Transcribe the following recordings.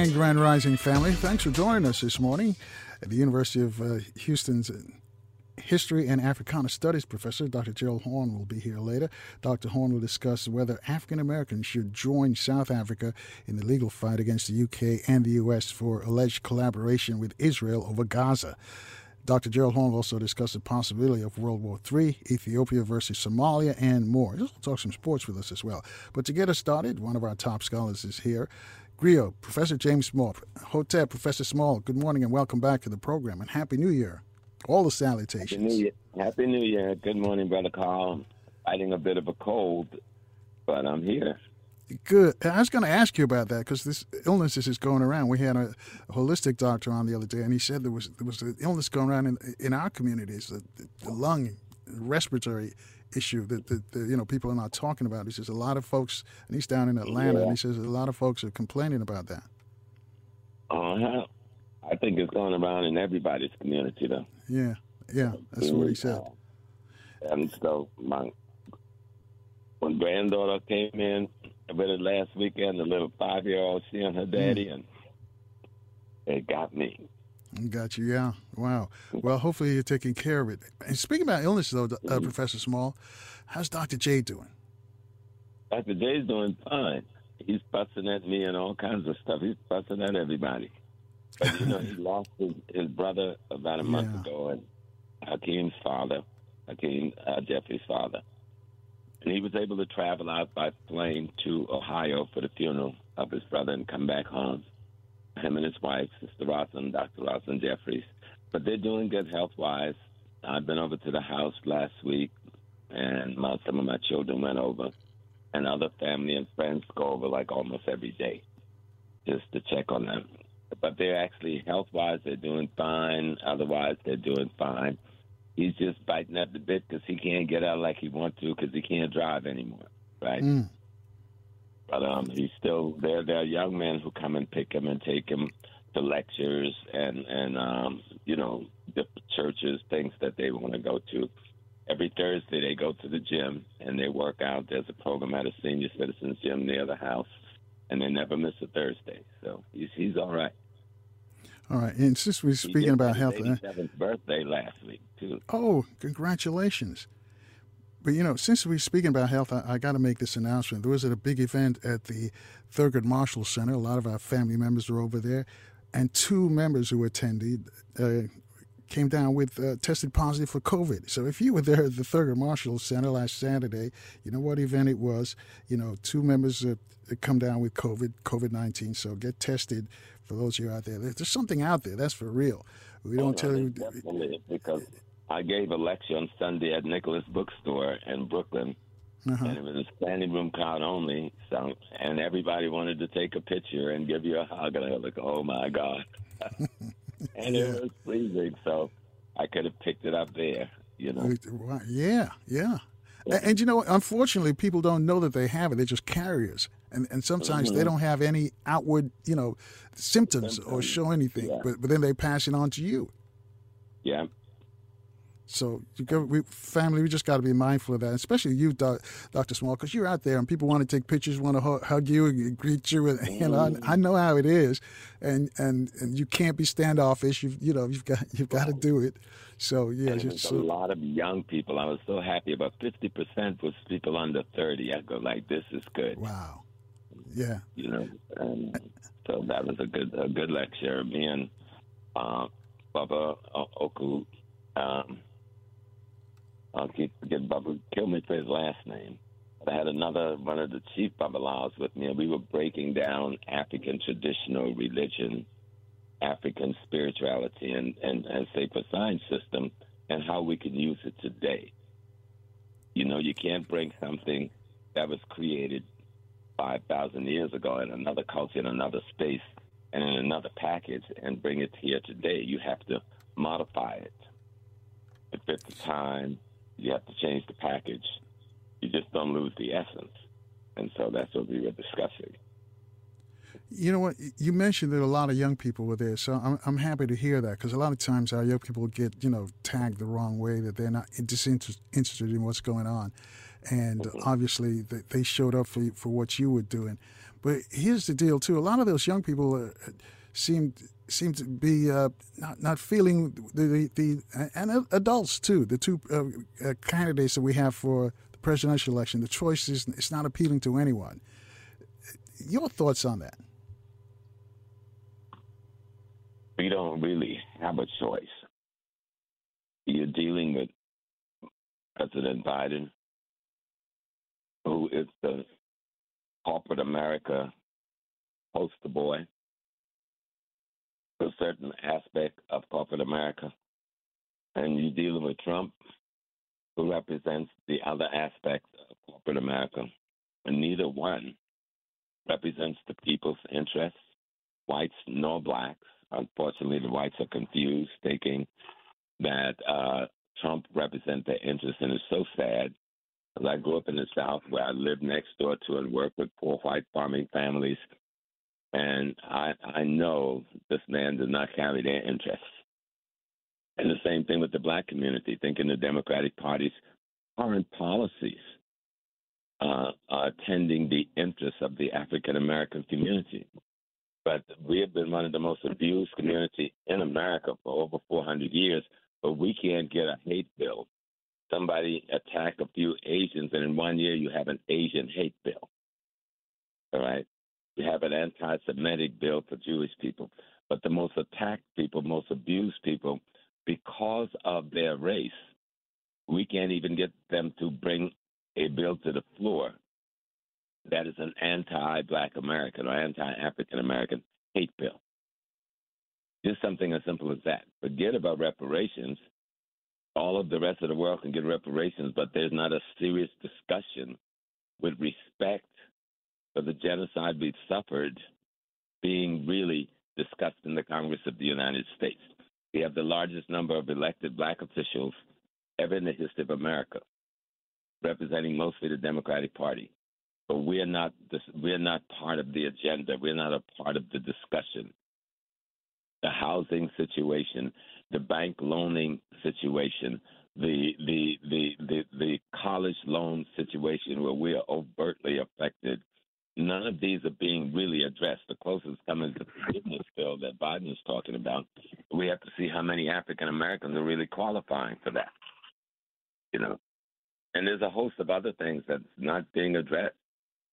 And Grand Rising family, thanks for joining us this morning. At the University of uh, Houston's History and Africana Studies professor, Dr. Gerald Horne, will be here later. Dr. Horne will discuss whether African Americans should join South Africa in the legal fight against the UK and the US for alleged collaboration with Israel over Gaza. Dr. Gerald Horne will also discuss the possibility of World War III, Ethiopia versus Somalia, and more. He'll talk some sports with us as well. But to get us started, one of our top scholars is here. Griot, Professor James Small, Hotep, Professor Small, good morning and welcome back to the program and Happy New Year. All the Happy salutations. New Year. Happy New Year. Good morning, Brother Carl. Fighting a bit of a cold, but I'm here. Good. I was going to ask you about that because this illness is going around. We had a, a holistic doctor on the other day, and he said there was there was an illness going around in, in our communities, the, the lung respiratory issue that, that, that you know people are not talking about. He says a lot of folks, and he's down in Atlanta, and he says a lot of folks are complaining about that. Uh-huh. I think it's going around in everybody's community, though. Yeah, yeah, that's what he said. And so my when granddaughter came in with it last weekend, the little five year old, she and her daddy, and it got me. Got you. Yeah. Wow. Well, hopefully you're taking care of it. And speaking about illness, though, uh, Professor Small, how's Dr. J doing? Dr. J's doing fine. He's fussing at me and all kinds of stuff. He's fussing at everybody. But you know, he lost his, his brother about a month Yeah. ago, and Hakeem's father, Hakeem uh, Jeffries' father, and he was able to travel out by plane to Ohio for the funeral of his brother and come back home. Him and his wife, Sister Rosalind, Dr. Rosalind Jeffries, but they're doing good health wise. I've been over to the house last week, and my, some of my children went over and other family and friends go over like almost every day just to check on them. But they're actually health wise, they're doing fine. Otherwise, they're doing fine. He's just biting at the bit because he can't get out like he wants to because he can't drive anymore, right? Mm. But um, he's still there. There are young men who come and pick him and take him to lectures and and um, you know the churches, things that they want to go to. Every Thursday they go to the gym and they work out. There's a program at a senior citizens gym near the house, and they never miss a Thursday. So he's he's all right. All right. And since we're speaking about health, uh, 87th birthday last week too. oh, congratulations. But you know, since we're speaking about health, I, I got to make this announcement. There was a big event at the Thurgood Marshall Center. A lot of our family members were over there, and two members who attended uh, came down with uh, tested positive for COVID. So if you were there at the Thurgood Marshall Center last Saturday, you know what event it was. You know, two members uh, come down with COVID, COVID nineteen. So get tested. For those of you out there, there's something out there. That's for real. We don't tell you. Definitely, because I gave a lecture on Sunday at Nicholas Bookstore in Brooklyn, Uh-huh. and it was a standing room crowd only. So, and everybody wanted to take a picture and give you a hug, and I was like, "Oh my god!" and it was pleasing, so I could have picked it up there. You know, Yeah, yeah. And, and you know, unfortunately, people don't know that they have it. They're just carriers, and and sometimes Mm-hmm. they don't have any outward, you know, symptoms or show anything. Yeah. But but then they pass it on to you. yeah. So you go, we, family, we just got to be mindful of that, especially you, doc, Doctor Small, because you're out there and people want to take pictures, want to hug, hug you and greet you, and you know, I, I know how it is, and and and you can't be standoffish. You you know, you've got you've got to do it. So yeah, And just was a lot of young people. I was so happy. About fifty percent was people under thirty. I go like, "This is good." wow, yeah, you know. And so that was a good a good lecture. Me and uh, Bubba O- Oku, um, I'll keep forgetting Bubba. Kill me for his last name. But I had another one of the chief Babalawos with me, and we were breaking down African traditional religion African spirituality and, and, and sacred science system and how we can use it today. You know, you can't bring something that was created 5,000 years ago in another culture, in another space, and in another package and bring it here today. You have to modify it. If it's the time, you have to change the package. You just don't lose the essence. And so that's what we were discussing. You know what? You mentioned that a lot of young people were there, so I'm, I'm happy to hear that because a lot of times our young people get, you know, tagged the wrong way that they're not disinterested in what's going on. And mm-hmm. obviously, they showed up for, for what you were doing. But here's the deal, too. A lot of those young people uh, seemed seem to be uh, not not feeling the, the, the and adults too. The two uh, uh, candidates that we have for the presidential election, the choice is it's not appealing to anyone. Your thoughts on that? We don't really have a choice. You're dealing with President Biden, who is the corporate America poster boy a certain aspect of corporate America, and you're dealing with Trump, who represents the other aspect of corporate America, and neither one represents the people's interests, whites nor blacks. Unfortunately, the whites are confused, thinking that uh, Trump represents their interests, and it's so sad. Because I grew up in the South, where I lived next door to and worked with poor white farming families and I, I know this man does not carry their interests. And the same thing with the black community, thinking the Democratic Party's current policies uh, are attending the interests of the African American community. But we have been one of the most abused community in America for over 400 years, but we can't get a hate bill. Somebody attack a few Asians, and in one year you have an Asian hate bill. All right. We have an anti Semitic bill for Jewish people. But the most attacked people, most abused people, because of their race, we can't even get them to bring a bill to the floor that is an anti black American or anti African American hate bill. Just something as simple as that. Forget about reparations. All of the rest of the world can get reparations, but there's not a serious discussion with respect for the genocide we've suffered being really discussed in the Congress of the United States. We have the largest number of elected black officials ever in the history of America, representing mostly the Democratic Party. But we're not we're not part of the agenda. We're not a part of the discussion. The housing situation, the bank loaning situation, the the the the, the college loan situation where we are overtly affected None of these are being really addressed. The closest coming is the forgiveness bill that Biden is talking about. We have to see how many African Americans are really qualifying for that. You know, and there's a host of other things that's not being addressed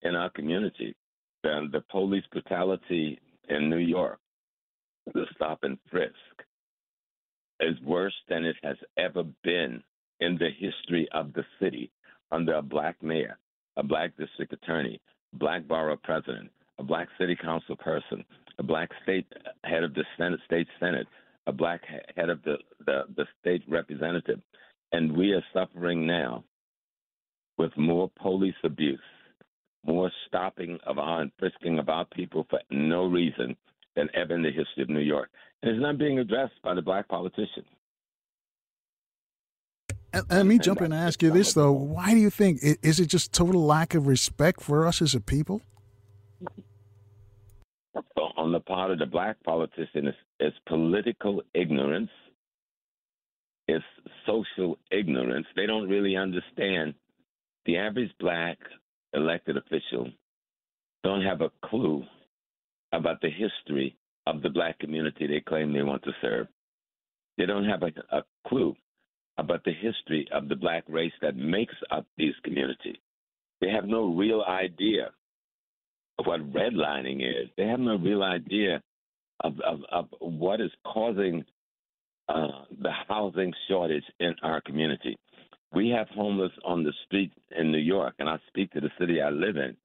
in our community. The, the police brutality in New York, the stop and frisk, is worse than it has ever been in the history of the city under a black mayor, a black district attorney, black borough president, a black city council person, a black state head of the Senate, state senate, a black head of the, the, the state representative. And we are suffering now with more police abuse, more stopping of our and frisking of our people for no reason than ever in the history of New York. And it's not being addressed by the black politicians. Let me jump in and ask you this though: Why do you think is it just total lack of respect for us as a people? On the part of the black politician, it's, it's political ignorance, it's social ignorance. They don't really understand. The average black elected official don't have a clue about the history of the black community they claim they want to serve. They don't have a, a clue about the history of the black race that makes up these communities. They have no real idea of what redlining is. They have no real idea of, of, of what is causing uh, the housing shortage in our community. We have homeless on the street in New York, and I speak to the city I live in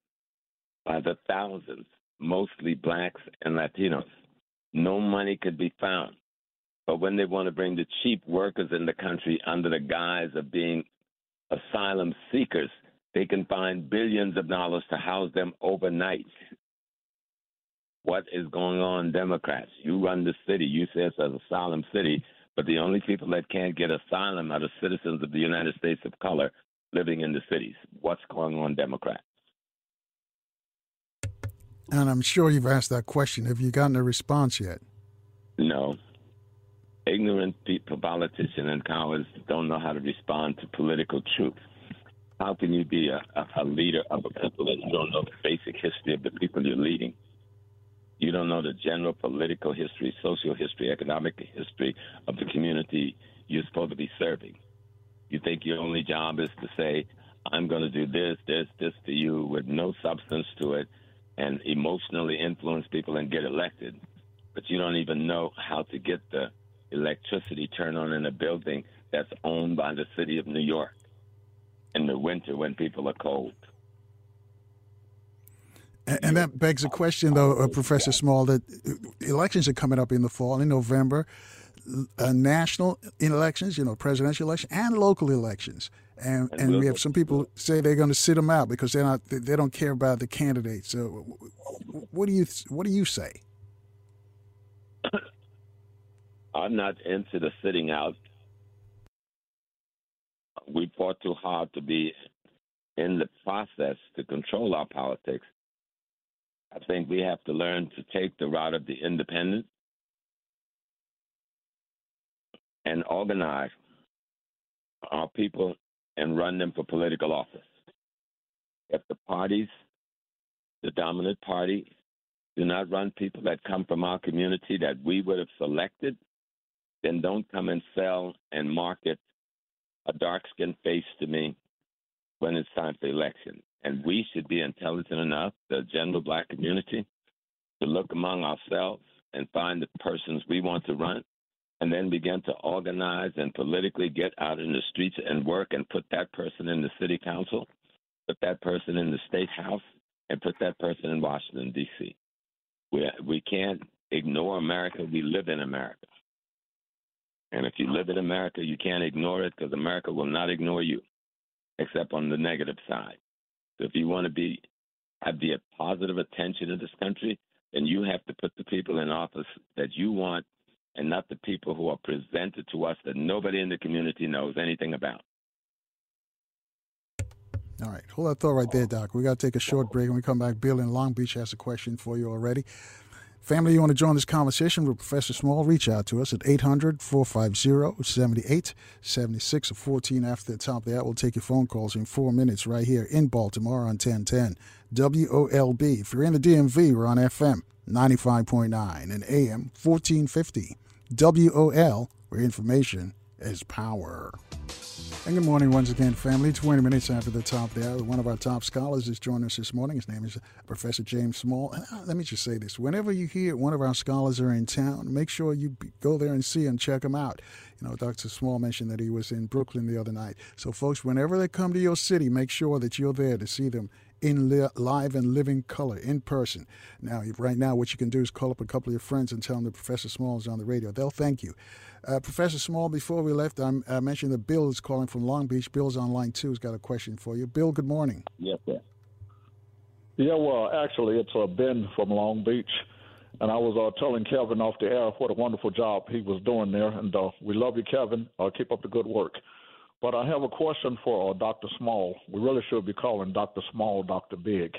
by the thousands, mostly blacks and Latinos. no money could be found. But when they want to bring the cheap workers in the country under the guise of being asylum seekers, they can find billions of dollars to house them overnight. What is going on, Democrats? You run the city. You say it's an asylum city, but the only people that can't get asylum are the citizens of the United States of color living in the cities. What's going on, Democrats? And I'm sure you've asked that question. Have you gotten a response yet? No. Ignorant people, politicians and cowards don't know how to respond to political truth. How can you be a, a, leader of a people that you don't know the basic history of the people you're leading? You don't know the general political history, social history, economic history of the community you're supposed to be serving. You think your only job is to say, I'm going to do this, this, this to you with no substance to it and emotionally influence people and get elected. But you don't even know how to get the electricity turned on in a building that's owned by the city of New York in the winter when people are cold. And, and that begs a question, though, uh, Professor Small, that uh, elections are coming up in the fall, in November, uh, national elections, you know, presidential election, and local elections. And, and we have some people say they're going to sit them out because they're not, they don't care about the candidates. So, what do you, what do you say? I'm not into the sitting out. We fought too hard to be in the process to control our politics. I think we have to learn to take the route of the independent and organize our people and run them for political office. If the parties, the dominant party, do not run people that come from our community that we would have selected, then don't come and sell and market a dark skinned face to me when it's time for election. And we should be intelligent enough, the general black community, to look among ourselves and find the persons we want to run and then begin to organize and politically get out in the streets and work and put that person in the city council, put that person in the state house, and put that person in Washington, D.C. We, we can't ignore America. We live in America. And if you live in America, you can't ignore it because America will not ignore you, except on the negative side. So if you want to be have the positive attention of this country, then you have to put the people in office that you want and not the people who are presented to us that nobody in the community knows anything about. All right, hold that thought right there, Doc. We got to take a short break. When we come back, Bill in Long Beach has a question for you already. Family, you want to join this conversation with Professor Small? Reach out to us at 800 450 7876 or 14 after the top of that. We'll take your phone calls in four minutes right here in Baltimore on 1010 WOLB. If you're in the DMV, we're on FM 95.9 and AM 1450. WOL, where information is power. And good morning once again, family. 20 minutes after the top there, one of our top scholars is joining us this morning. His name is Professor James Small. Uh, let me just say this. Whenever you hear one of our scholars are in town, make sure you go there and see and check them out. You know, Dr. Small mentioned that he was in Brooklyn the other night. So, folks, whenever they come to your city, make sure that you're there to see them in li- live and living color, in person. Now, right now, what you can do is call up a couple of your friends and tell them that Professor Small is on the radio. They'll thank you. Uh, Professor Small, before we left, I'm, i mentioned that Bill is calling from Long Beach. Bill's on line two. He's got a question for you. Bill, good morning. Yes, sir. Yeah, well, actually, it's uh, Ben from Long Beach. And I was uh, telling Kevin off the air what a wonderful job he was doing there. And uh, we love you, Kevin. Uh, keep up the good work. But I have a question for uh, Dr. Small. We really should be calling Dr. Small Dr. Big.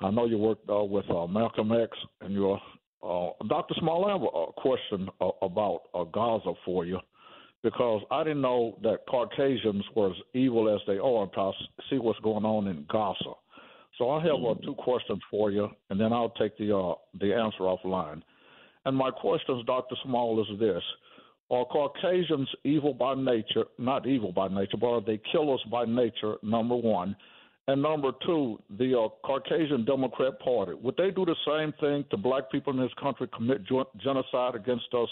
I know you worked uh, with uh, Malcolm X, and you're uh, Dr. Small, I have a, question uh, about uh, Gaza for you because I didn't know that Caucasians were as evil as they are I see what's going on in Gaza. So I have uh, two questions for you, and then I'll take the uh, the answer offline. And my questions, Dr. Small, is this: Are Caucasians evil by nature? Not evil by nature, but are they killers by nature? Number one. And number two, the uh, Caucasian Democrat Party, would they do the same thing to black people in this country, commit genocide against us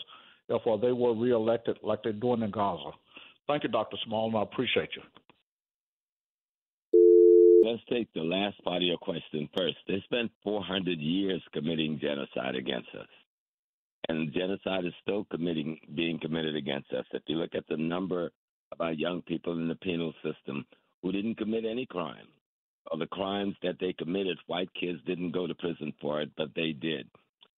if uh, they were reelected like they're doing in Gaza? Thank you, Dr. Small, and I appreciate you. Let's take the last part of your question first. They spent 400 years committing genocide against us. And genocide is still committing, being committed against us. If you look at the number of our young people in the penal system who didn't commit any crime, or the crimes that they committed, white kids didn't go to prison for it, but they did.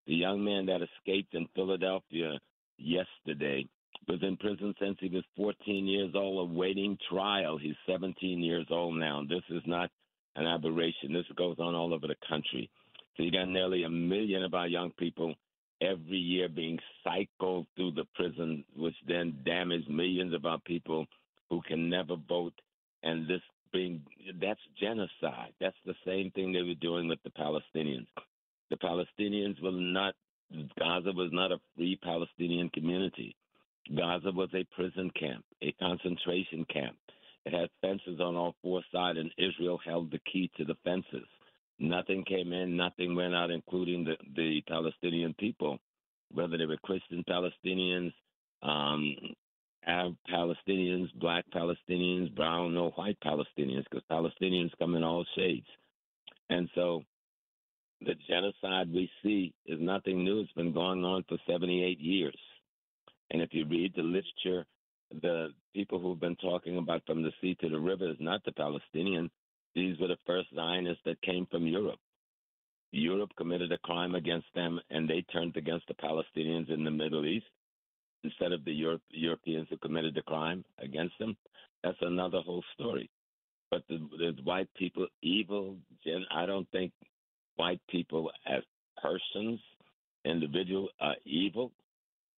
The young man that escaped in Philadelphia yesterday was in prison since he was 14 years old, awaiting trial. He's 17 years old now. This is not an aberration. This goes on all over the country. So you got nearly a million of our young people every year being cycled through the prison, which then damage millions of our people who can never vote. And this being that's genocide. That's the same thing they were doing with the Palestinians. The Palestinians were not Gaza was not a free Palestinian community. Gaza was a prison camp, a concentration camp. It had fences on all four sides, and Israel held the key to the fences. Nothing came in, nothing went out, including the, the Palestinian people, whether they were Christian Palestinians, um, Arab Palestinians, black Palestinians, brown or white Palestinians, because Palestinians come in all shades. And so the genocide we see is nothing new. It's been going on for 78 years. And if you read the literature, the people who've been talking about from the sea to the river is not the Palestinian. These were the first Zionists that came from Europe. Europe committed a crime against them, and they turned against the Palestinians in the Middle East instead of the Europe, Europeans who committed the crime against them. That's another whole story. But the, the white people evil. I don't think white people as persons, individual, are evil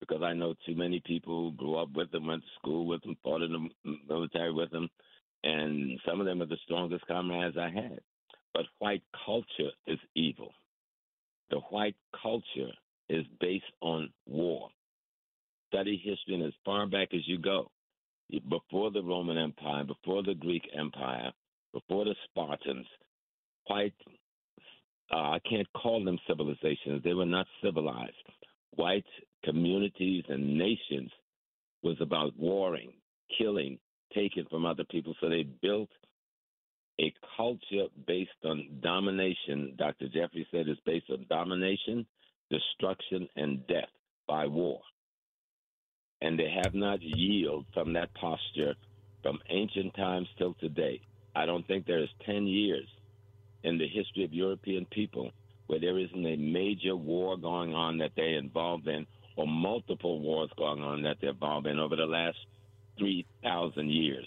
because I know too many people who grew up with them, went to school with them, fought in the military with them, and some of them are the strongest comrades I had. But white culture is evil. The white culture is based on war. Study history and as far back as you go, before the Roman Empire, before the Greek Empire, before the Spartans, white, uh, I can't call them civilizations, they were not civilized. White communities and nations was about warring, killing, taking from other people. So they built a culture based on domination. Dr. Jeffries said it's based on domination, destruction, and death by war. And they have not yielded from that posture from ancient times till today. I don't think there is 10 years in the history of European people where there isn't a major war going on that they're involved in or multiple wars going on that they're involved in over the last 3,000 years.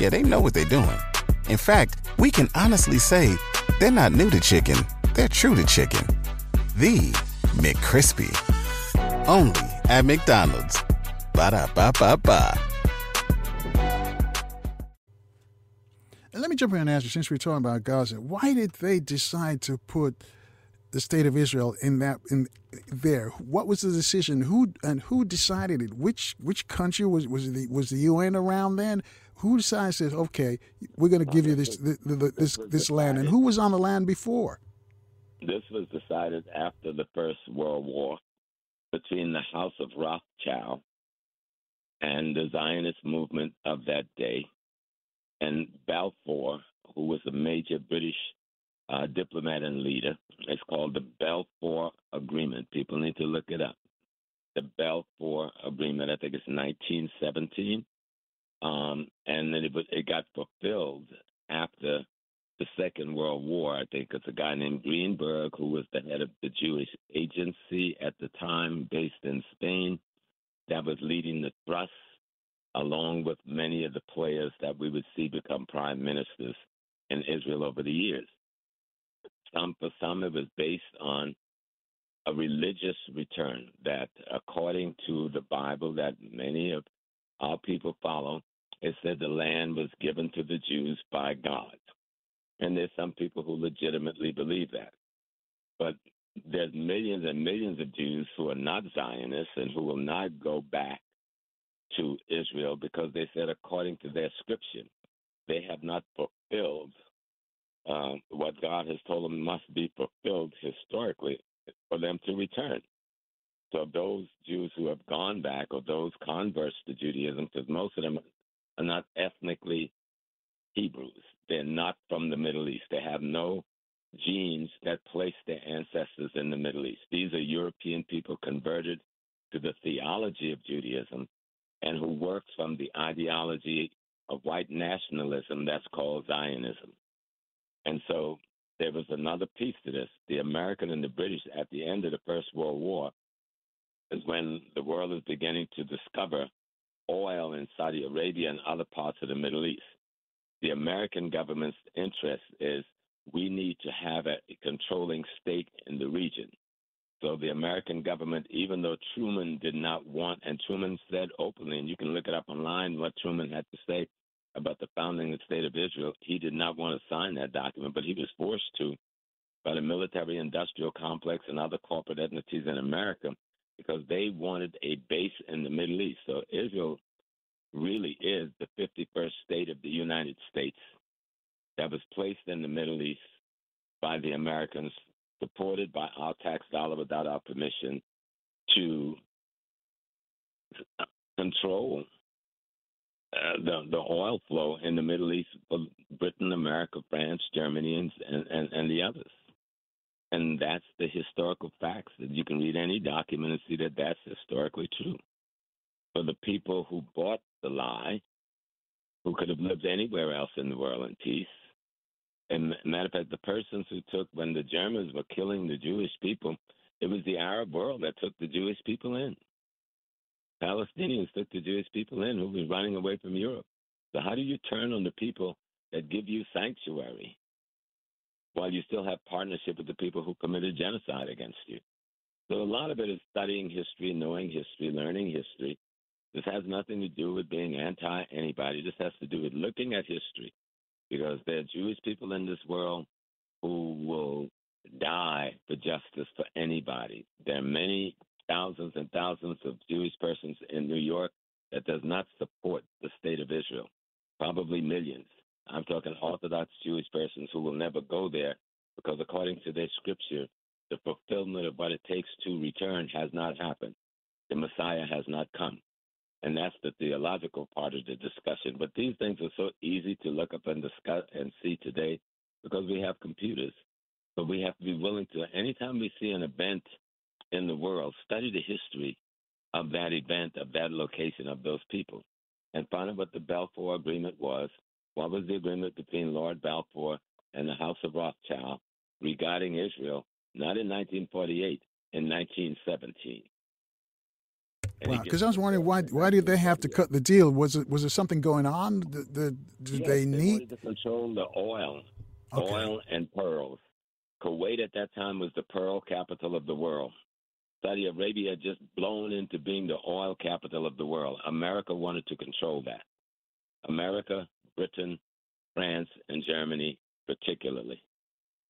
Yeah, they know what they're doing. In fact, we can honestly say they're not new to chicken, they're true to chicken. The McCrispy. Only at McDonald's. Ba da ba ba ba. Let me jump in and ask you, since we're talking about Gaza, why did they decide to put the state of Israel in that in there? What was the decision? Who and who decided it? Which which country was was the was the UN around then? Who decides says, okay, we're going to give you this the, the, this this land? And who was on the land before? This was decided after the First World War between the House of Rothschild and the Zionist movement of that day and Balfour, who was a major British uh, diplomat and leader. It's called the Balfour Agreement. People need to look it up. The Balfour Agreement, I think it's 1917. Um, and then it, it got fulfilled after the Second World War. I think it's a guy named Greenberg, who was the head of the Jewish agency at the time, based in Spain, that was leading the thrust along with many of the players that we would see become prime ministers in Israel over the years. Some, for some, it was based on a religious return that, according to the Bible that many of our people follow, it said the land was given to the Jews by God. And there's some people who legitimately believe that. But there's millions and millions of Jews who are not Zionists and who will not go back to Israel because they said, according to their scripture, they have not fulfilled um, what God has told them must be fulfilled historically for them to return. So those Jews who have gone back or those converts to Judaism, because most of them are not ethnically Hebrews, they're not from the Middle East. They have no genes that place their ancestors in the Middle East. These are European people converted to the theology of Judaism and who works from the ideology of white nationalism that's called Zionism. And so there was another piece to this. The American and the British, at the end of the First World War, is when the world is beginning to discover oil in Saudi Arabia and other parts of the Middle East. The American government's interest is we need to have a controlling stake in the region. So the American government, even though Truman did not want, and Truman said openly, and you can look it up online what Truman had to say about the founding of the state of Israel, he did not want to sign that document, but he was forced to by the military industrial complex and other corporate entities in America because they wanted a base in the Middle East. So Israel really is the 51st state of the United States that was placed in the Middle East by the Americans, supported by our tax dollar without our permission, to control uh, the the oil flow in the Middle East Britain, America, France, Germany, and, and and the others. And that's the historical facts that you can read any document and see that that's historically true. For the people who bought the lie, who could have lived anywhere else in the world in peace, and matter of fact, the persons who took when the Germans were killing the Jewish people, it was the Arab world that took the Jewish people in. Palestinians took the Jewish people in who was running away from Europe. So how do you turn on the people that give you sanctuary while you still have partnership with the people who committed genocide against you? So a lot of it is studying history, knowing history, learning history. This has nothing to do with being anti anybody. This has to do with looking at history because there are Jewish people in this world who will die for justice for anybody. There are many thousands and thousands of Jewish persons in New York that does not support the state of Israel. Probably millions. I'm talking Orthodox Jewish persons who will never go there because, according to their scripture, the fulfillment of what it takes to return has not happened. The Messiah has not come. And that's the theological part of the discussion. But these things are so easy to look up and discuss and see today because we have computers. But we have to be willing to, anytime we see an event in the world, study the history of that event, of that location, of those people, and find out what the Balfour Agreement was. What was the agreement between Lord Balfour and the House of Rothschild regarding Israel, not in 1948, in 1917? Wow, because I was wondering why why did they have to cut the deal? Was it was there something going on? The, the did yes, they they need to control the oil, Okay. oil and pearls. Kuwait at that time was the pearl capital of the world. Saudi Arabia had just blown into being the oil capital of the world. America wanted to control that. America, Britain, France, and Germany particularly.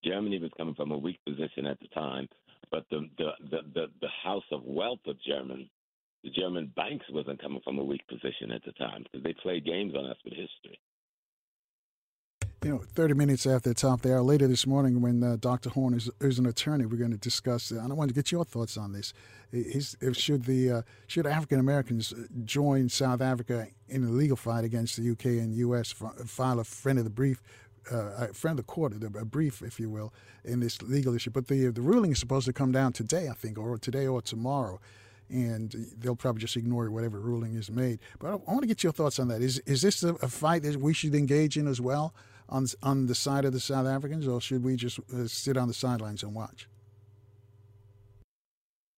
Germany was coming from a weak position at the time, but the the the, the, the house of wealth of German, the German banks wasn't coming from a weak position at the time because they played games on us with history. You know, 30 minutes after the top of the hour, later this morning, when uh, Dr. Horne is, is an attorney, we're going to discuss. Uh, and I want to get your thoughts on this. Is, if should the uh, should African Americans join South Africa in a legal fight against the UK and US, file a friend of the brief, uh, a friend of the court, a brief, if you will, in this legal issue? But the the ruling is supposed to come down today, I think, or today or tomorrow. And they'll probably just ignore whatever ruling is made. But I, I want to get your thoughts on that. Is is this a, a fight that we should engage in as well? On on the side of the South Africans, or should we just uh, sit on the sidelines and watch?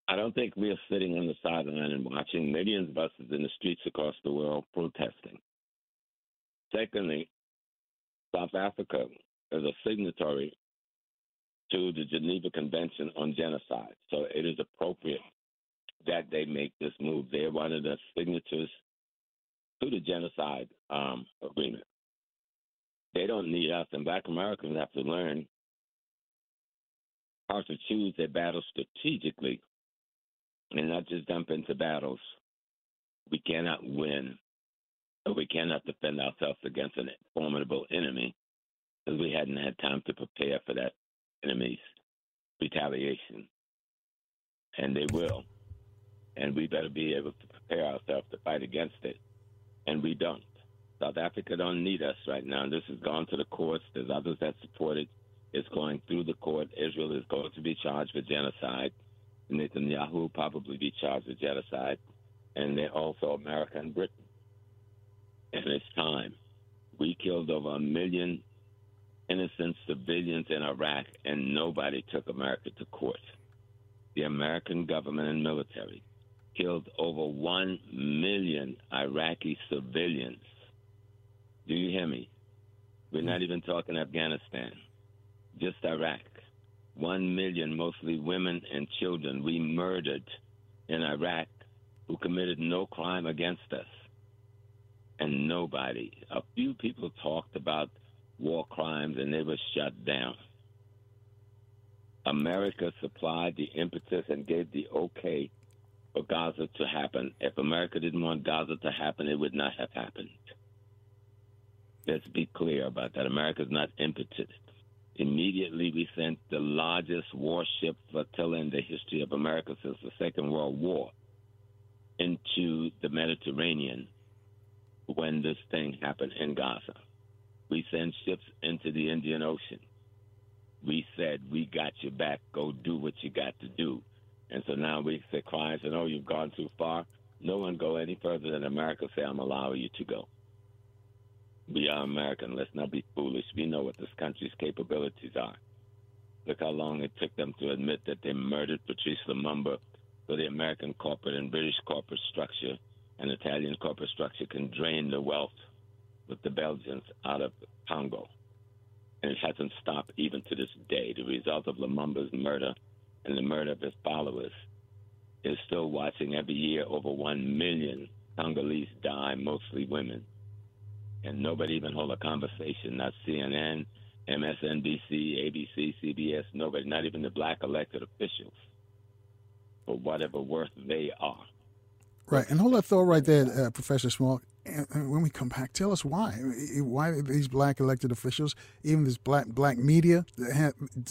I don't think we are sitting on the sideline and watching millions of us in the streets across the world protesting. Secondly, South Africa is a signatory to the Geneva Convention on Genocide, so it is appropriate that they make this move. They're one of the signatories to the genocide um, agreement. They don't need us, and Black Americans have to learn how to choose their battles strategically and not just jump into battles. We cannot win or we cannot defend ourselves against a formidable enemy because we hadn't had time to prepare for that enemy's retaliation. And they will. And we better be able to prepare ourselves to fight against it. And we don't. South Africa don't need us right now. This has gone to the courts. There's others that support it. It's going through the court. Israel is going to be charged with genocide. Netanyahu will probably be charged with genocide. And they're also America and Britain. And it's time. We killed over a million innocent civilians in Iraq, and nobody took America to court. The American government and military killed over 1 million Iraqi civilians. Do you hear me? We're not mm. even talking Afghanistan, just Iraq. 1 million, mostly women and children, we murdered in Iraq who committed no crime against us. And nobody, a few people talked about war crimes and they were shut down. America supplied the impetus and gave the okay for Gaza to happen. If America didn't want Gaza to happen, it would not have happened. Let's be clear about that. America is not impotent. Immediately, we sent the largest warship flotilla in the history of America since the Second World War into the Mediterranean when this thing happened in Gaza. We sent ships into the Indian Ocean. We said, We got your back. Go do what you got to do. And so now we say, cries and oh, you've gone too far. No one go any further than America say, I'm allowing you to go. We are American. Let's not be foolish. We know what this country's capabilities are. Look how long it took them to admit that they murdered Patrice Lumumba so the American corporate and British corporate structure and Italian corporate structure can drain the wealth with the Belgians out of Congo. And it hasn't stopped even to this day. The result of Lumumba's murder and the murder of his followers is still watching every year over 1 million Congolese die, mostly women. And nobody even hold a conversation, not CNN, MSNBC, ABC, CBS, nobody, not even the black elected officials, for whatever worth they are. Right, and hold that thought right there, uh, Professor Small when we come back, tell us why. Why these black elected officials, even this black black media,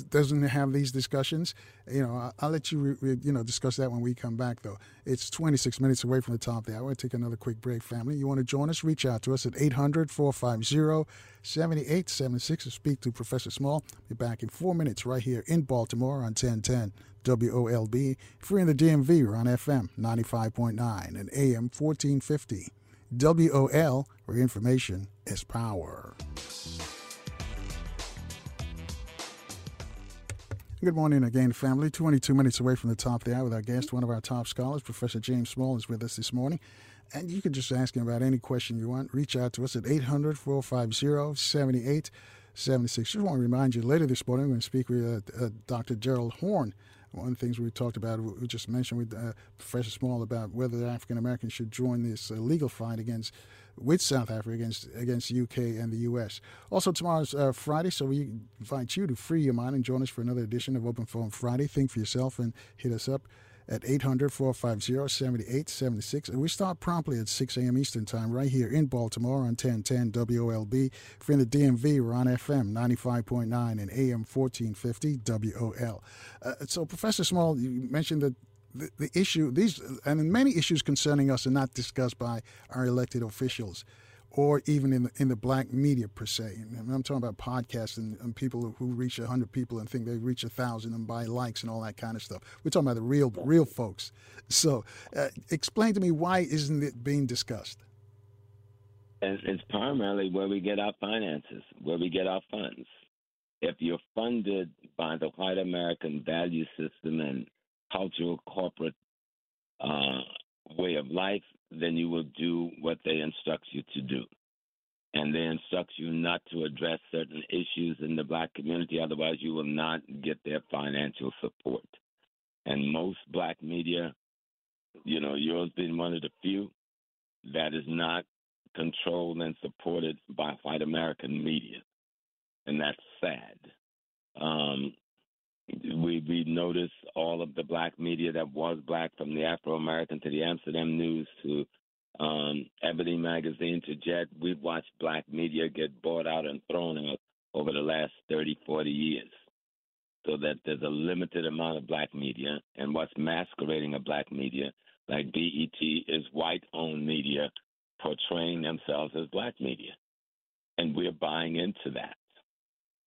doesn't have these discussions? You know, I'll let you you know discuss that when we come back. Though it's 26 minutes away from the top of the hour. Take another quick break, family. You want to join us? Reach out to us at 800-450-7876 or speak to Professor Small. Be back in four minutes right here in Baltimore on 1010 WOLB. If you're in the DMV, we're on FM 95.9 and AM 1450. WOL, where information is power. Good morning again, family. 22 minutes away from the top of the hour with our guest, one of our top scholars, Professor James Small, is with us this morning. And you can just ask him about any question you want. Reach out to us at 800 450 7876. Just want to remind you later this morning, we're going to speak with uh, uh, Dr. Gerald Horne one of the things we talked about, we just mentioned with uh, Professor Small about whether African Americans should join this uh, legal fight against with South Africa against against UK and the US. Also, tomorrow's uh, Friday, so we invite you to free your mind and join us for another edition of Open Phone Friday. Think for yourself and hit us up at 800 450 7876. And we start promptly at 6 a.m. Eastern Time right here in Baltimore on 1010 WOLB. You're in the DMV, we're on FM 95.9 and AM 1450 WOL. Uh, so, Professor Small, you mentioned that the, the issue, these, and many issues concerning us are not discussed by our elected officials or even in the, in the black media per se. I'm talking about podcasts and, and people who reach 100 people and think they reach a 1,000 and buy likes and all that kind of stuff. We're talking about the real, real folks. So uh, explain to me why isn't it being discussed? And it's primarily where we get our finances, where we get our funds. If you're funded by the white American value system and cultural corporate uh, way of life, then you will do what they instruct you to do. And they instruct you not to address certain issues in the black community, otherwise, you will not get their financial support. And most black media, you know, yours being one of the few, that is not controlled and supported by white American media. And that's sad. Um, we we noticed all of the black media that was black, from the Afro American to the Amsterdam News to um, Ebony Magazine to Jet. We've watched black media get bought out and thrown out over the last 30, 40 years. So that there's a limited amount of black media, and what's masquerading a black media, like BET, is white owned media portraying themselves as black media. And we're buying into that.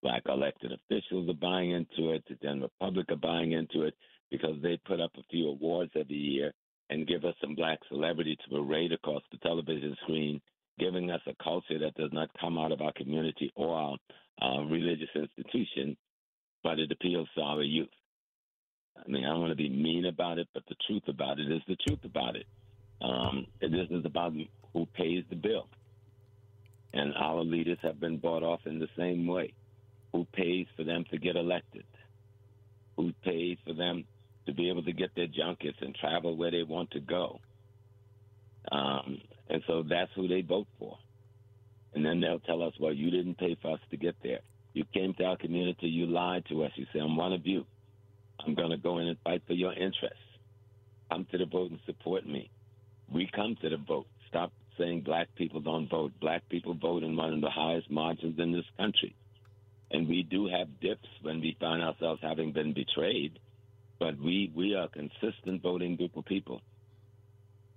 Black elected officials are buying into it, the general public are buying into it because they put up a few awards every year and give us some black celebrity to parade across the television screen, giving us a culture that does not come out of our community or our uh, religious institution, but it appeals to our youth. I mean, I don't want to be mean about it, but the truth about it is the truth about it. Um, this is about who pays the bill. And our leaders have been bought off in the same way. Who pays for them to get elected? Who pays for them to be able to get their junkets and travel where they want to go? Um, and so that's who they vote for. And then they'll tell us, well, you didn't pay for us to get there. You came to our community, you lied to us. You say, I'm one of you. I'm going to go in and fight for your interests. Come to the vote and support me. We come to the vote. Stop saying black people don't vote. Black people vote in one of the highest margins in this country. And we do have dips when we find ourselves having been betrayed, but we, we are a consistent voting group of people.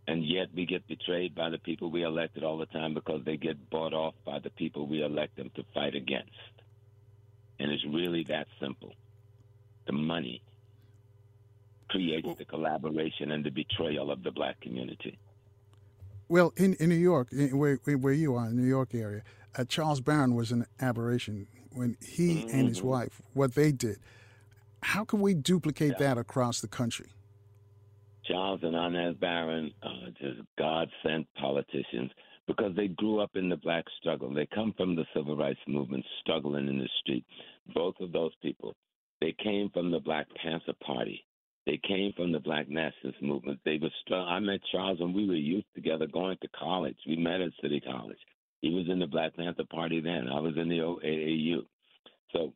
And yet we get betrayed by the people we elected all the time because they get bought off by the people we elect them to fight against. And it's really that simple. The money creates the collaboration and the betrayal of the black community. Well, in, in New York, in, where, where you are, in the New York area, uh, Charles Barron was an aberration when he mm-hmm. and his mm-hmm. wife, what they did. How can we duplicate yeah. that across the country? Charles and Inez Barron are just God sent politicians because they grew up in the black struggle. They come from the civil rights movement, struggling in the street. Both of those people, they came from the Black Panther Party. They came from the Black Nationalist movement. They were. Str- I met Charles when we were youth together, going to college. We met at City College. He was in the Black Panther Party then. I was in the OAAU. So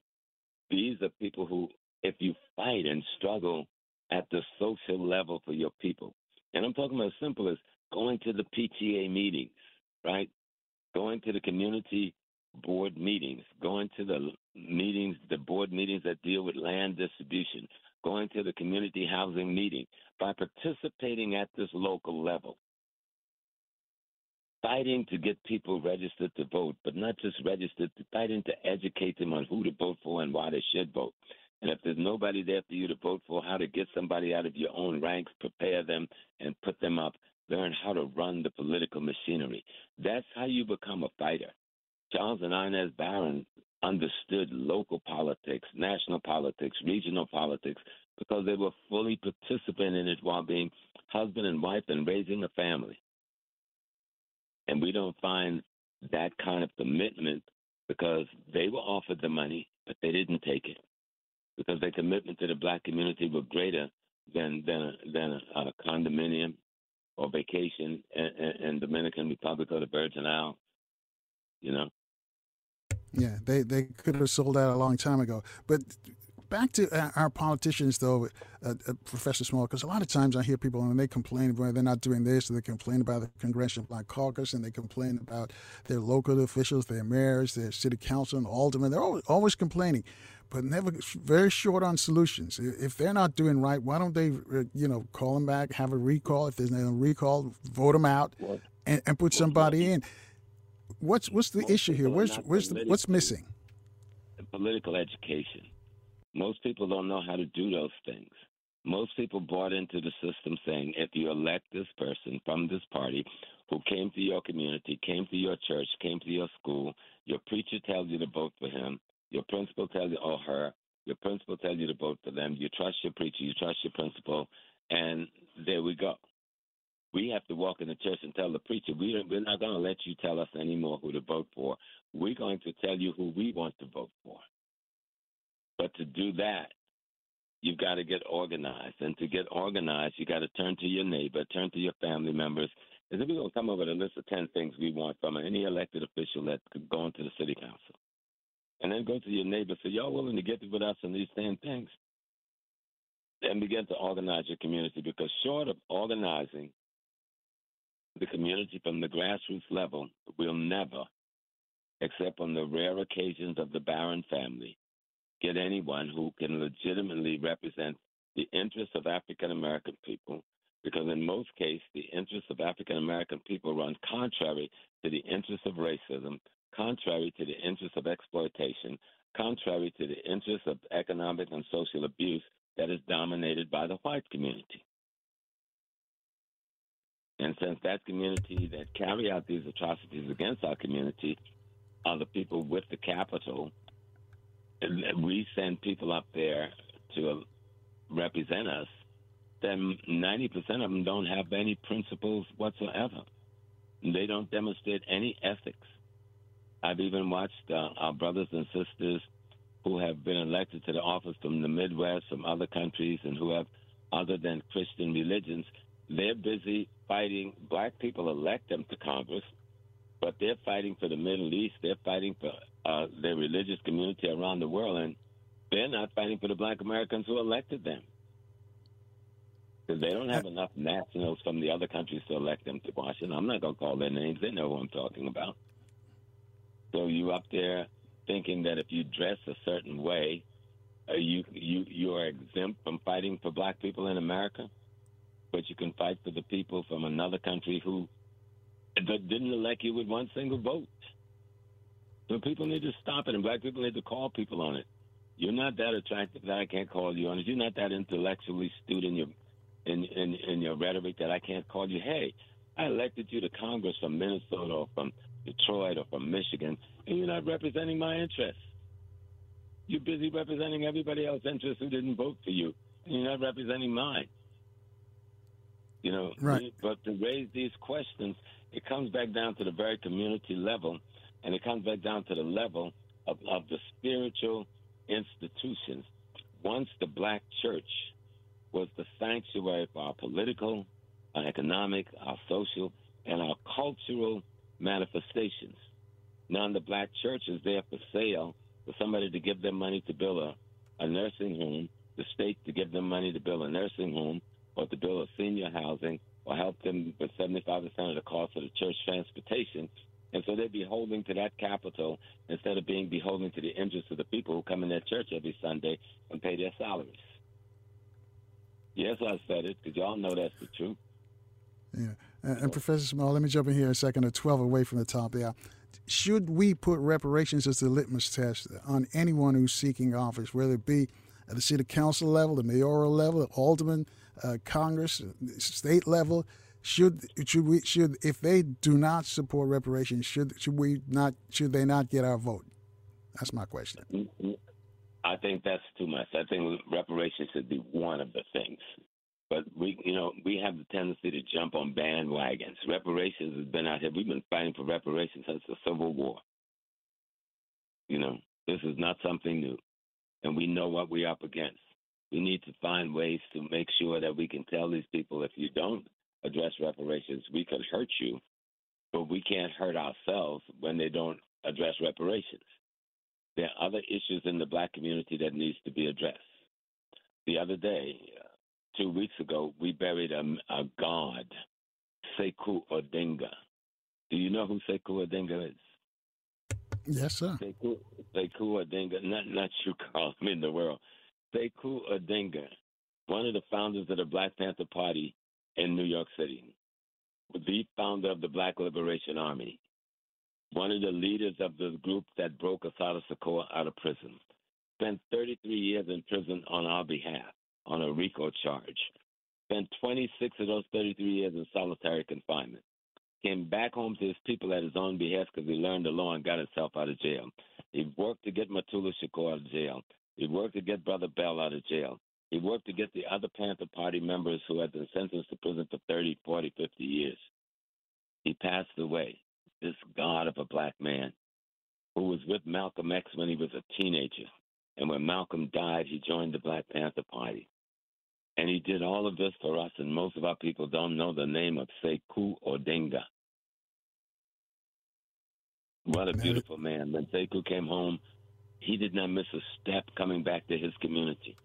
these are people who, if you fight and struggle at the social level for your people, and I'm talking about as simple as going to the PTA meetings, right? Going to the community board meetings, going to the meetings, the board meetings that deal with land distribution, going to the community housing meeting, by participating at this local level, fighting to get people registered to vote, but not just registered, fighting to educate them on who to vote for and why they should vote. And if there's nobody there for you to vote for, how to get somebody out of your own ranks, prepare them, and put them up, learn how to run the political machinery. That's how you become a fighter. Charles and Inez Barron understood local politics, national politics, regional politics, because they were fully participating in it while being husband and wife and raising a family. And we don't find that kind of commitment because they were offered the money, but they didn't take it because their commitment to the black community was greater than than than a, a condominium or vacation in, in, in Dominican Republic or the Virgin Islands. You know. Yeah, they they could have sold out a long time ago. But back to our politicians, though, uh, uh, Professor Small, because a lot of times I hear people and they complain about they're not doing this, they complain about the Congressional Black Caucus, and they complain about their local officials, their mayors, their city council, and aldermen. They're always, always complaining, but never very short on solutions. If they're not doing right, why don't they, uh, you know, call them back, have a recall? If there's no recall, vote them out, and, and put somebody in. What's what's the issue here? Where's where's the, what's missing? Political education most people don't know how to do those things. Most people bought into the system saying if you elect this person from this party who came to your community, came to your church, came to your school, your preacher tells you to vote for him, your principal tells you or her, your principal tells you to vote for them, you trust your preacher, you trust your principal, and there we go. We have to walk in the church and tell the preacher, we we're not going to let you tell us anymore who to vote for. We're going to tell you who we want to vote for. But to do that, you've got to get organized. And to get organized, you got to turn to your neighbor, turn to your family members. And then we're going to come up with a list of 10 things we want from any elected official that could go into the city council. And then go to your neighbor say, y'all willing to get with us on these 10 things? and begin to organize your community because short of organizing the community from the grassroots level, we'll never, except on the rare occasions of the Barron family, get anyone who can legitimately represent the interests of African American people, because in most cases, the interests of African American people run contrary to the interests of racism, contrary to the interests of exploitation, contrary to the interests of economic and social abuse that is dominated by the white community. And since that community that carry out these atrocities against our community are the people with the capital, we send people up there to represent us, then 90% of them don't have any principles whatsoever. They don't demonstrate any ethics. I've even watched uh, our brothers and sisters who have been elected to the office from the Midwest, from other countries, and who have other than Christian religions. They're busy fighting. Black people elect them to Congress, but they're fighting for the Middle East. They're fighting for uh, their religious community around the world, and they're not fighting for the Black Americans who elected them because they don't have enough nationals from the other countries to elect them to Washington. I'm not going to call their names; they know who I'm talking about. So you up there thinking that if you dress a certain way, uh, you you you are exempt from fighting for black people in America, but you can fight for the people from another country who didn't elect you with one single vote. So people need to stop it, and black people need to call people on it. You're not that attractive that I can't call you on it. You're not that intellectually astute in your in, in in your rhetoric that I can't call you. Hey, I elected you to Congress from Minnesota or from Detroit or from Michigan, and you're not representing my interests. You're busy representing everybody else's interests who didn't vote for you, and you're not representing mine. You know, right. but to raise these questions, it comes back down to the very community level, and it comes back down to the level of, of the spiritual institutions. Once the black church was the sanctuary for our political, our economic, our social, and our cultural manifestations. Now, the black church is there for sale for somebody to give them money to build a, a nursing home, the state to give them money to build a nursing home, or to build a senior housing, or help them with 75% of the cost of the church transportation. And so they're beholden to that capital instead of being beholden to the interests of the people who come in their church every Sunday and pay their salaries. Yes, I said it because y'all know that's the truth. Yeah. And, and Professor Small, let me jump in here a second, or 12 away from the top Yeah. Should we put reparations as the litmus test on anyone who's seeking office, whether it be at the city council level, the mayoral level, the alderman, uh, Congress, state level? Should should we should if they do not support reparations, should should we not should they not get our vote? That's my question. I think that's too much. I think reparations should be one of the things. But we, you know, we have the tendency to jump on bandwagons. Reparations has been out here. We've been fighting for reparations since the Civil War. You know, this is not something new, and we know what we're up against. We need to find ways to make sure that we can tell these people if you don't address reparations, we could hurt you, but we can't hurt ourselves when they don't address reparations. There are other issues in the black community that needs to be addressed. The other day, uh, two weeks ago, we buried a, a god, Sekou Odinga. Do you know who Sekou Odinga is? Yes, sir. Sekou, Sekou Odinga, not not you, Carl, I'm in the world. Sekou Odinga, one of the founders of the Black Panther Party in New York City, the founder of the Black Liberation Army, one of the leaders of the group that broke Assata Shakur out of prison, spent 33 years in prison on our behalf on a RICO charge. Spent 26 of those 33 years in solitary confinement. Came back home to his people at his own behest because he learned the law and got himself out of jail. He worked to get Mutulu Shakur out of jail. He worked to get Brother Bell out of jail. He worked to get the other Panther Party members who had been sentenced to prison for 30, 40, 50 years. He passed away, this god of a black man who was with Malcolm X when he was a teenager. And when Malcolm died, he joined the Black Panther Party. And he did all of this for us, and most of our people don't know the name of Sekou Odinga. What a beautiful man. When Sekou came home, he did not miss a step coming back to his community.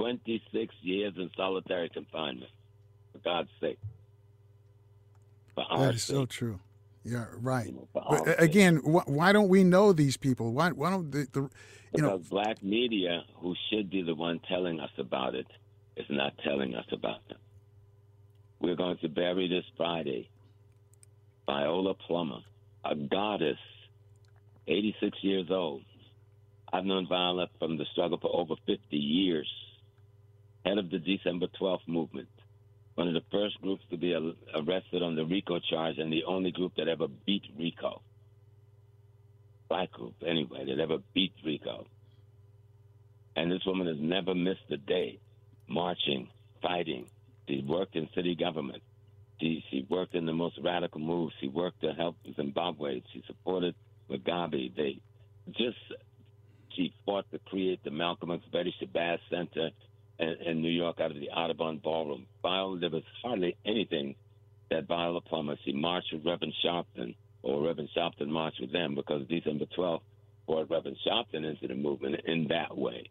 26 years in solitary confinement. For God's sake. For That is sake. so true. Yeah, right. You know, But our sake. again, wh- why don't we know these people? Why, why don't the, the you know, black media, who should be the one telling us about it, is not telling us about them. We're going to bury this Friday Viola Plummer, a goddess, 86 years old. I've known Viola from the struggle for over 50 years. Head of the December 12th movement. One of the first groups to be arrested on the RICO charge and the only group that ever beat RICO. Black group, anyway, that ever beat RICO. And this woman has never missed a day marching, fighting. She worked in city government. She, she worked in the most radical moves. She worked to help Zimbabwe. She supported Mugabe. They just she fought to create the Malcolm X Betty Shabazz Center in, in New York out of the Audubon Ballroom. Viola, there was hardly anything that Viola Plummer. She marched with Reverend Sharpton, or Reverend Sharpton marched with them because December 12th brought Reverend Sharpton into the movement in that way,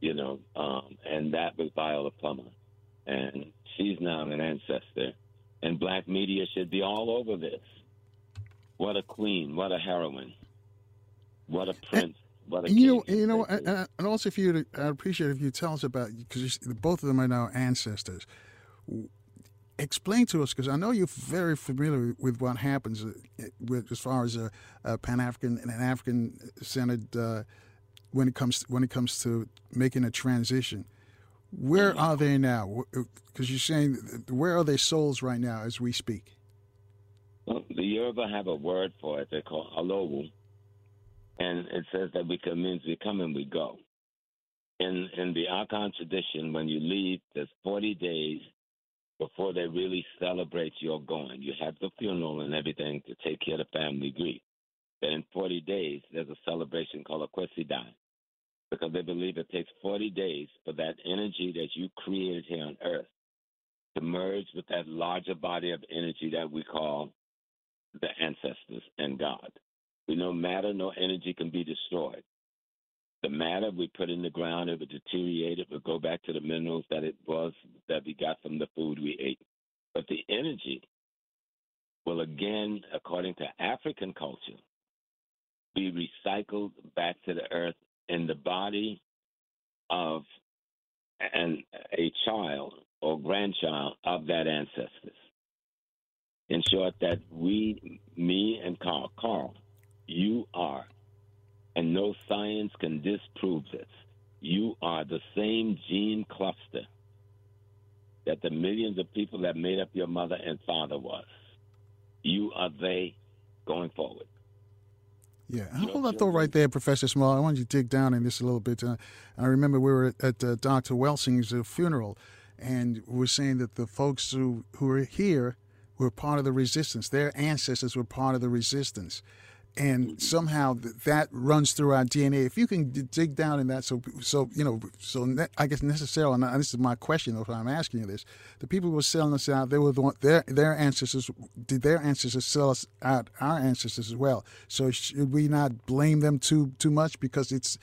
you know, um, and that was Viola Plummer. And she's now an ancestor, and black media should be all over this. What a queen, what a heroine, what a prince, what a And you know, king. you know, and, and also if you, I'd appreciate if you tell us about because both of them are now ancestors. Explain to us because I know you're very familiar with what happens uh, with as far as a, a Pan African and an African centered uh, when it comes when it comes to making a transition. Where are they now? Because you're saying where are their souls right now as we speak? Well, the Yoruba have a word for it. They call alowu, and it says that we come means we come and we go. In in the Akan tradition, when you leave, there's 40 days before they really celebrate your going. You have the funeral and everything to take care of the family grief. Then in 40 days, there's a celebration called a Kwesidan, because they believe it takes 40 days for that energy that you created here on Earth to merge with that larger body of energy that we call the ancestors and God. We know matter, no energy can be destroyed. The matter we put in the ground, it would deteriorate, it would go back to the minerals that it was that we got from the food we ate. But the energy will again, according to African culture, be recycled back to the earth in the body of an, a child or grandchild of that ancestors. In short, that we, me and Carl, Carl, you are, and no science can disprove this, you are the same gene cluster that the millions of people that made up your mother and father was. You are they going forward. Yeah, hold that thought right there, Professor Small. I want you to dig down in this a little bit. Uh, I remember we were at, at uh, Dr. Welsing's uh, funeral, and we are saying that the folks who, who are here were part of the resistance. Their ancestors were part of the resistance. And somehow that runs through our DNA. If you can dig down in that, so so you know, so ne- I guess necessarily, and this is my question, though, I'm asking you this: the people who were selling us out, they were the one, their their ancestors. Did their ancestors sell us out? Our ancestors as well. So should we not blame them too too much because it's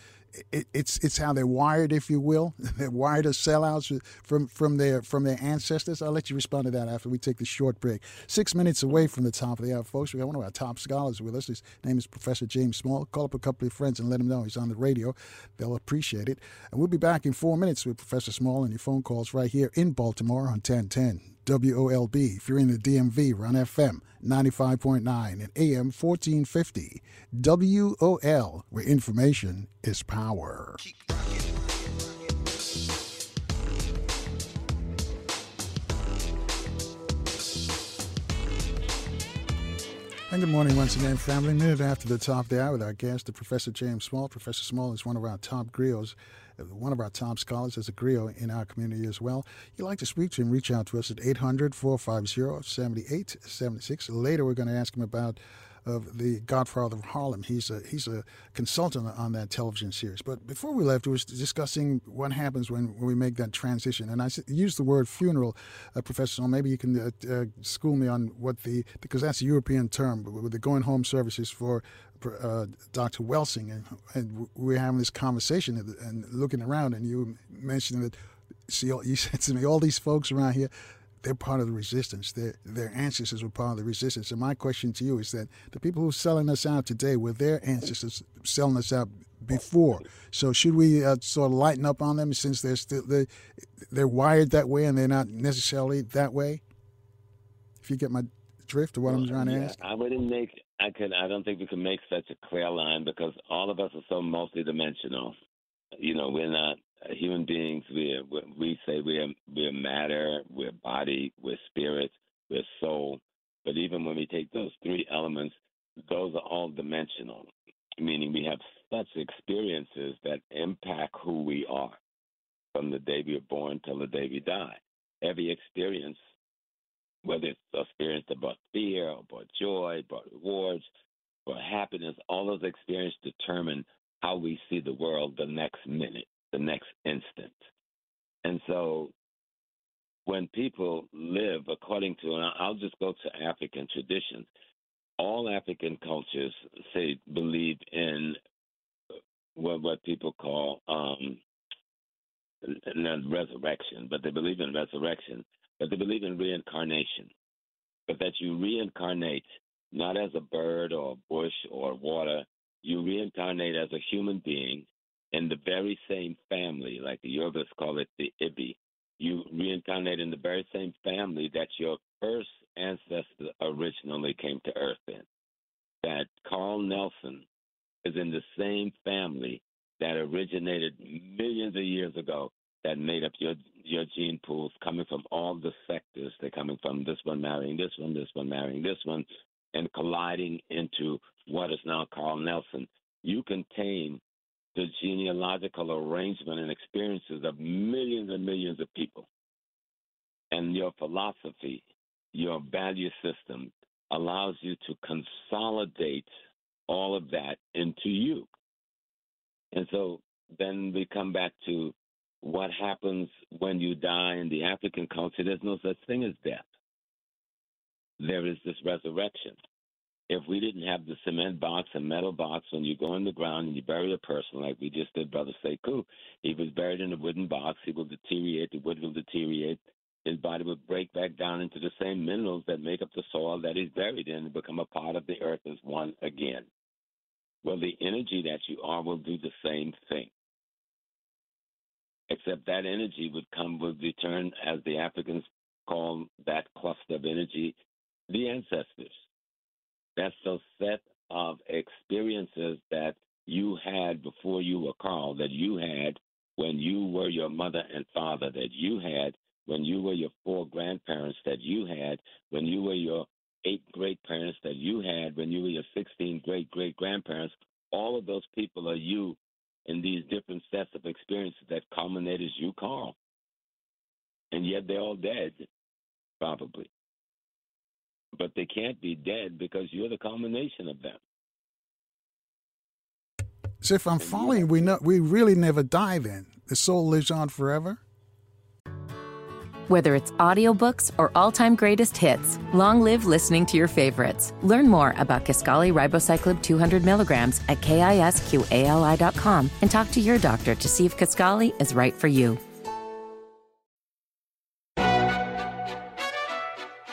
it, it's it's how they're wired, if you will. They're wired as sellouts from from their from their ancestors. I'll let you respond to that after we take this short break. Six minutes away from the top of the hour, folks. We got one of our top scholars with us. His name is Professor James Small. Call up a couple of friends and let them know he's on the radio. They'll appreciate it. And we'll be back in four minutes with Professor Small and your phone calls right here in Baltimore on 1010 WOLB. If you're in the DMV, we're on FM 95.9 and AM 1450. WOL, where information is power. And good morning once again, family. Minute after the top of the hour with our guest, the Professor James Small. Professor Small is one of our top griots, uh, one of our top scholars as a griot in our community as well. You'd like to speak to him, reach out to us at 800 450 7876. Later, we're going to ask him about of the Godfather of Harlem. He's a he's a consultant on that television series. But before we left, we was discussing what happens when, when we make that transition. And I used the word funeral, uh, Professor. So maybe you can uh, uh, school me on what the because that's a European term. With the going home services for uh, Dr. Welsing, and, and we're having this conversation and, and looking around, and you mentioned that see, you said to me, all these folks around here, they're part of the resistance. Their their ancestors were part of the resistance. And my question to you is that the people who are selling us out today were their ancestors selling us out before. So should we uh, sort of lighten up on them since they're still they they're wired that way and they're not necessarily that way? If you get my drift of what I'm trying to Yeah, ask. I wouldn't make. I could. I don't think we can make such a clear line because all of us are so multidimensional. You know, we're not human beings. We we say we're we're matter, we're body, we're spirit, we're soul. But even when we take those three elements, those are all dimensional, meaning we have such experiences that impact who we are from the day we are born till the day we die. Every experience whether it's experience brought fear brought joy, brought rewards, brought happiness, all those experiences determine how we see the world the next minute, the next instant. And so when people live according to, and I'll just go to African traditions, all African cultures say believe in what, what people call um, not resurrection, but they believe in resurrection but they believe in reincarnation, but that you reincarnate not as a bird or a bush or water, you reincarnate as a human being in the very same family, like the Yorubas call it the Ibi. You reincarnate in the very same family that your first ancestor originally came to Earth in. That Carl Nelson is in the same family that originated millions of years ago that made up your your gene pools coming from all the sectors. They're coming from this one marrying this one, this one marrying this one, and colliding into what is now Carl Nelson. You contain the genealogical arrangement and experiences of millions and millions of people. And your philosophy, your value system allows you to consolidate all of that into you. And so then we come back to what happens when you die in the African culture, there's no such thing as death. There is this resurrection. If we didn't have the cement box and metal box when you go in the ground and you bury a person, like we just did, Brother Sekou, he was buried in a wooden box. He will deteriorate. The wood will deteriorate. His body will break back down into the same minerals that make up the soil that he's buried in and become a part of the earth as one again. Well, the energy that you are will do the same thing except that energy would come would return as the Africans call that cluster of energy the ancestors. That's the set of experiences that you had before you were called, that you had when you were your mother and father, that you had when you were your four grandparents, that you had when you were your eight great parents, that you had when you were your 16 great great grandparents. All of those people are you in these different sets of experiences that culminate as you, Carl. And yet they're all dead, probably. But they can't be dead because you're the culmination of them. So if I'm following, we know we really never die. Then the soul lives on forever. Whether it's audiobooks or all-time greatest hits, long live listening to your favorites. Learn more about Kisqali Ribociclib 200 milligrams at kisqali.com and talk to your doctor to see if Kisqali is right for you.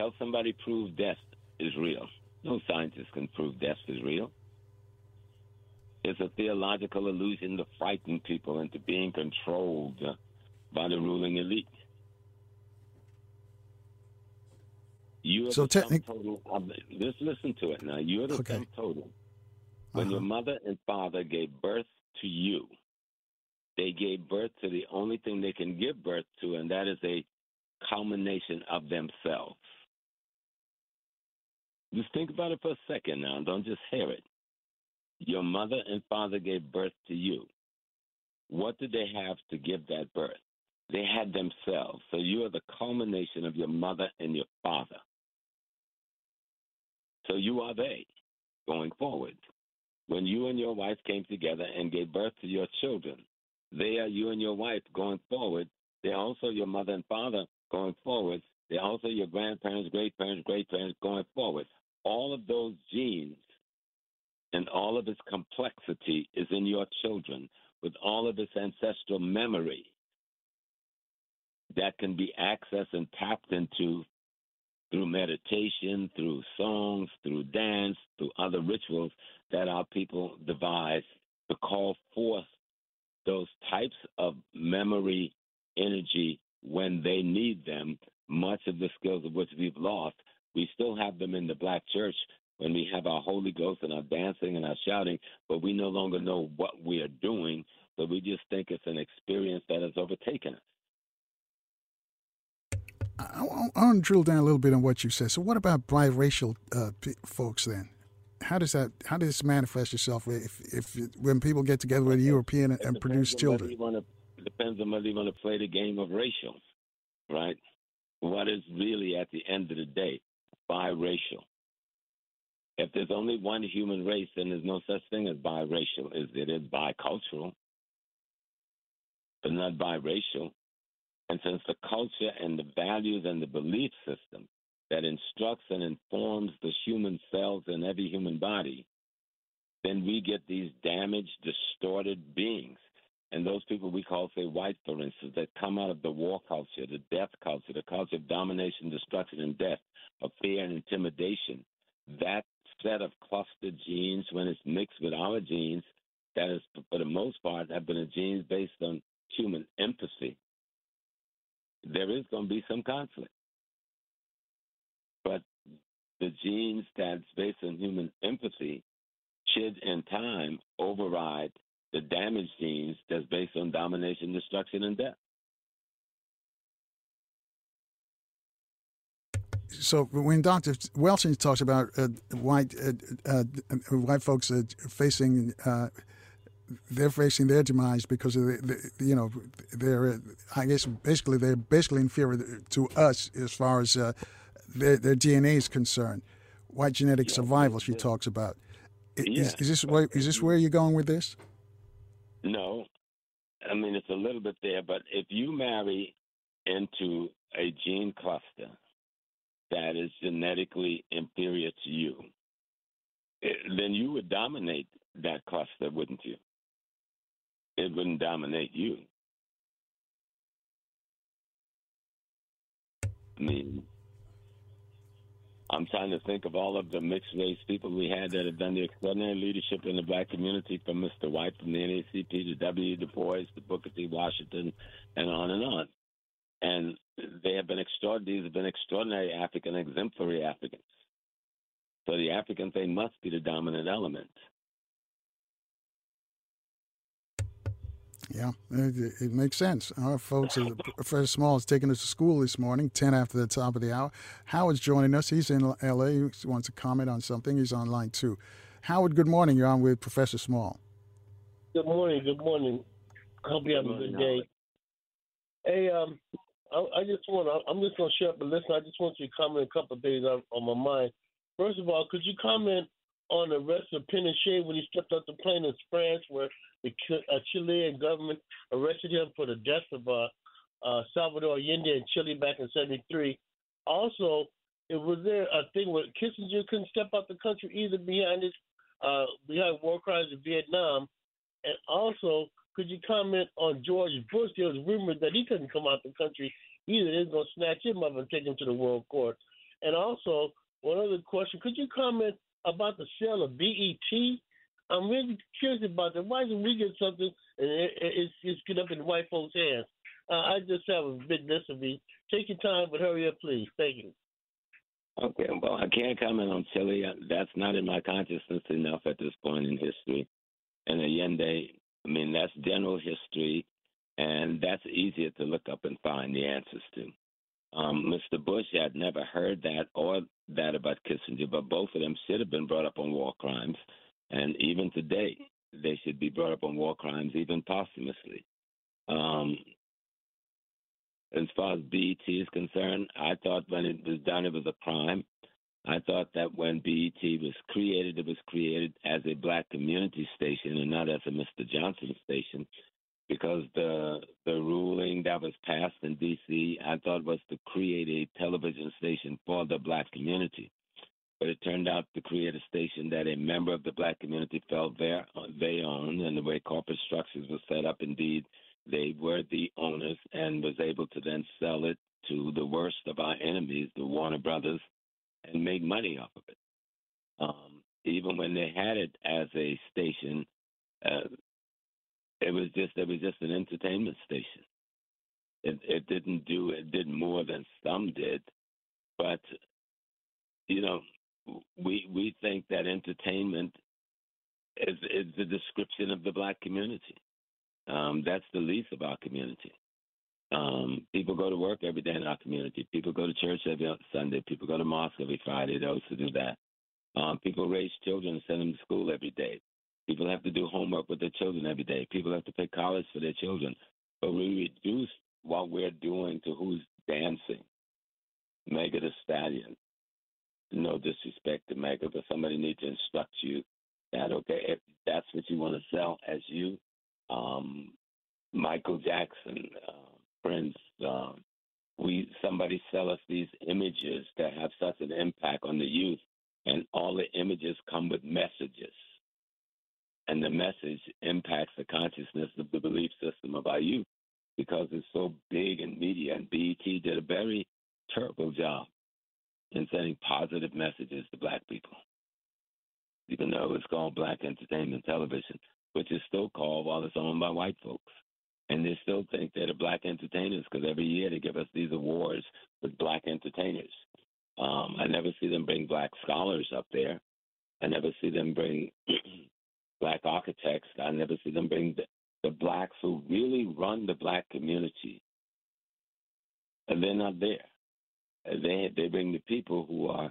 Tell somebody prove death is real. No scientist can prove death is real. It's a theological illusion to frighten people into being controlled by the ruling elite. You are So the technic- total of the, just listen to it now. You're the Okay. sum total. When your Uh-huh. mother and father gave birth to you, they gave birth to the only thing they can give birth to, and that is a culmination of themselves. Just think about it for a second now. Don't just hear it. Your mother and father gave birth to you. What did they have to give that birth? They had themselves. So you are the culmination of your mother and your father. So you are they going forward. When you and your wife came together and gave birth to your children, they are you and your wife going forward. They're also your mother and father going forward. They're also your grandparents, great parents, great parents going forward. All of those genes and all of its complexity is in your children with all of its ancestral memory that can be accessed and tapped into through meditation, through songs, through dance, through other rituals that our people devise to call forth those types of memory energy when they need them. Much of the skills of which we've lost, we still have them in the black church when we have our Holy Ghost and our dancing and our shouting, but we no longer know what we are doing, so we just think it's an experience that has overtaken us. I, I want to drill down a little bit on what you said. So, what about biracial uh, folks then? How does that? How does this manifest itself if, if when people get together with a European and, and produce children? Wanna, it depends on whether you want to play the game of racial, right? What is really at the end of the day biracial? If there's only one human race, then there's no such thing as biracial. Is it is bicultural, but not biracial. And since the culture and the values and the belief system that instructs and informs the human cells in every human body, then we get these damaged, distorted beings. And those people we call, say, white, for instance, that come out of the war culture, the death culture, the culture of domination, destruction, and death, of fear and intimidation. That set of clustered genes, when it's mixed with our genes, that is, for the most part, have been genes based on human empathy there is going to be some conflict. But the genes that's based on human empathy should, in time, override the damage genes that's based on domination, destruction, and death. So when Dr. Welsing talks about uh, white uh, uh, white folks facing uh, they're facing their demise because of the, the, you know they're I guess basically they're basically inferior to us as far as uh, their, their DNA is concerned. White genetic yeah, survival, she talks about. Yeah. Is, is, this where is this where you're going with this? No, I mean it's a little bit there, but if you marry into a gene cluster that is genetically inferior to you, eh, then you would dominate that cluster, wouldn't you? it wouldn't dominate you. I mean, I'm trying to think of all of the mixed race people we had that have done the extraordinary leadership in the black community, from Mr. White, from the NAACP to W. Du Bois to Booker T. Washington, and on and on. And they have been extraordinary. These have been extraordinary African, exemplary Africans. So the African thing must be the dominant element. Yeah, it, it, makes sense. Our folks, Professor Small is taking us to school this morning, 10 after the top of the hour. Howard's joining us. He's in L.A. He wants to comment on something. He's online too. Howard, good morning. You're on with Professor Small. Good morning. Good morning. Hope you have a good day. Hey, um, I, I just want to, I'm just going to share up a listen. I just want you to comment a couple of things on, on my mind. First of all, could you comment on the arrest of Pinochet when he stepped off the plane in France, where the uh, Chilean government arrested him for the death of uh, uh, Salvador Allende in Chile back in '73. Also, it was there a thing where Kissinger couldn't step out the country either behind his uh, behind war crimes in Vietnam, and also could you comment on George Bush? There was rumors that he couldn't come out the country either. They're going to snatch him up and take him to the World Court. And also, one other question: Could you comment about the sale of BET? I'm really curious about that. Why didn't we get something and it, it's it's get up in white folks' hands? Uh, I just have a big me. Take your time, but hurry up, please. Thank you. Okay, well, I can't comment on Chile. That's not in my consciousness enough at this point in history. And Allende, I mean, that's general history, and that's easier to look up and find the answers to. Um, Mr. Bush had never heard that or that about Kissinger, but both of them should have been brought up on war crimes. And even today, they should be brought up on war crimes, even posthumously. Um, as far as BET is concerned, I thought when it was done, it was a crime. I thought that when BET was created, it was created as a black community station and not as a Mr. Johnson station, because the the ruling that was passed in D.C. I thought was to create a television station for the black community, but it turned out to create a station that a member of the black community felt their they owned, and the way corporate structures were set up, indeed, they were the owners, and was able to then sell it to the worst of our enemies, the Warner Brothers and make money off of it. Um, even when they had it as a station, uh, it was just it was just an entertainment station. It it didn't do it did more than some did, but you know we we think that entertainment is is the description of the black community. Um, that's the least of our community. Um, people go to work every day in our community. People go to church every Sunday. People go to mosque every Friday. Those who do that. Um, people raise children and send them to school every day. People have to do homework with their children every day. People have to pay college for their children. But we reduce what we're doing to who's dancing. Megan Thee Stallion. No disrespect to Mega, but somebody needs to instruct you that, okay, if that's what you want to sell as you, um, Michael Jackson, uh, Prince, um, we somebody sell us these images that have such an impact on the youth, and all the images come with messages, and the message impacts the consciousness of the belief system of our youth because it's so big in media. And BET did a very terrible job in sending positive messages to black people, even though it's called Black Entertainment Television, which is still called while it's owned by white folks and they still think they're the black entertainers because every year they give us these awards with black entertainers. Um, I never see them bring black scholars up there. I never see them bring black architects. I never see them bring the, the blacks who really run the black community. And they're not there. And they they bring the people who are,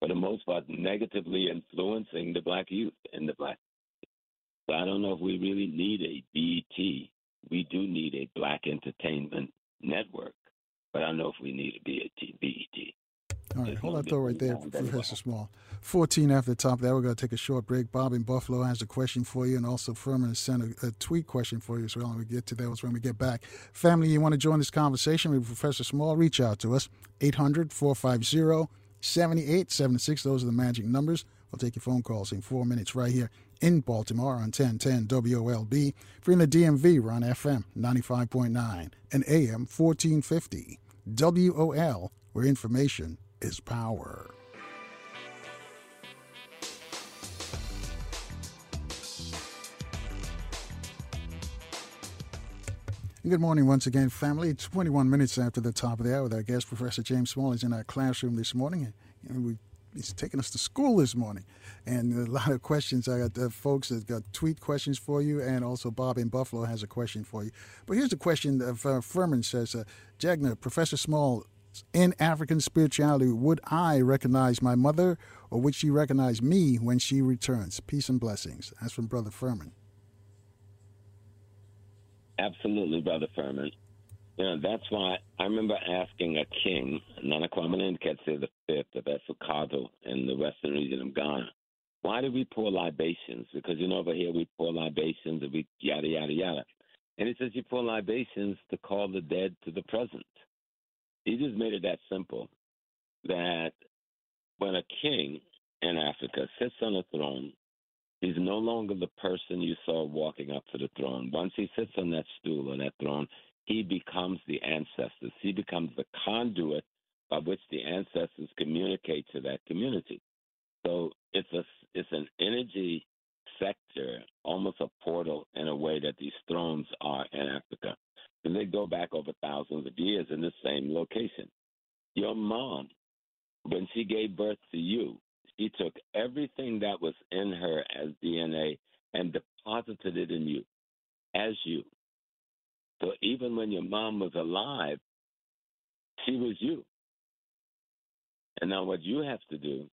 for the most part, negatively influencing the black youth in the black. So I don't know if we really need a BET we do need a black entertainment network, but I don't know if we need a BET. BET. All right, hold that thought right there, Professor Small. 14 after the top of that, we're going to take a short break. Bob in Buffalo has a question for you, and also Furman has sent a, a tweet question for you as well. And we get to those when we get back. Family, you want to join this conversation with Professor Small? Reach out to us, 800 450 7876. Those are the magic numbers. We'll take your phone calls in four minutes right here in Baltimore on 1010 WOLB. If you're in the DMV, we're on FM 95.9 and AM 1450. WOL, where information is power. Good morning once again, family. 21 minutes after the top of the hour with our guest, Professor James Small, is in our classroom this morning. And we he's taking us to school this morning. And a lot of questions. I got uh, folks that got tweet questions for you, and also Bob in Buffalo has a question for you. But here's a question of uh, Furman says, uh, Jagna, Professor Small, in African spirituality, would I recognize my mother, or would she recognize me when she returns? Peace and blessings. That's from Brother Furman. Absolutely, Brother Furman. You know, that's why I remember asking a king, Nana Kwame the V of Esukado in the western region of Ghana, why do we pour libations? Because, you know, over here we pour libations and we yada, yada, yada. And he says you pour libations to call the dead to the present. He just made it that simple that when a king in Africa sits on a throne, he's no longer the person you saw walking up to the throne. Once he sits on that stool or that throne, he becomes the ancestors. He becomes the conduit by which the ancestors communicate to that community. So it's a it's an energy sector, almost a portal in a way that these thrones are in Africa. And they go back over thousands of years in the same location. Your mom, when she gave birth to you, she took everything that was in her as DNA and deposited it in you as you. So even when your mom was alive, she was you. And now what you have to do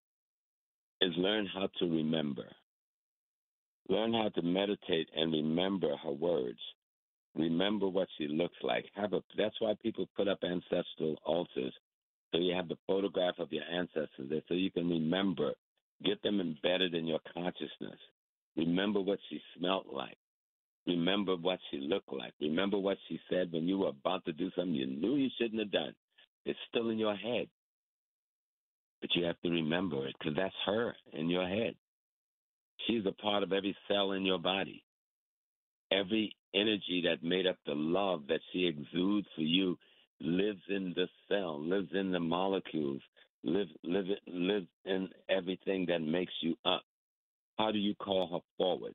is learn how to remember. Learn how to meditate and remember her words. Remember what she looks like. Have a. That's why people put up ancestral altars, so you have the photograph of your ancestors there, so you can remember. Get them embedded in your consciousness. Remember what she smelt like. Remember what she looked like. Remember what she said when you were about to do something you knew you shouldn't have done. It's still in your head. But you have to remember it because that's her in your head. She's a part of every cell in your body. Every energy that made up the love that she exudes for you lives in the cell, lives in the molecules, lives live, lives in everything that makes you up. How do you call her forward?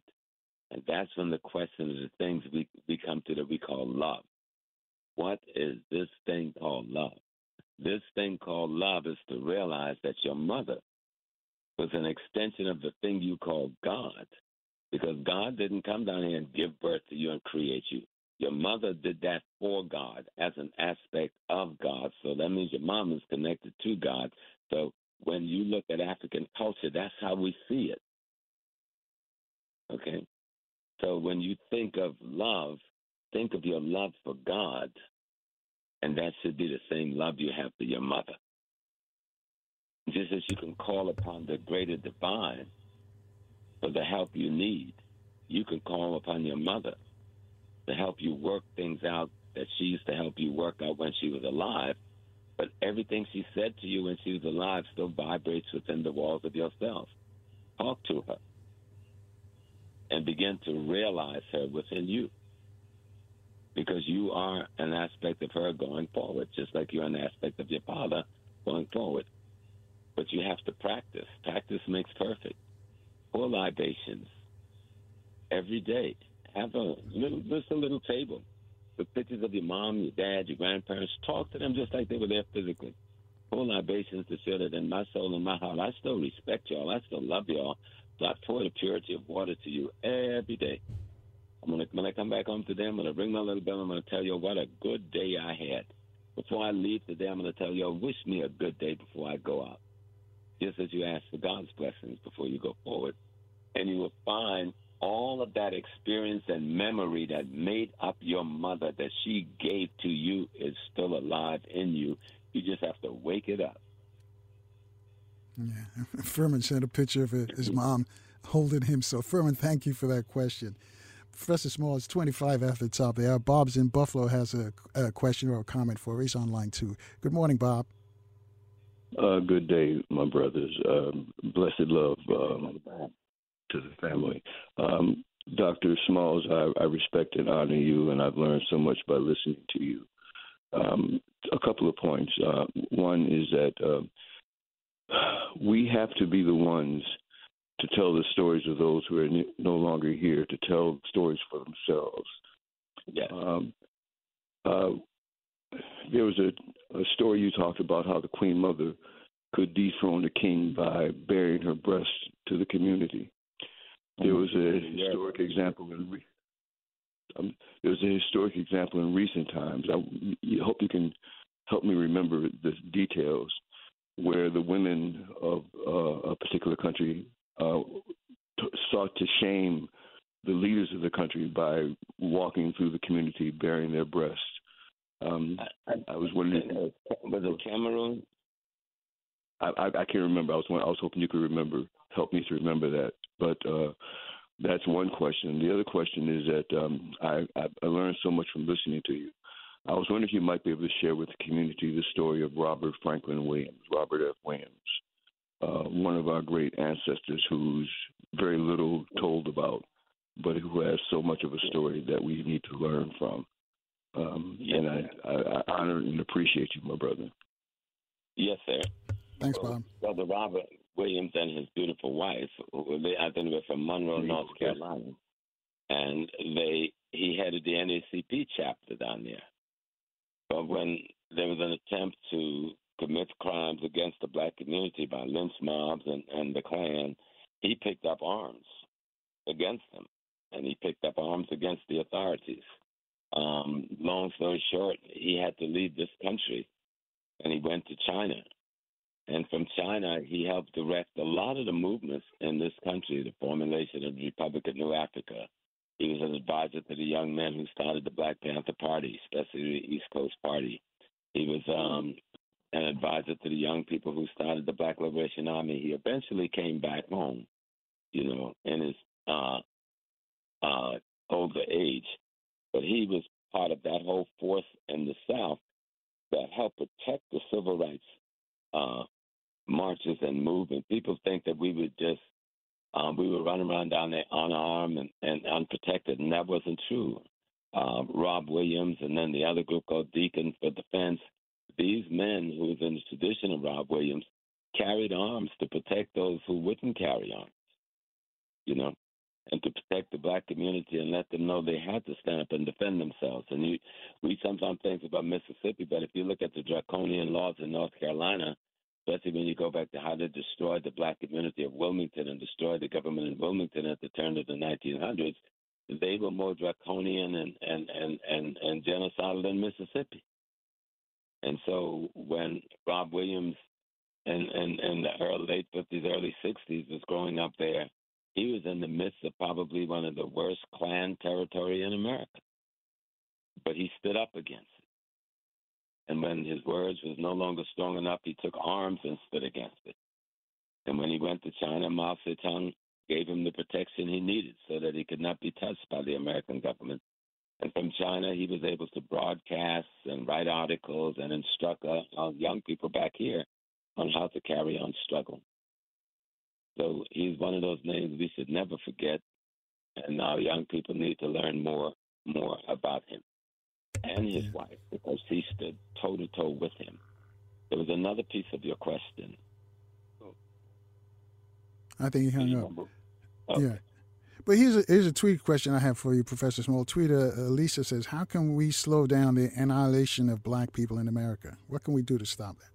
And that's when the question of the things we, we come to that we call love. What is this thing called love? This thing called love is to realize that your mother was an extension of the thing you call God. Because God didn't come down here and give birth to you and create you. Your mother did that for God as an aspect of God. So that means your mom is connected to God. So when you look at African culture, that's how we see it. Okay? So when you think of love, think of your love for God, and that should be the same love you have for your mother. Just as you can call upon the greater divine for the help you need, you can call upon your mother to help you work things out that she used to help you work out when she was alive. But everything she said to you when she was alive still vibrates within the walls of yourself. Talk to her and begin to realize her within you. Because you are an aspect of her going forward, just like you're an aspect of your father going forward. But you have to practice. Practice makes perfect. Pour libations every day. Have a little, just a little table with pictures of your mom, your dad, your grandparents. Talk to them just like they were there physically. Pour libations to show that in my soul and my heart, I still respect y'all. I still love y'all. So I pour the purity of water to you every day. I'm gonna when I come back home today, I'm gonna ring my little bell. I'm gonna tell you what a good day I had. Before I leave today, I'm gonna tell you, wish me a good day before I go out. Just as you ask for God's blessings before you go forward, and you will find all of that experience and memory that made up your mother that she gave to you is still alive in you. You just have to wake it up. Yeah. Furman sent a picture of his mom holding him. So, Furman, thank you for that question. Professor Small is 25 after the top there. Bob's in Buffalo has a, a question or a comment for us. He's on line two. Good morning, Bob. Uh, good day, my brothers. Um, blessed love um, to the family. Um, Dr. Smalls, I, I, respect and honor you, and I've learned so much by listening to you. Um, a couple of points. Uh, one is that uh, we have to be the ones to tell the stories of those who are no longer here, to tell stories for themselves. Yeah. Um, uh, there was a, a story you talked about how the Queen Mother could dethrone the king by baring her breast to the community. There was a historic example in re- um, there was a historic example in recent times. I, I hope you can help me remember the details where the women of uh, a particular country uh, t- sought to shame the leaders of the country by walking through the community bearing their breasts. Um, I, I, was wondering, was it Cameroon? I, I, I can't remember. I was I was hoping you could remember, help me to remember that. But uh, that's one question. The other question is that um, I, I learned so much from listening to you. I was wondering if you might be able to share with the community the story of Robert Franklin Williams, Robert F. Williams, uh, one of our great ancestors who's very little told about, but who has so much of a story that we need to learn from. Um, and I, I, I, honor and appreciate you, my brother. Yes, sir. Thanks, Bob. Brother Robert Williams and his beautiful wife, they, I think, were from Monroe, North Carolina, and they he headed the NAACP chapter down there. But when there was an attempt to commit crimes against the black community by lynch mobs and, and the Klan, he picked up arms against them, and he picked up arms against the authorities. Um, long story short, he had to leave this country, and he went to China. And from China, he helped direct a lot of the movements in this country, the formulation of the Republic of New Africa, He was an advisor to the young men who started the Black Panther Party, especially the East Coast Party. He was um, an advisor to the young people who started the Black Liberation Army. He eventually came back home, you know, in his uh, uh, older age. But he was part of that whole force in the South that helped protect the civil rights uh, marches and movement. People think that we would just um, we were running around down there unarmed and, and unprotected, and that wasn't true. Uh, Rob Williams and then the other group called Deacons for Defense. These men who was in the tradition of Rob Williams carried arms to protect those who wouldn't carry arms, you know, and to protect the black community and let them know they had to stand up and defend themselves. And you, we sometimes think about Mississippi, but if you look at the draconian laws in North Carolina, especially when you go back to how they destroyed the black community of Wilmington and destroyed the government in Wilmington at the turn of the 1900s, they were more draconian and and and and, and genocidal than Mississippi. And so when Rob Williams and and in the early late 50s, early 60s was growing up there, he was in the midst of probably one of the worst Klan territory in America. But he stood up against it. And when his words was no longer strong enough, he took arms and stood against it. And when he went to China, Mao Zedong gave him the protection he needed so that he could not be touched by the American government. And from China, he was able to broadcast and write articles and instruct uh, young people back here on how to carry on struggle. So he's one of those names we should never forget, and our young people need to learn more more about him and his wife because he stood toe to toe with him. There was another piece of your question. I think he hung up. Okay. Yeah. But here's a, here's a tweet question I have for you, Professor Small. Tweeter uh, Lisa says, How can we slow down the annihilation of black people in America? What can we do to stop that?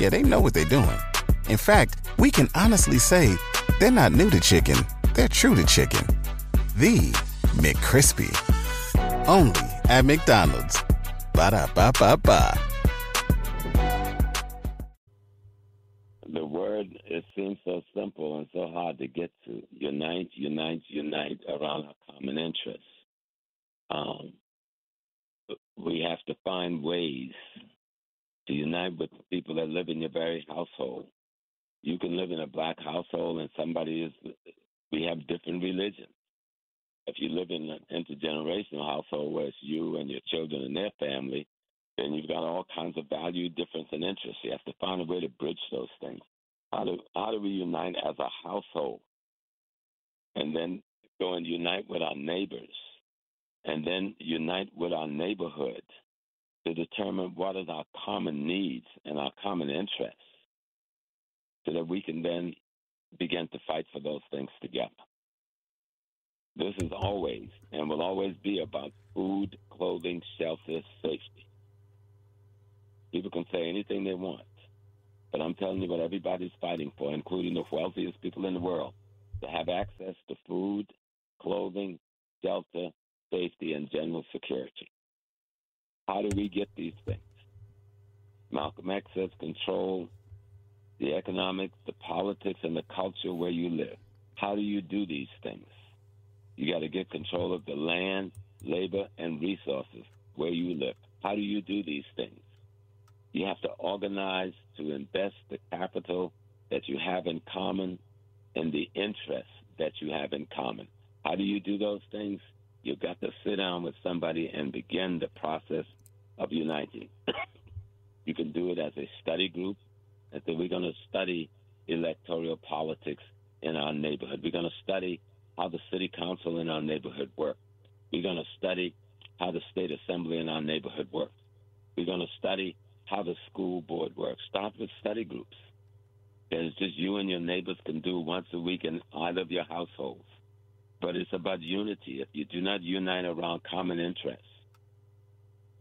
Yeah, they know what they're doing. In fact, we can honestly say they're not new to chicken, they're true to chicken. The McCrispy. Only at McDonald's. Ba da ba ba ba. The word, it seems so simple and so hard to get to. Unite, unite, unite around our common interests. Um, we have to find ways to unite with people that live in your very household. You can live in a black household and somebody is, we have different religions. If you live in an intergenerational household where it's you and your children and their family, then you've got all kinds of value, difference, and interests. You have to find a way to bridge those things. How do how do we unite as a household, and then go and unite with our neighbors, and then unite with our neighborhood, to determine what is our common needs and our common interests so that we can then begin to fight for those things together. This is always and will always be about food, clothing, shelter, safety. People can say anything they want, but I'm telling you what everybody's fighting for, including the wealthiest people in the world, to have access to food, clothing, shelter, safety, and general security. How do we get these things? Malcolm X says control the economics, the politics, and the culture where you live. How do you do these things? You got to get control of the land, labor, and resources where you live. How do you do these things? You have to organize to invest the capital that you have in common and the interests that you have in common. How do you do those things? You've got to sit down with somebody and begin the process of uniting. you can do it as a study group, and then we're going to study electoral politics in our neighborhood. We're going to study how the city council in our neighborhood works. We're going to study how the state assembly in our neighborhood works. We're going to study how the school board works. Start with study groups. Is just you and your neighbors can do once a week in either of your households but it's about unity. If you do not unite around common interests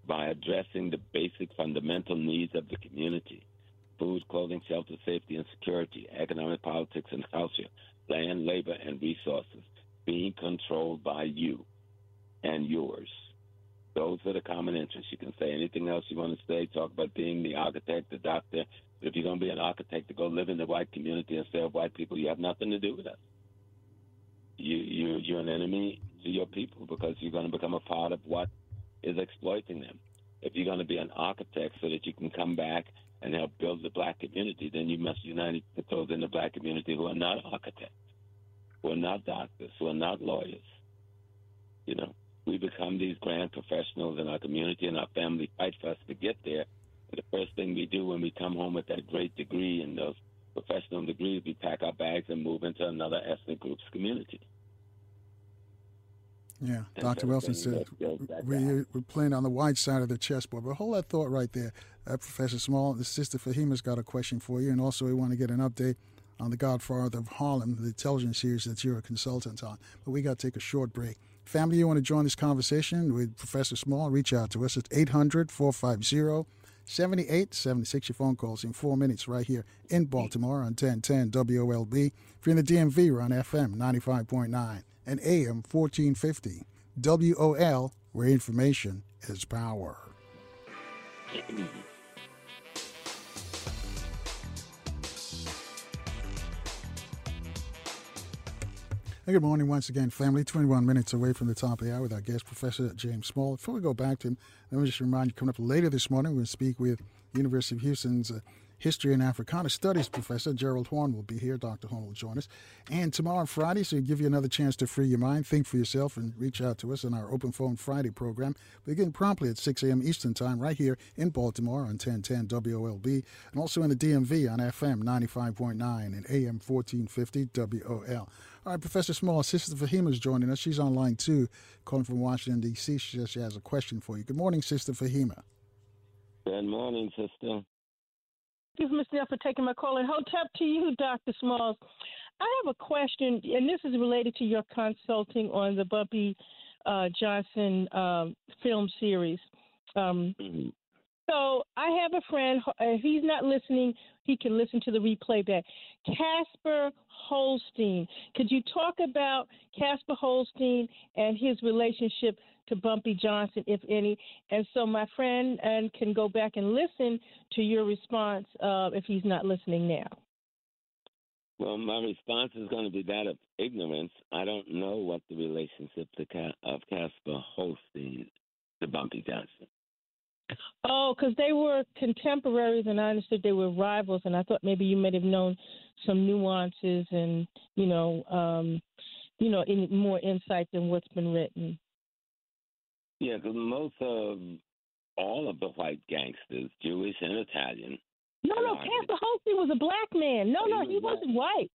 by addressing the basic fundamental needs of the community food, clothing, shelter, safety, and security, economic politics and culture, land, labor, and resources being controlled by you and yours. Those are the common interests. You can say anything else you want to say, talk about being the architect, the doctor. But if you're going to be an architect to go live in the white community and serve white people, you have nothing to do with us. You, you, you're an enemy to your people because you're going to become a part of what is exploiting them. If you're going to be an architect so that you can come back and help build the black community, then you must unite those in the black community who are not architects, who are not doctors, who are not lawyers. You know, we become these grand professionals in our community, and our family fight for us to get there. The first thing we do when we come home with that great degree and those professional degrees, we pack our bags and move into another ethnic group's community. Yeah, Dr. Wilson said we, we're playing on the wide side of the chessboard. But hold that thought right there. Uh, Professor Small, the Sister Fahima's got a question for you, and also we want to get an update on The Godfather of Harlem, the television series that you're a consultant on. But we got to take a short break. Family, you want to join this conversation with Professor Small? Reach out to us at 800 450 7876. Your phone calls in four minutes right here in Baltimore on 1010 WOLB. If you're in the DMV, we're on FM 95.9 and AM 1450. WOL, where information is power. Good morning once again, family. 21 minutes away from the top of the hour with our guest, Professor James Small. Before we go back to him, let me just remind you, coming up later this morning, we're going to speak with University of Houston's uh, History and Africana Studies professor Gerald Horne will be here. Dr. Horne will join us. And tomorrow, Friday, so give you another chance to free your mind, think for yourself, and reach out to us in our Open Phone Friday program. Begin promptly at 6 a.m. Eastern Time, right here in Baltimore on 1010 WOLB, and also in the DMV on FM 95.9 and AM 1450 WOL. All right, Professor Small, Sister Fahima is joining us. She's online too, calling from Washington, D.C. She says she has a question for you. Good morning, Sister Fahima. Good morning, Sister. Thank you, Ms. Neal, for taking my call. And hotep to you, Dr. Smalls. I have a question, and this is related to your consulting on the Bumpy uh, Johnson um, film series. Um, mm-hmm. So I have a friend. If he's not listening, he can listen to the replay back. Casper Holstein. Could you talk about Casper Holstein and his relationship to Bumpy Johnson, if any? And so my friend and can go back and listen to your response uh, if he's not listening now. Well, my response is going to be that of ignorance. I don't know what the relationship to, of Casper Holstein to Bumpy Johnson. Oh, because they were contemporaries, and I understood they were rivals, and I thought maybe you might have known some nuances and you know, um, you know, in, more insight than what's been written. Yeah, because most of all of the white gangsters, Jewish and Italian. No, no, Holstein was a black man. No, he no, was he black. wasn't white.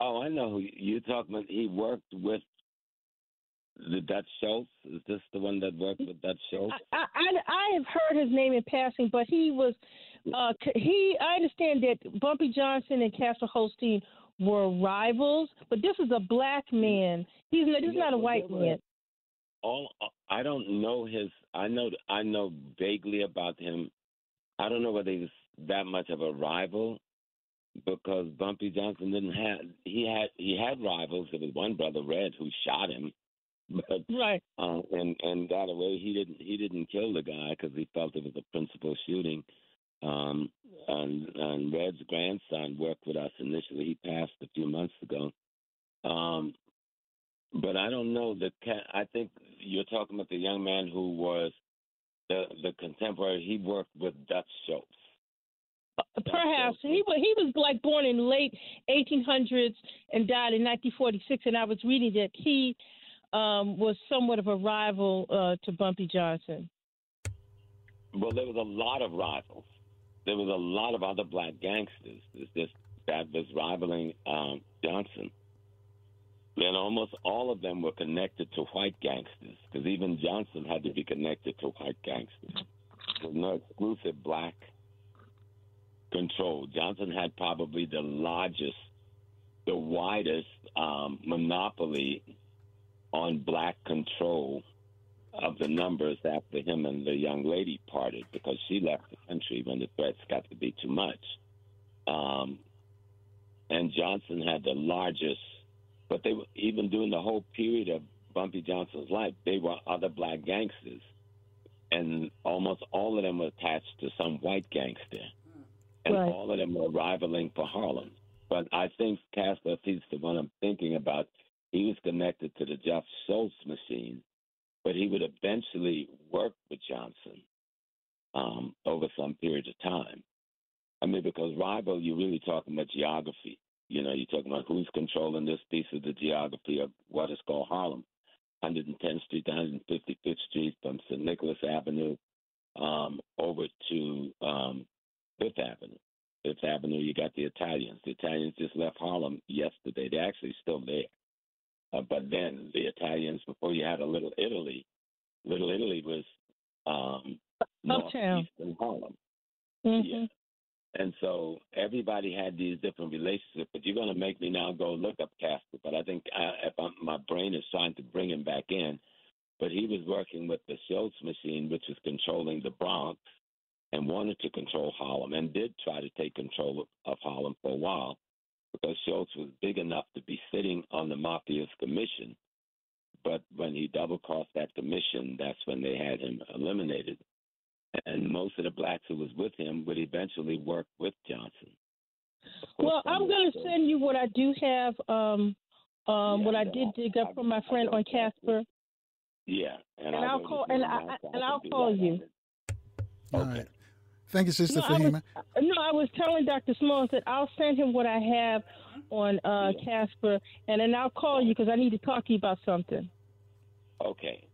Oh, I know who you're talking about. He worked with the Dutch Schultz. Is this the one that worked with Dutch Schultz? I, I, I have heard his name in passing, but he was uh, he. I understand that Bumpy Johnson and Casper Holstein were rivals, but this is a black man. He's not, this is not a white man. All I don't know his. I know I know vaguely about him. I don't know whether he was that much of a rival because Bumpy Johnson didn't have he had he had rivals. There was one brother Red who shot him but right, uh, and and got away. He didn't he didn't kill the guy because he felt it was a principal shooting. Um, and, and Red's grandson worked with us initially. He passed a few months ago. Um, but I don't know the. I think you're talking about the young man who was the the contemporary. He worked with Dutch Schultz. Uh, perhaps he was he was like born in late 1800s and died in 1946. And I was reading that he um, was somewhat of a rival uh, to Bumpy Johnson? Well, there was a lot of rivals. There was a lot of other black gangsters that was rivaling um, Johnson. And almost all of them were connected to white gangsters, because even Johnson had to be connected to white gangsters. There was no exclusive black control. Johnson had probably the largest, the widest um, monopoly on black control of the numbers after him and the young lady parted because she left the country when the threats got to be too much. Um, and Johnson had the largest, but they were even during the whole period of Bumpy Johnson's life, they were other black gangsters, and almost all of them were attached to some white gangster, and Right. all of them were rivaling for Harlem. But I think Casper, he's the one I'm thinking about, he was connected to the Jeff Schultz machine, but he would eventually work with Johnson um, over some period of time. I mean, because rival, you're really talking about geography. You know, you're talking about who's controlling this piece of the geography of what is called Harlem. 110th Street to 155th Street from St. Nicholas Avenue um, over to um, Fifth Avenue. Fifth Avenue, you got the Italians. The Italians just left Harlem yesterday. They're actually still there. Uh, but then the Italians, before you had a Little Italy, Little Italy was um, northeastern Harlem. Mhm. Yeah. And so everybody had these different relationships. But you're going to make me now go look up Casper. But I think I, if I'm, my brain is trying to bring him back in. But he was working with the Schultz machine, which was controlling the Bronx and wanted to control Harlem and did try to take control of, of Harlem for a while because Schultz was big enough to be sitting on the mafia's commission. But when he double crossed that commission, that's when they had him eliminated and most of the blacks who was with him would eventually work with Johnson. Well, I'm going to send you what I do have. Um, um, Yeah, what I no, did dig up I- from my friend don't on. Casper, Yeah, and, and I'll call and I, now, I- so and I I'll call you. All Okay. right. Thank you, Sister No, I was, no, I was telling Dr. Smalls that I'll send him what I have on uh, Casper, and then I'll call you because I need to talk to you about something. Okay.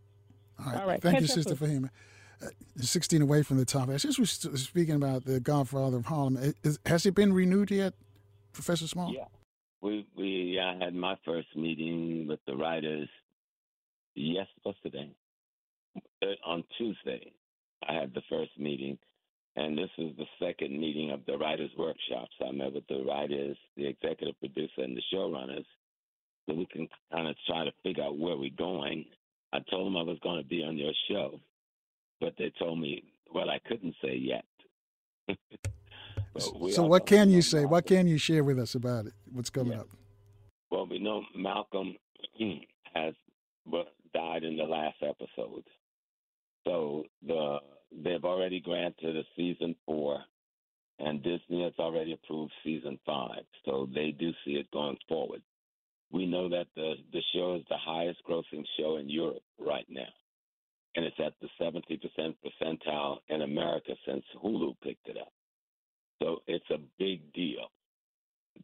All right. All right. Thank you, Catch up Sister with- Fahima. Uh, 16 away from the topic. Since we're speaking about the Godfather of Harlem, is, has it been renewed yet, Professor Small? Yeah. We we I had my first meeting with the writers. Yes, yesterday. Uh, on Tuesday, I had the first meeting, and this is the second meeting of the writers' workshops. I met with the writers, the executive producer, and the showrunners, so we can kind of try to figure out where we're going. I told them I was going to be on your show, but they told me well I couldn't say yet. So what can you say? Malcolm. What can you share with us about it? What's coming Yeah. up? Well, we know Malcolm has died in the last episode, so the they've already granted a season four, and Disney has already approved season five. So they do see it going forward. We know that the the show is the highest grossing show in Europe right now, and it's at the seventy percent percentile in America since Hulu picked it up. So it's a big deal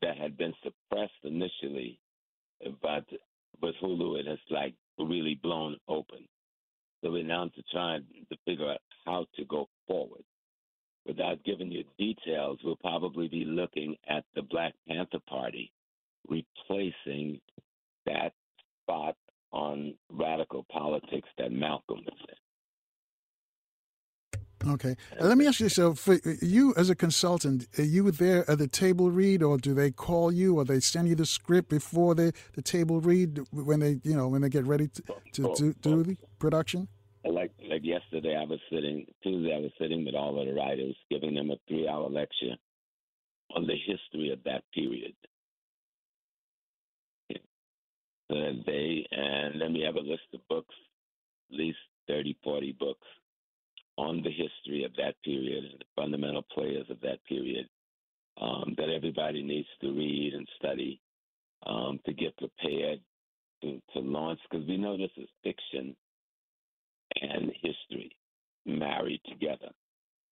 that had been suppressed initially, but with Hulu, it has like really blown open. So we're now to trying to figure out how to go forward. Without giving you details, we'll probably be looking at the Black Panther Party replacing that spot on radical politics that Malcolm was in. Okay. Uh, let me ask you so for you as a consultant, are you there at the table read or do they call you or they send you the script before the, the table read when they you know when they get ready to, to do, the production? like like yesterday I was sitting Tuesday I was sitting with all of the writers giving them a three hour lecture on the history of that period. So that they and then we have a list of books, at least 30, 40 books on the history of that period and the fundamental players of that period um, that everybody needs to read and study um, to get prepared to, to launch because we know this is fiction and history married together.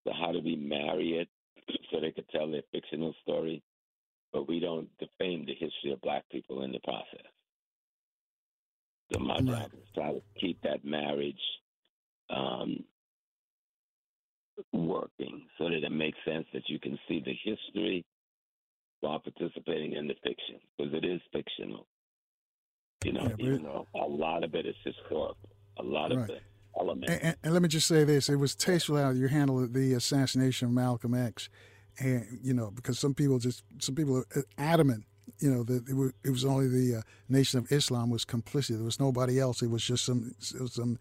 So how do we marry it so they could tell their fictional story, but we don't defame the history of black people in the process? So my Right. job is try to keep that marriage um, working so that it makes sense that you can see the history while participating in the fiction because it is fictional. You know, Yeah, even though a lot of it is historical, a lot of Right. the elements. And, and, and let me just say this: it was tasteful how you handled the assassination of Malcolm X, and you know because some people just some people are adamant you know, that it was, it was only the uh, Nation of Islam was complicit. There was nobody else. It was just some was some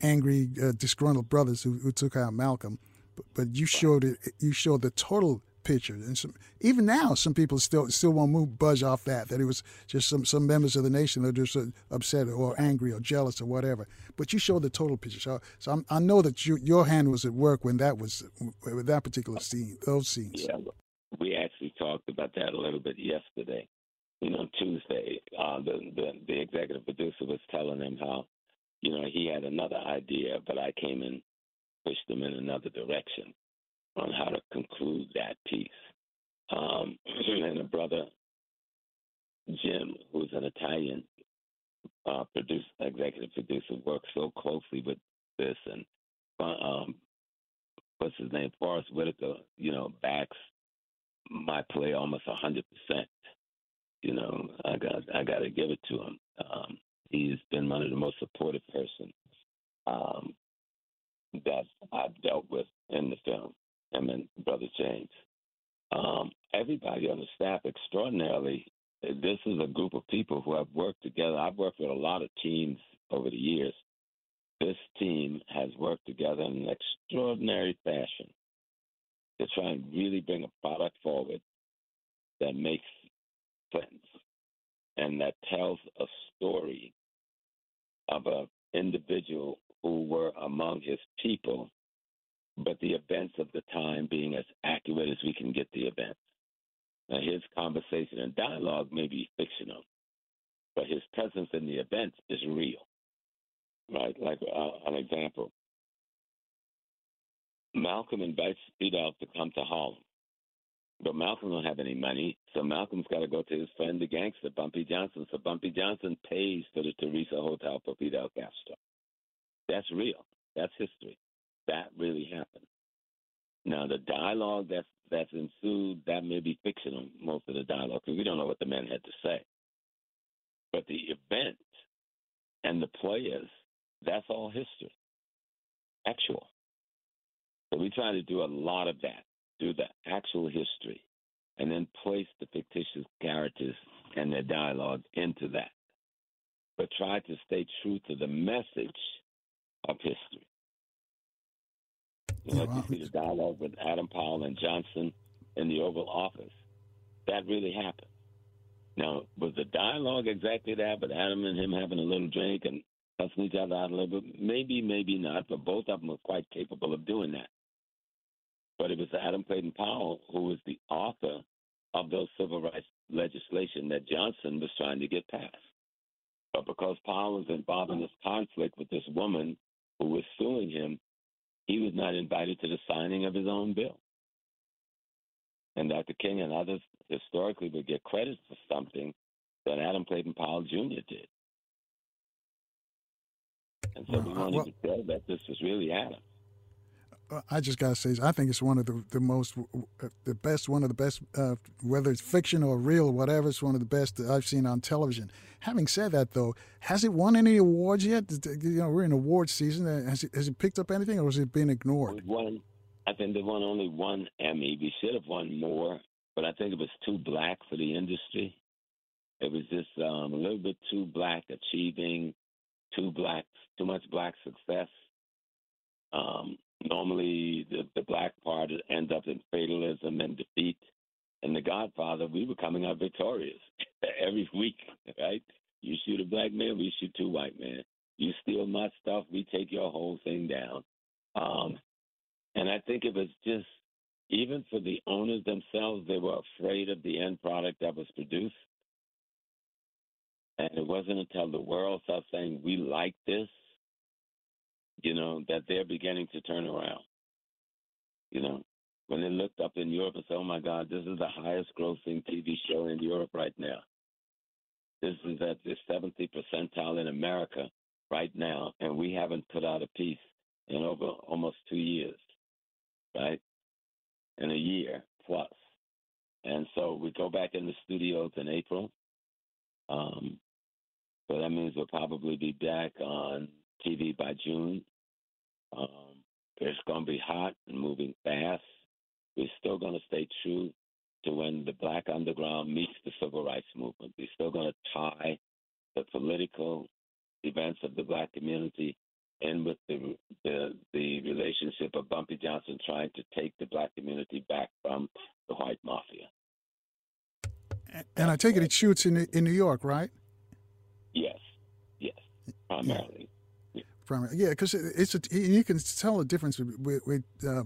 angry, uh, disgruntled brothers who, who took out Malcolm. But, you showed it. You showed the total picture, and some, even now, some people still still won't move budge off that. That it was just some some members of the nation that are just uh, upset or angry or jealous or whatever. But you showed the total picture. So, so I'm, i know that you, your hand was at work when that was with that particular scene, those scenes. Yeah, we actually talked about that a little bit yesterday. You know, Tuesday, uh, the, the the executive producer was telling him how, you know, he had another idea, but I came and pushed him in another direction on how to conclude that piece. Um, and a brother, Jim, who's an Italian uh, producer, executive producer, works so closely with this, and uh, um, what's his name, Forest Whitaker, you know, backs my play almost hundred percent. You know, I got I got to give it to him. Um, he's been one of the most supportive person um, that I've dealt with in the film. And Brother James. Um, everybody on the staff extraordinarily. This is a group of people who have worked together. I've worked with a lot of teams over the years. This team has worked together in an extraordinary fashion to try and really bring a product forward that makes sense and that tells a story of an individual who were among his people, but the events of the time being as accurate as we can get the events. Now, his conversation and dialogue may be fictional, but his presence in the events is real. Right? Like uh, an example Malcolm invites Fidel to come to Harlem. But Malcolm don't have any money, so Malcolm's got to go to his friend, the gangster, Bumpy Johnson. So Bumpy Johnson pays for the Theresa Hotel for Fidel Castro. That's real. That's history. That really happened. Now the dialogue that's that's ensued, that may be fictional, most of the dialogue, because we don't know what the men had to say. But the event and the players, that's all history. Actual. So we try to do a lot of that, do the actual history, and then place the fictitious characters and their dialogue into that. But try to stay true to the message of history. You know, yeah, you see the dialogue with Adam Powell and Johnson in the Oval Office. That really happened. Now, was the dialogue exactly that, but Adam and him having a little drink and cussing each other out a little bit? Maybe, maybe not, but both of them were quite capable of doing that. But it was Adam Clayton Powell who was the author of those civil rights legislation that Johnson was trying to get passed. But because Powell was involved in this conflict with this woman who was suing him, he was not invited to the signing of his own bill. And Dr. King and others historically would get credit for something that Adam Clayton Powell Jr. did. And so we wanted well, to tell that this was really Adam. I just gotta say, I think it's one of the, the most, the best, one of the best, uh, whether it's fiction or real, whatever. It's one of the best that I've seen on television. Having said that, though, has it won any awards yet? You know, we're in award season. Uh, has it, has it picked up anything, or has it been ignored? One, I think they won only one Emmy. We should have won more, but I think it was too black for the industry. It was just um, a little bit too black, achieving too black, too much black success. Um, normally the, the black part ends up in fatalism and defeat. And The Godfather, we were coming out victorious every week, right? You shoot a black man, we shoot two white men. You steal my stuff, we take your whole thing down. Um, and I think it was just, even for the owners themselves, they were afraid of the end product that was produced. And it wasn't until the world started saying, we like this, you know, that they're beginning to turn around. You know, when they looked up in Europe and said, oh my God, this is the highest grossing TV show in Europe right now. This is at the 70th percentile in America right now, and we haven't put out a piece in over almost two years, right? In a year plus. And so we go back in the studios in April. Um, so that means we'll probably be back on TV by June. Um, it's going to be hot and moving fast. We're still going to stay true to when the black underground meets the civil rights movement. We're still going to tie the political events of the black community in with the, the the relationship of Bumpy Johnson trying to take the black community back from the white mafia. And I take it it shoots in in New York, right? Yes, yes, primarily. Yeah. Yeah, because it's a, you can tell the difference with, with uh,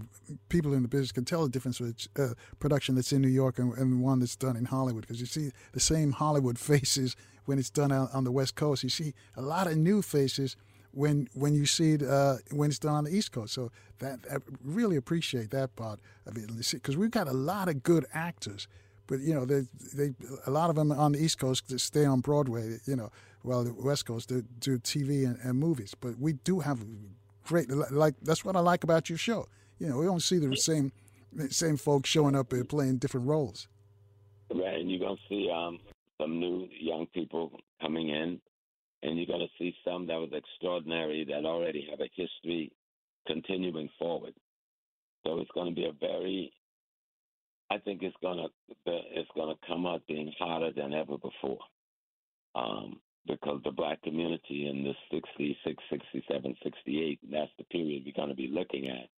people in the business can tell the difference with uh, production that's in New York and, and one that's done in Hollywood because you see the same Hollywood faces when it's done out on the West Coast. You see a lot of new faces when when you see it uh, when it's done on the East Coast. So that I really appreciate that part of it because we've got a lot of good actors, but you know they they a lot of them on the East Coast stay on Broadway. You know, while the West Coast do, do TV and, and movies. But we do have great like that's what I like about your show. You know, we don't see the same same folks showing up and playing different roles. Right, and you're gonna see um, some new young people coming in and you're going to see some that was extraordinary that already have a history continuing forward. So it's going to be a very, I think it's going to it's going to come out being hotter than ever before, um, because the black community in the 66, 67, 68, that's the period we're going to be looking at.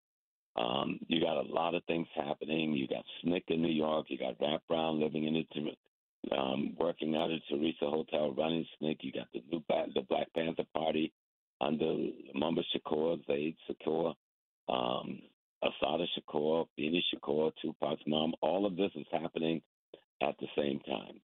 Um, you got a lot of things happening. You got SNCC in New York. You got Rap Brown living in it um, working out at Theresa Hotel, running SNCC. You got the new the Black Panther Party under Mumba Shakur, Zaid Shakur, um, Assata Shakur, Afeni Shakur, Tupac's mom. All of this is happening at the same time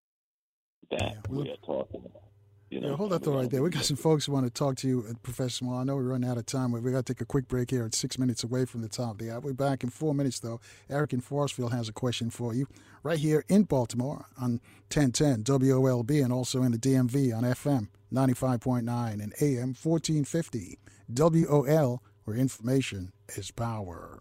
that yeah, we are talking about. You know, yeah, hold that thought right there. We got some folks who want to talk to you, uh, Professor Small. I know we're running out of time. But we got to take a quick break here. It's six minutes away from the top of the hour. We're back in four minutes, though. Eric in Forestville has a question for you right here in Baltimore on 1010 WOLB and also in the DMV on FM 95.9 and AM 1450. WOL, where information is power.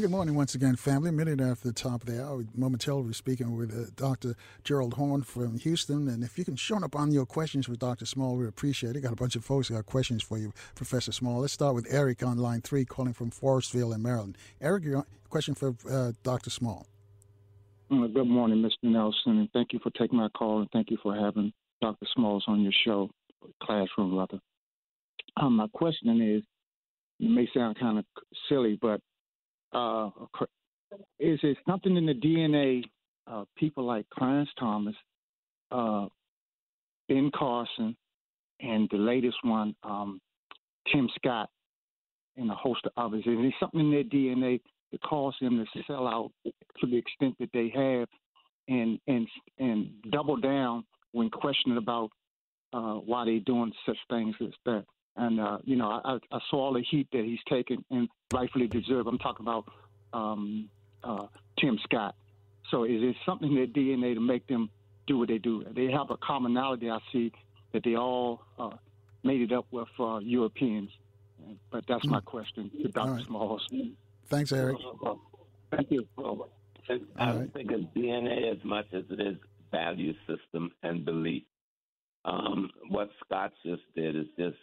Good morning once again, family. A minute after the top of the hour, momentarily speaking with uh, Dr. Gerald Horne from Houston. And if you can show up on your questions with Dr. Small, we appreciate it. Got a bunch of folks got questions for you, Professor Small. Let's start with Eric on line three, calling from Forestville in Maryland. Eric, your question for uh, Dr. Small. Uh, good morning, Mr. Nelson, and thank you for taking my call, and thank you for having Dr. Smalls on your show, classroom rather. Um, my question is, it may sound kind of silly, but uh, is it something in the DNA of people like Clarence Thomas, uh, Ben Carson, and the latest one, um, Tim Scott, and a host of others? Is there something in their DNA that cause them to sell out to the extent that they have, and and and double down when questioned about uh, why they're doing such things as that? And uh, you know, I, I saw all the heat that he's taken and rightfully deserved. I'm talking about um, uh, Tim Scott. So is it something in their DNA to make them do what they do? They have a commonality. I see that they all uh, made it up with uh, Europeans. But that's my question to Dr. Right. Smalls. Thanks, Eric. Thank you. I don't think it's DNA as much as it is value system and belief. Um, what Scott just did is just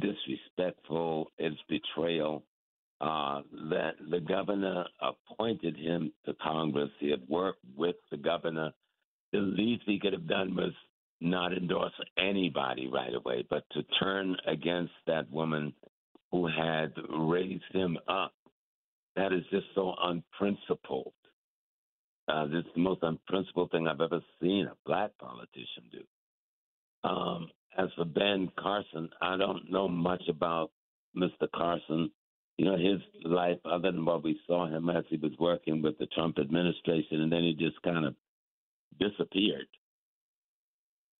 disrespectful. It's betrayal. Uh, that the governor appointed him to Congress. He had worked with the governor. The least he could have done was not endorse anybody right away, but to turn against that woman who had raised him up. That is just so unprincipled. Uh, this is the most unprincipled thing I've ever seen a black politician do. Um, as for Ben Carson, I don't know much about Mr. Carson. You know, his life, other than what we saw him as he was working with the Trump administration, and then he just kind of disappeared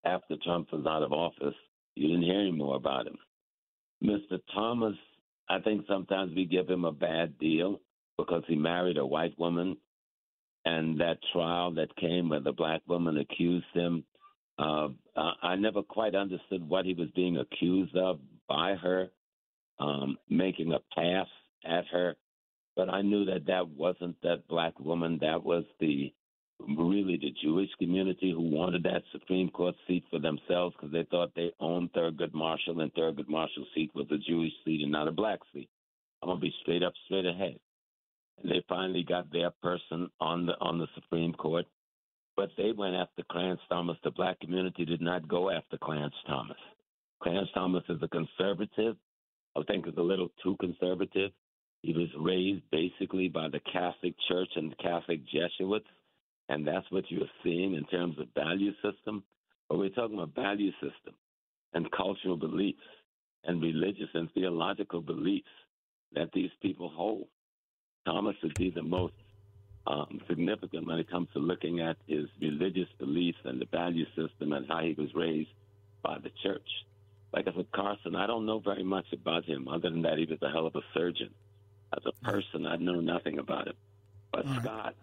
after Trump was out of office. You didn't hear any more about him. Mr. Thomas, I think sometimes we give him a bad deal because he married a white woman, and that trial that came where the black woman accused him uh, I never quite understood what he was being accused of by her, um, making a pass at her. But I knew that that wasn't that black woman. That was the really the Jewish community who wanted that Supreme Court seat for themselves because they thought they owned Thurgood Marshall, and Thurgood Marshall's seat was a Jewish seat and not a black seat. I'm gonna be straight up, straight ahead. And they finally got their person on the on the Supreme Court, but they went after Clarence Thomas. The black community did not go after Clarence Thomas. Clarence Thomas is a conservative. I think is a little too conservative. He was raised basically by the Catholic Church and the Catholic Jesuits, and that's what you're seeing in terms of value system. But we're talking about value system and cultural beliefs and religious and theological beliefs that these people hold. Thomas be the most um, significant when it comes to looking at his religious beliefs and the value system and how he was raised by the church. Like I said, Carson, I don't know very much about him other than that he was a hell of a surgeon. As a person, I know nothing about him. But right. Scott,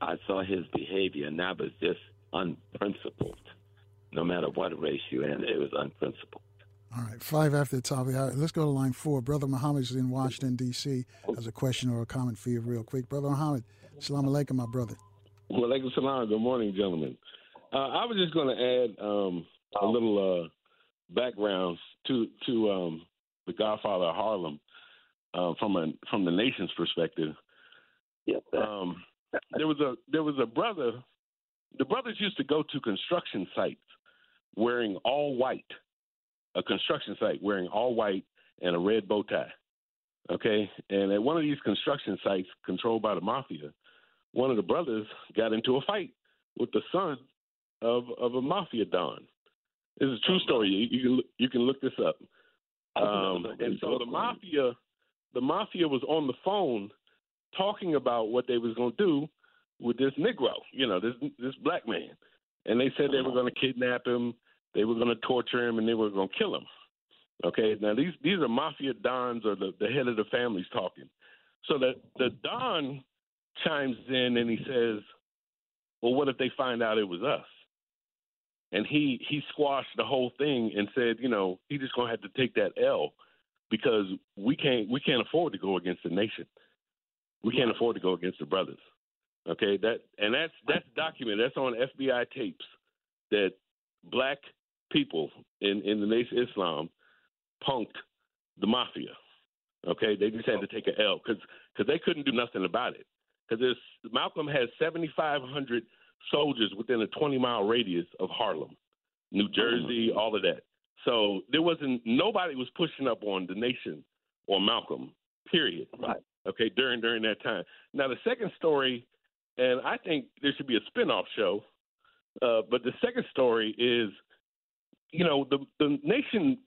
I saw his behavior, and that was just unprincipled. No matter what race you're in, it was unprincipled. All right, five after the top of the hour. Let's go to line four. Brother Muhammad is in Washington, D.C. Has a question or a comment for you, real quick. Brother Muhammad, Salam alaikum, my brother. Well, alaikum salam. Good morning, gentlemen. Uh, I was just going to add um, a little uh, background to to um, the Godfather of Harlem uh, from a from the nation's perspective. Yes, um, there was a there was a brother. The brothers used to go to construction sites wearing all white, a construction site wearing all white and a red bow tie. Okay, and at one of these construction sites controlled by the mafia, one of the brothers got into a fight with the son of of a mafia don. This is a true story. You, you can you can look this up. Um, and so the mafia, the mafia was on the phone talking about what they was going to do with this Negro, you know, this this black man, and they said they were going to kidnap him, they were going to torture him, and they were going to kill him. Okay, now these these are mafia dons or the, the head of the families talking. So the the don chimes in and he says, "Well, what if they find out it was us?" And he he squashed the whole thing and said, you know, he just gonna have to take that L because we can't we can't afford to go against the nation. We can't afford to go against the brothers. Okay, that and that's that's documented. That's on FBI tapes that black people in in the nation of Islam punked the mafia. Okay, they just had to oh. take an L because because they couldn't do nothing about it. Because Malcolm has 7,500 soldiers within a 20 mile radius of Harlem, New Jersey, all of that. So there wasn't nobody was pushing up on the nation or Malcolm. Period. Right. Okay. During during that time. Now the second story, and I think there should be a spin-off show. Uh, but the second story is, you know, the the nation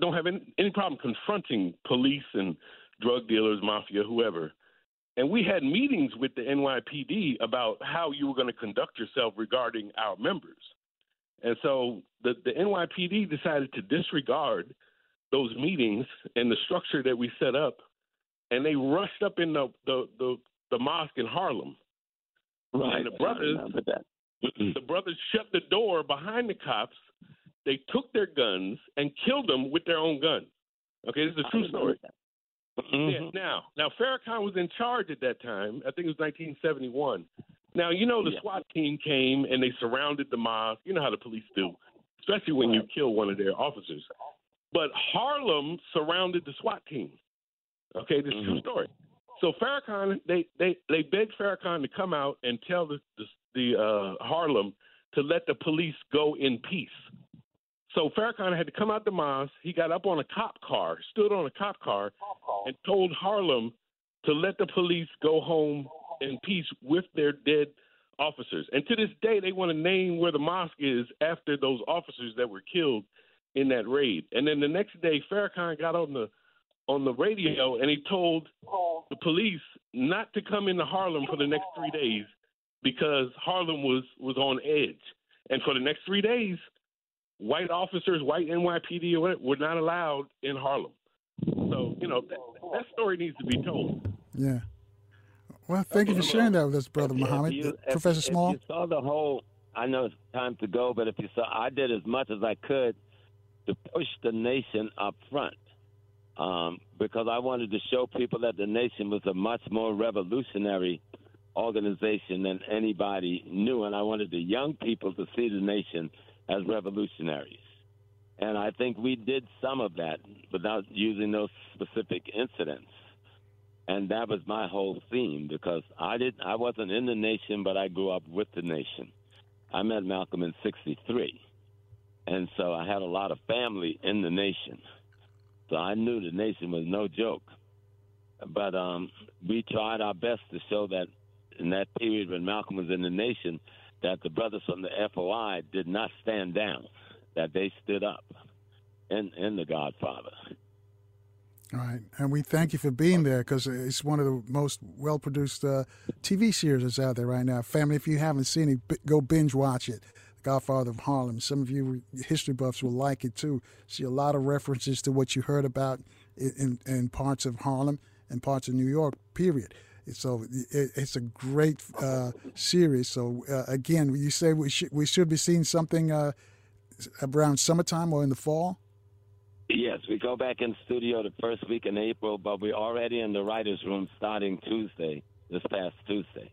don't have any, any problem confronting police and drug dealers, mafia, whoever. And we had meetings with the NYPD about how you were going to conduct yourself regarding our members. And so the, the NYPD decided to disregard those meetings and the structure that we set up, and they rushed up in the the, the, the mosque in Harlem. Right. And the brothers, the brothers shut the door behind the cops. They took their guns and killed them with their own guns. Okay, this is a true story. Yeah, now, now Farrakhan was in charge at that time. I think it was 1971. Now, you know the Yeah. SWAT team came and they surrounded the mosque. You know how the police do, especially when you kill one of their officers. But Harlem surrounded the SWAT team. Okay, this is a true story. So Farrakhan, they they they begged Farrakhan to come out and tell the the, the uh, Harlem to let the police go in peace. So Farrakhan had to come out the mosque. He got up on a cop car, stood on a cop car, and told Harlem to let the police go home in peace with their dead officers. And to this day, they want to name where the mosque is after those officers that were killed in that raid. And then the next day, Farrakhan got on the on the radio and he told the police not to come into Harlem for the next three days because Harlem was was on edge. And for the next three days, white officers, white NYPD, or whatever, were not allowed in Harlem. So you know that, that story needs to be told. Yeah. Well, thank you for sharing that with us, Brother Muhammad. You- Professor if Small? you saw the whole, I know it's time to go, but if you saw, I did as much as I could to push the nation up front um, because I wanted to show people that the nation was a much more revolutionary organization than anybody knew, and I wanted the young people to see the nation as revolutionaries. And I think we did some of that without using those specific incidents. And that was my whole theme because I did I wasn't in the nation, but I grew up with the nation. I met Malcolm in '63, and so I had a lot of family in the nation. So I knew the nation was no joke. But um, we tried our best to show that in that period when Malcolm was in the nation, that the brothers from the FOI did not stand down, that they stood up in in the Godfather. All right, and we thank you for being there because it's one of the most well-produced uh, TV series that's out there right now. Family, if you haven't seen it, go binge watch it. The Godfather of Harlem. Some of you history buffs will like it too. See a lot of references to what you heard about in, in parts of Harlem and parts of New York. Period. So it, it's a great uh, series. So uh, again, you say we should we should be seeing something uh, around summertime or in the fall. Yes, we go back in studio the first week in April, but we're already in the writers' room starting Tuesday, this past Tuesday.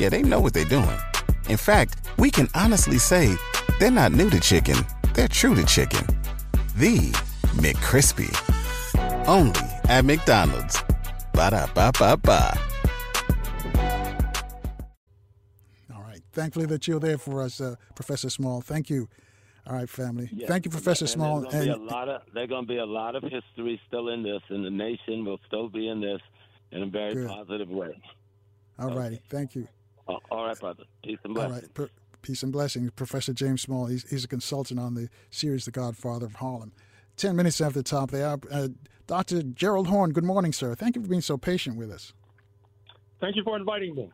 Yeah, they know what they're doing. In fact, we can honestly say they're not new to chicken, they're true to chicken. The McCrispy. Only at McDonald's. Ba da ba ba ba. All right. Thankfully that you're there for us, uh, Professor Small. Thank you. All right, family. Yes. Thank you, Professor and Small. There's going to be a lot of there's going to be a lot of history still in this, and the nation will still be in this in a very Good. positive way. all righty. Thank you. Uh, all right, brother. Peace and blessings. right. Per- peace and blessings. Professor James Small, he's, he's a consultant on the series The Godfather of Harlem. Ten minutes after the top of the hour, uh, Dr. Gerald Horne, good morning, sir. Thank you for being so patient with us. Thank you for inviting me.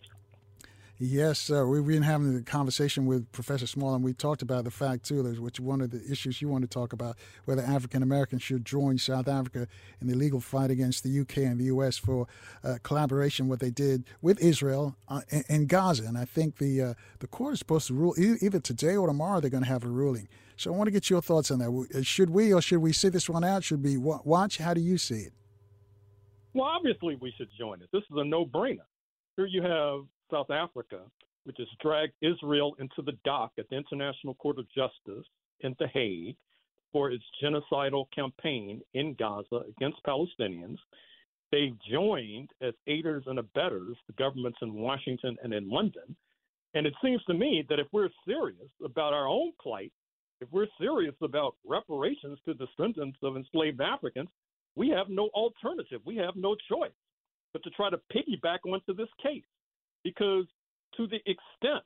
Yes, sir. We've been having a conversation with Professor Small, and we talked about the fact, too, there's which one of the issues you want to talk about, whether African Americans should join South Africa in the legal fight against the UK and the US for uh, collaboration, what they did with Israel uh, Gaza. And I think the uh, the court is supposed to rule either today or tomorrow, they're going to have a ruling. So I want to get your thoughts on that. Uh, Should we or should we sit this one out? Should we watch? How do you see it? Well, obviously, we should join it. This is a no brainer. Here you have South Africa, which has dragged Israel into the dock at the International Court of Justice in The Hague for its genocidal campaign in Gaza against Palestinians. They've joined as aiders and abettors the governments in Washington and in London. And it seems to me that if we're serious about our own plight, if we're serious about reparations to descendants of enslaved Africans, we have no alternative. We have no choice but to try to piggyback onto this case. Because to the extent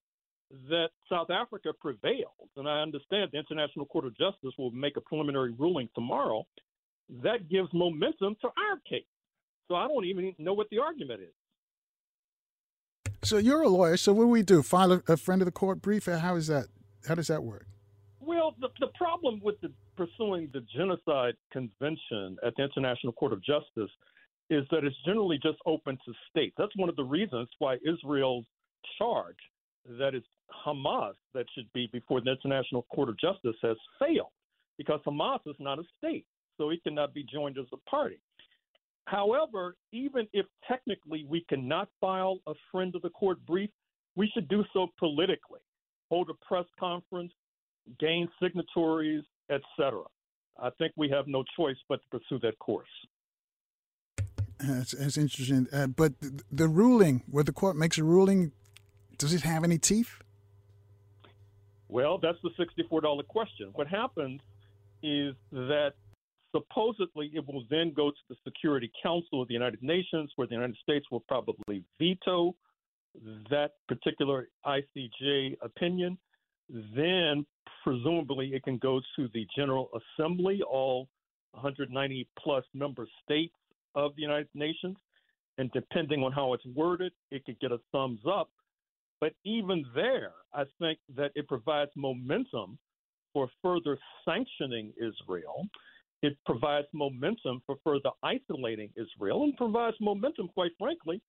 that South Africa prevails, and I understand the International Court of Justice will make a preliminary ruling tomorrow, that gives momentum to our case. So I don't even know what the argument is. So you're a lawyer. So what do we do? File a, a friend of the court brief? How is that? How does that work? Well, the, the problem with the, pursuing the genocide convention at the International Court of Justice is that it's generally just open to states. That's one of the reasons why Israel's charge that it's Hamas that should be before the International Court of Justice has failed because Hamas is not a state, so it cannot be joined as a party. However, even if technically we cannot file a friend of the court brief, we should do so politically. Hold a press conference, gain signatories, etc. I think we have no choice but to pursue that course. That's, that's interesting. Uh, but the, the ruling, where the court makes a ruling, does it have any teeth? Well, that's the $64 question. What happens is that supposedly it will then go to the Security Council of the United Nations, where the United States will probably veto that particular ICJ opinion. Then, presumably, it can go to the General Assembly, all 190 plus member states of the United Nations. And depending on how it's worded, it could get a thumbs up. But even there, I think that it provides momentum for further sanctioning Israel. It provides momentum for further isolating Israel and provides momentum, quite frankly,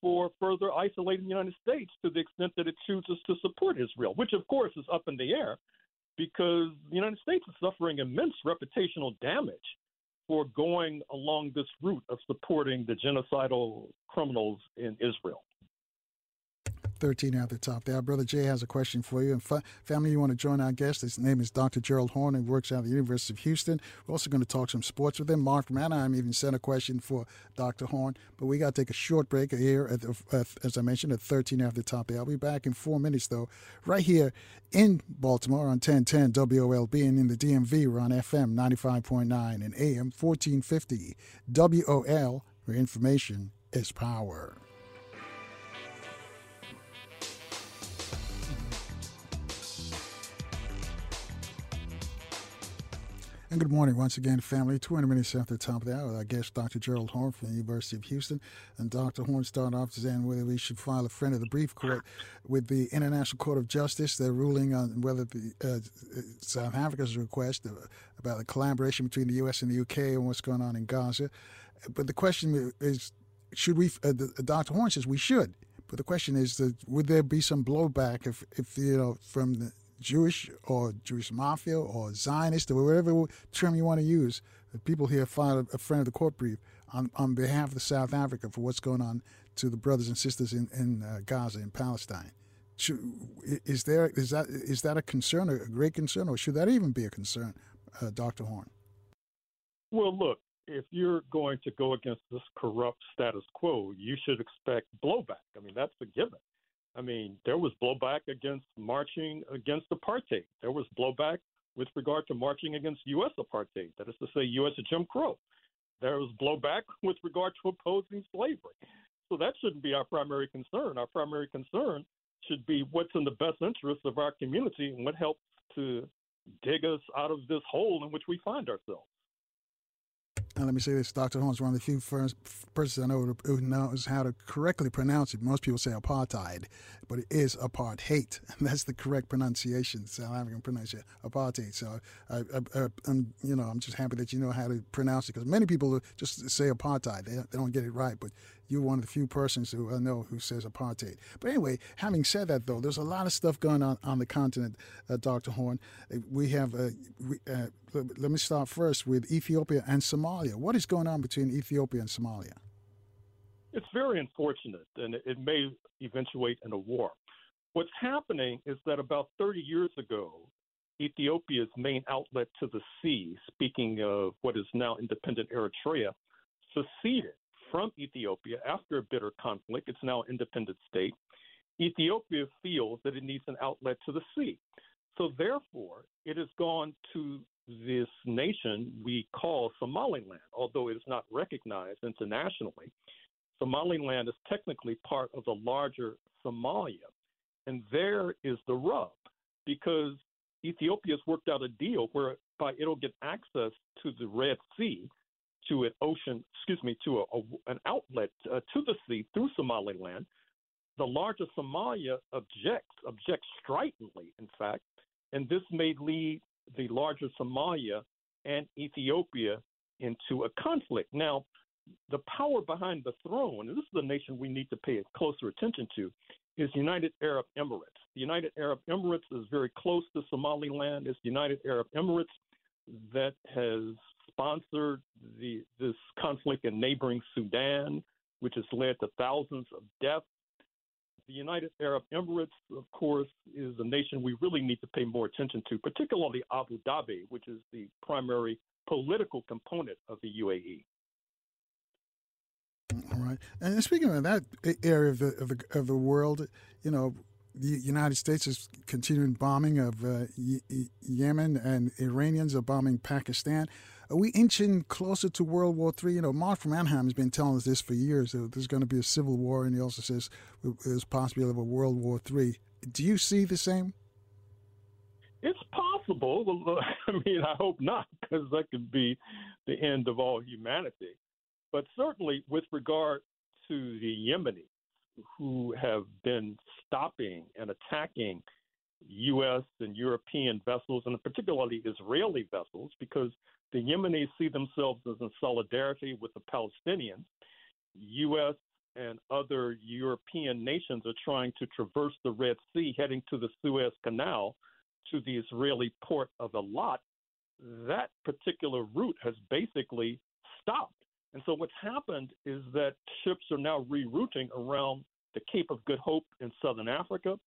for further isolating the United States to the extent that it chooses to support Israel, which of course is up in the air because the United States is suffering immense reputational damage for going along this route of supporting the genocidal criminals in Israel. 13 at the top there. Brother Jay has a question for you. And fa- family, you want to join our guest? His name is Dr. Gerald Horne. He works out of the University of Houston. We're also going to talk some sports with him. Mark from Anaheim even sent a question for Dr. Horne. But we got to take a short break here, at the, uh, as I mentioned, at 13 after the top there. I'll be back in four minutes, though, right here in Baltimore on 1010 WOLB and in the DMV. We're on FM 95.9 and AM 1450 WOL, where information is power. And good morning once again, family. 200 minutes after the top of the hour, our guest, Dr. Gerald Horne from the University of Houston. And Dr. Horne started off saying whether we should file a friend of the brief court with the International Court of Justice. They're ruling on whether the uh, South Africa's request about the collaboration between the U.S. and the U.K. and what's going on in Gaza. But the question is, should we? Uh, Dr. Horne says we should. But the question is, that would there be some blowback if, if you know, from the Jewish or Jewish mafia or Zionist or whatever term you want to use. The people here filed a friend of the court brief on, on behalf of South Africa for what's going on to the brothers and sisters in, in uh, Gaza and Palestine. Is there is that is that a concern, a great concern, or should that even be a concern, uh, Dr. Horne? Well, look, if you're going to go against this corrupt status quo, you should expect blowback. I mean, that's a given. I mean, there was blowback against marching against apartheid. There was blowback with regard to marching against U.S. apartheid, that is to say, U.S. Jim Crow. There was blowback with regard to opposing slavery. So that shouldn't be our primary concern. Our primary concern should be what's in the best interest of our community and what helps to dig us out of this hole in which we find ourselves. And let me say this Dr. Horne is one of the few first persons I know who knows how to correctly pronounce it. Most people say apartheid, but it is apartheid. And that's the correct pronunciation, South African pronunciation, apartheid. So, I, am you know, I'm just happy that you know how to pronounce it because many people just say apartheid. They, they don't get it right. But you're one of the few persons who I know who says apartheid. But anyway, having said that, though, there's a lot of stuff going on on the continent, uh, Dr. Horne. We have, uh, we, uh, let me start first with Ethiopia and Somalia. What is going on between Ethiopia and Somalia? It's very unfortunate, and it may eventuate in a war. What's happening is that about 30 years ago, Ethiopia's main outlet to the sea, speaking of what is now independent Eritrea, seceded from Ethiopia after a bitter conflict. It's now an independent state. Ethiopia feels that it needs an outlet to the sea. So, therefore, it has gone to this nation we call Somaliland, although it is not recognized internationally. Somaliland is technically part of the larger Somalia. And there is the rub, because Ethiopia has worked out a deal whereby it'll get access to the Red Sea to an ocean, excuse me, to a, a, an outlet uh, to the sea through Somaliland. The larger Somalia objects, objects stridently, in fact, and this may lead the larger Somalia and Ethiopia into a conflict. Now, the power behind the throne, and this is the nation we need to pay closer attention to, is United Arab Emirates. The United Arab Emirates is very close to Somaliland. It's the United Arab Emirates that has sponsored the, this conflict in neighboring Sudan, which has led to thousands of deaths. The United Arab Emirates, of course, is a nation we really need to pay more attention to, particularly Abu Dhabi, which is the primary political component of the UAE. All right. And speaking of that area of the, of the, of the world, you know, the United States is continuing bombing of uh, Yemen, and Iranians are bombing Pakistan. Are we inching closer to World War III? You know, Mark from Anaheim has been telling us this for years. There's going to be a civil war, and he also says there's possibility of a World War III. Do you see the same? It's possible. I mean, I hope not, because that could be the end of all humanity. But certainly, with regard to the Yemenis who have been stopping and attacking U.S. and European vessels, and particularly Israeli vessels, because the Yemenis see themselves as in solidarity with the Palestinians. U.S. and other European nations are trying to traverse the Red Sea, heading to the Suez Canal to the Israeli port of Eilat. That particular route has basically stopped. And so what's happened is that ships are now rerouting around the Cape of Good Hope in southern Africa,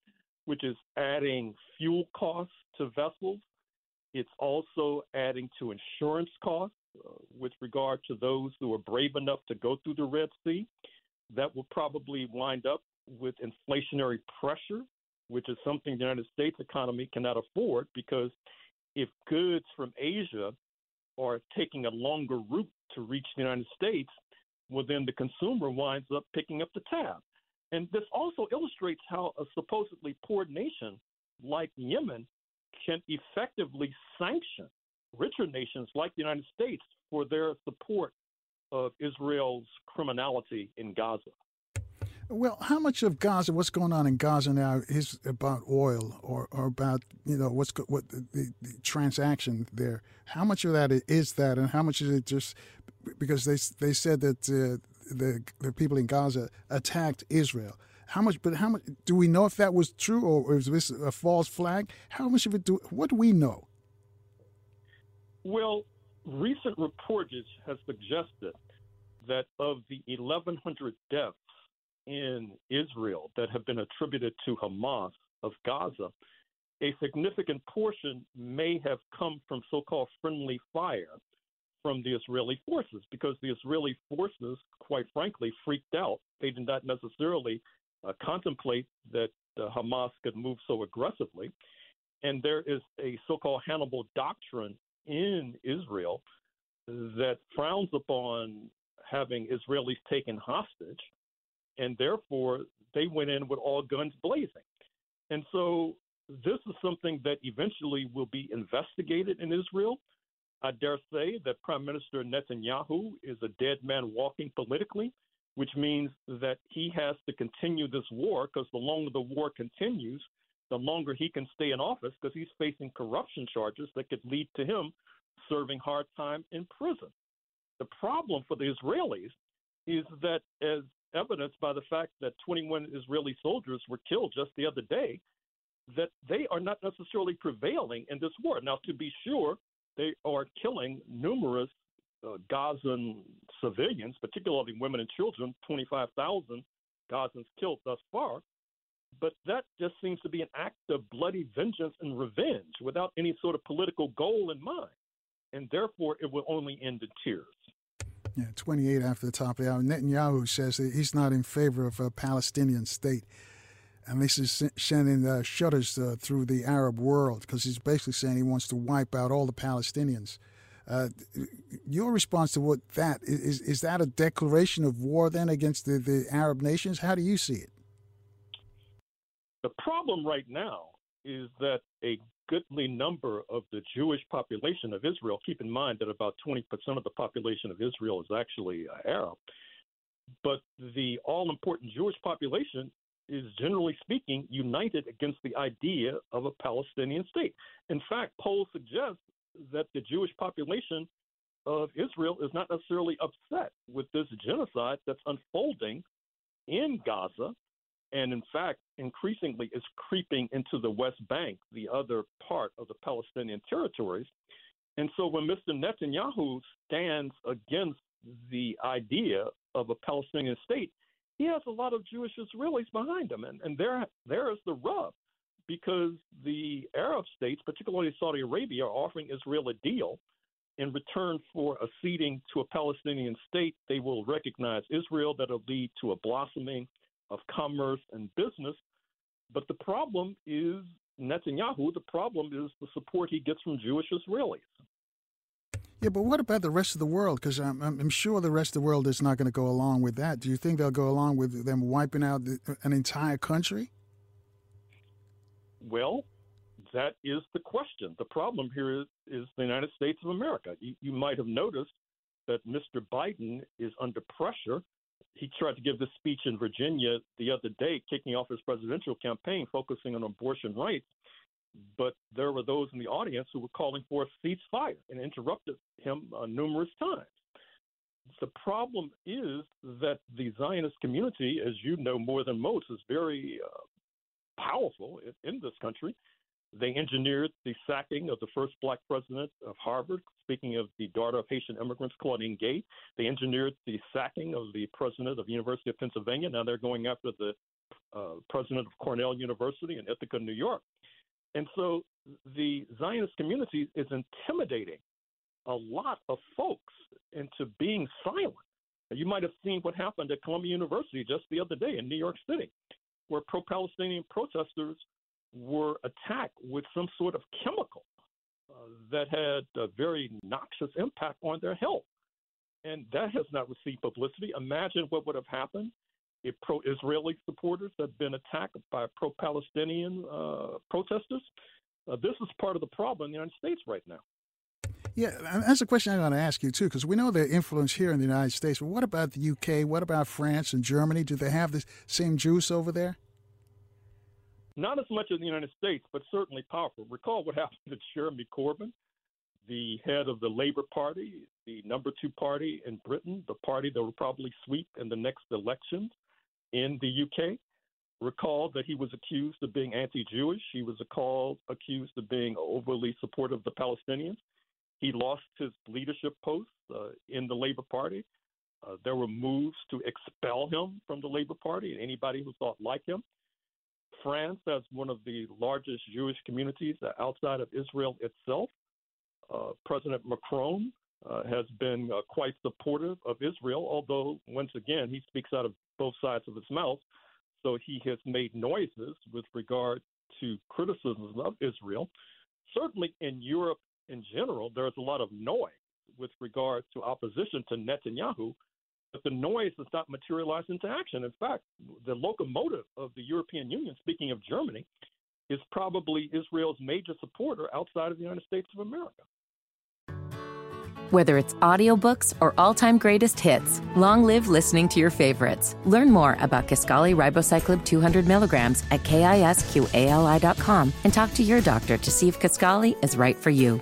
which is adding fuel costs to vessels. It's also adding to insurance costs uh, with regard to those who are brave enough to go through the Red Sea. That will probably wind up with inflationary pressure, which is something the United States economy cannot afford because if goods from Asia are taking a longer route to reach the United States, well, then the consumer winds up picking up the tab. And this also illustrates how a supposedly poor nation like Yemen can effectively sanction richer nations like the United States for their support of Israel's criminality in Gaza. Well, how much of Gaza, what's going on in Gaza now, is about oil or, or about you know what's what the, the, the transaction there? How much of that is that, and how much is it just because they they said that uh, the the people in Gaza attacked Israel? How much? But how much? Do we know if that was true or is this a false flag? How much of it do? What do we know? Well, recent reportage has suggested that of the 1,100 deaths in Israel that have been attributed to Hamas of Gaza, a significant portion may have come from so called friendly fire from the Israeli forces because the Israeli forces, quite frankly, freaked out. They did not necessarily uh, contemplate that uh, Hamas could move so aggressively. And there is a so called Hannibal doctrine in Israel that frowns upon having Israelis taken hostage and therefore they went in with all guns blazing. And so this is something that eventually will be investigated in Israel. I dare say that Prime Minister Netanyahu is a dead man walking politically, which means that he has to continue this war because the longer the war continues, the longer he can stay in office because he's facing corruption charges that could lead to him serving hard time in prison. The problem for the Israelis is that, as evidenced by the fact that 21 Israeli soldiers were killed just the other day, that they are not necessarily prevailing in this war. Now, to be sure, they are killing numerous uh, Gazan civilians, particularly women and children, 25,000 Gazans killed thus far. But that just seems to be an act of bloody vengeance and revenge without any sort of political goal in mind. And therefore, it will only end in tears. Yeah, 28 after the top of the hour. Netanyahu says that he's not in favor of a Palestinian state. And this is sending uh, shudders uh, through the Arab world because he's basically saying he wants to wipe out all the Palestinians. Uh, your response to what that is is that a declaration of war then against the, the Arab nations? How do you see it? The problem right now is that a goodly number of the Jewish population of Israel. Keep in mind that about 20% of the population of Israel is actually uh, Arab. But the all important Jewish population is generally speaking united against the idea of a Palestinian state. In fact, polls suggest that the Jewish population of Israel is not necessarily upset with this genocide that's unfolding in Gaza and in fact, increasingly is creeping into the West Bank, the other part of the Palestinian territories. And so when Mr. Netanyahu stands against the idea of a Palestinian state, he has a lot of Jewish Israelis behind him. And, and there, there is the rub because the Arab states, particularly Saudi Arabia, are offering Israel a deal. In return for acceding to a Palestinian state, they will recognize Israel that'll lead to a blossoming of commerce and business. But the problem is Netanyahu. The problem is the support he gets from Jewish Israelis. Yeah, but what about the rest of the world? Because I'm, I'm, sure the rest of the world is not going to go along with that. Do you think they'll go along with them wiping out the, an entire country? Well, that is the question. The problem here is, is the United States of America. You, you might have noticed that Mr. Biden is under pressure he tried to give this speech in Virginia the other day, kicking off his presidential campaign, focusing on abortion rights. But there were those in the audience who were calling for a ceasefire and interrupted him uh, numerous times. The problem is that the Zionist community, as you know more than most, is very uh, powerful in, this country. They engineered the sacking of the first black president of Harvard, speaking of the daughter of Haitian immigrants, Claudine Gay. They engineered the sacking of the president of the University of Pennsylvania. Now they're going after the uh, president of Cornell University in Ithaca, New York. And so the Zionist community is intimidating a lot of folks into being silent. You might have seen what happened at Columbia University just the other day in New York City, where pro Palestinian protesters were attacked with some sort of chemical uh, that had a very noxious impact on their health. And that has not received publicity. Imagine what would have happened if pro Israeli supporters had been attacked by pro Palestinian uh, protesters. Uh, this is part of the problem in the United States right now. Yeah, that's a question I'm going to ask you too, because we know their influence here in the United States. But what about the UK? What about France and Germany? Do they have the same juice over there? Not as much in the United States, but certainly powerful. Recall what happened to Jeremy Corbyn, the head of the Labour Party, the number two party in Britain, the party that will probably sweep in the next elections in the UK. Recall that he was accused of being anti Jewish. He was called, accused of being overly supportive of the Palestinians. He lost his leadership post uh, in the Labour Party. Uh, there were moves to expel him from the Labour Party and anybody who thought like him. France as one of the largest Jewish communities outside of Israel itself. Uh, President Macron uh, has been uh, quite supportive of Israel, although, once again, he speaks out of both sides of his mouth. So he has made noises with regard to criticisms of Israel. Certainly in Europe in general, there's a lot of noise with regard to opposition to Netanyahu but the noise does not materialize into action. In fact, the locomotive of the European Union, speaking of Germany, is probably Israel's major supporter outside of the United States of America. Whether it's audiobooks or all-time greatest hits, long live listening to your favorites. Learn more about Kisqali Ribociclib 200 milligrams at kisqali.com and talk to your doctor to see if Kisqali is right for you.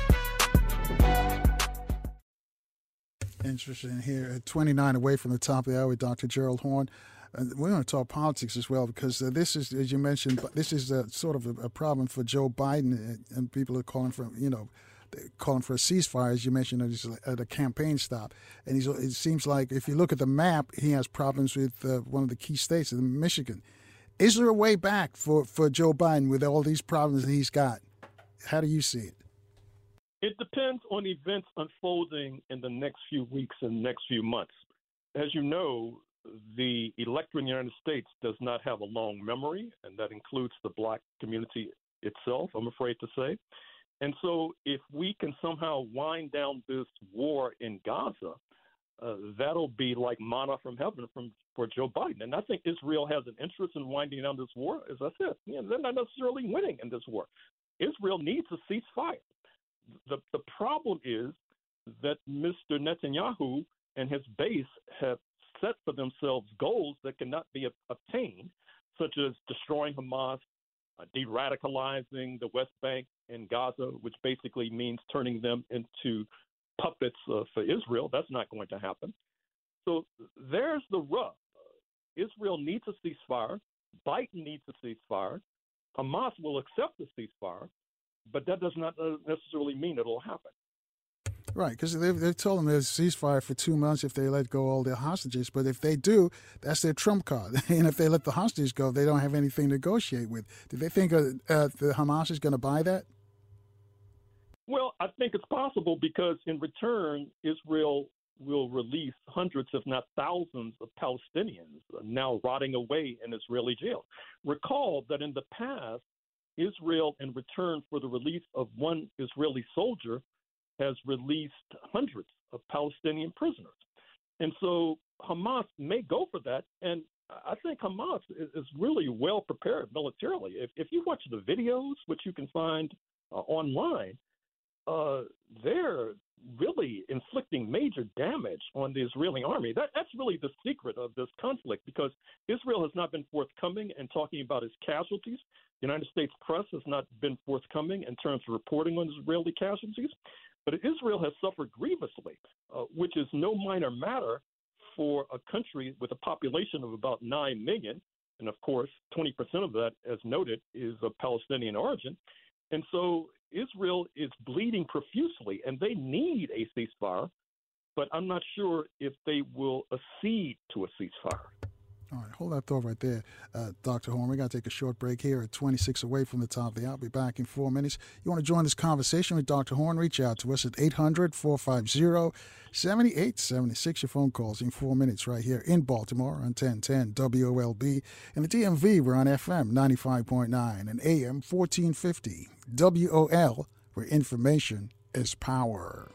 Interesting here at 29 away from the top of the hour with Dr. Gerald Horne. And we're going to talk politics as well because uh, this is, as you mentioned, this is a, sort of a, a, problem for Joe Biden, and, and people are calling for, you know, calling for a ceasefire, as you mentioned, at a campaign stop. And he's, it seems like if you look at the map, he has problems with uh, one of the key states, Michigan. Is there a way back for, for Joe Biden with all these problems that he's got? How do you see it? It depends on events unfolding in the next few weeks and next few months. As you know, the electorate in the United States does not have a long memory, and that includes the black community itself, I'm afraid to say. And so, if we can somehow wind down this war in Gaza, uh, that'll be like manna from heaven from for Joe Biden. And I think Israel has an interest in winding down this war. As I said, you know, they're not necessarily winning in this war. Israel needs a ceasefire the, the problem is that Mr. Netanyahu and his base have set for themselves goals that cannot be obtained, such as destroying Hamas, uh, de radicalizing the West Bank and Gaza, which basically means turning them into puppets uh, for Israel. That's not going to happen. So there's the rub. Israel needs a ceasefire. Biden needs a ceasefire. Hamas will accept the ceasefire but that does not uh, necessarily mean it'll happen. Right, because they've, they've told them there's a ceasefire for two months if they let go all their hostages. But if they do, that's their trump card. and if they let the hostages go, they don't have anything to negotiate with. Do they think uh, uh, the Hamas is going to buy that? Well, I think it's possible because in return, Israel will release hundreds, if not thousands, of Palestinians now rotting away in Israeli jail. Recall that in the past, Israel, in return for the release of one Israeli soldier, has released hundreds of Palestinian prisoners. And so Hamas may go for that. And I think Hamas is, is really well prepared militarily. If, if you watch the videos, which you can find uh, online, uh, they're really inflicting major damage on the Israeli army. That, that's really the secret of this conflict because Israel has not been forthcoming in talking about its casualties. The United States press has not been forthcoming in terms of reporting on Israeli casualties. But Israel has suffered grievously, uh, which is no minor matter for a country with a population of about 9 million. And of course, 20% of that, as noted, is of Palestinian origin. And so Israel is bleeding profusely, and they need a ceasefire, but I'm not sure if they will accede to a ceasefire. All right, hold that thought right there, uh, Dr. Horne. We got to take a short break here at 26 away from the top of the hour. I'll be back in four minutes. You want to join this conversation with Dr. Horne? Reach out to us at 800 450 7876. Your phone calls in four minutes right here in Baltimore on 1010 WOLB. In the DMV, we're on FM 95.9 and AM 1450 WOL, where information is power.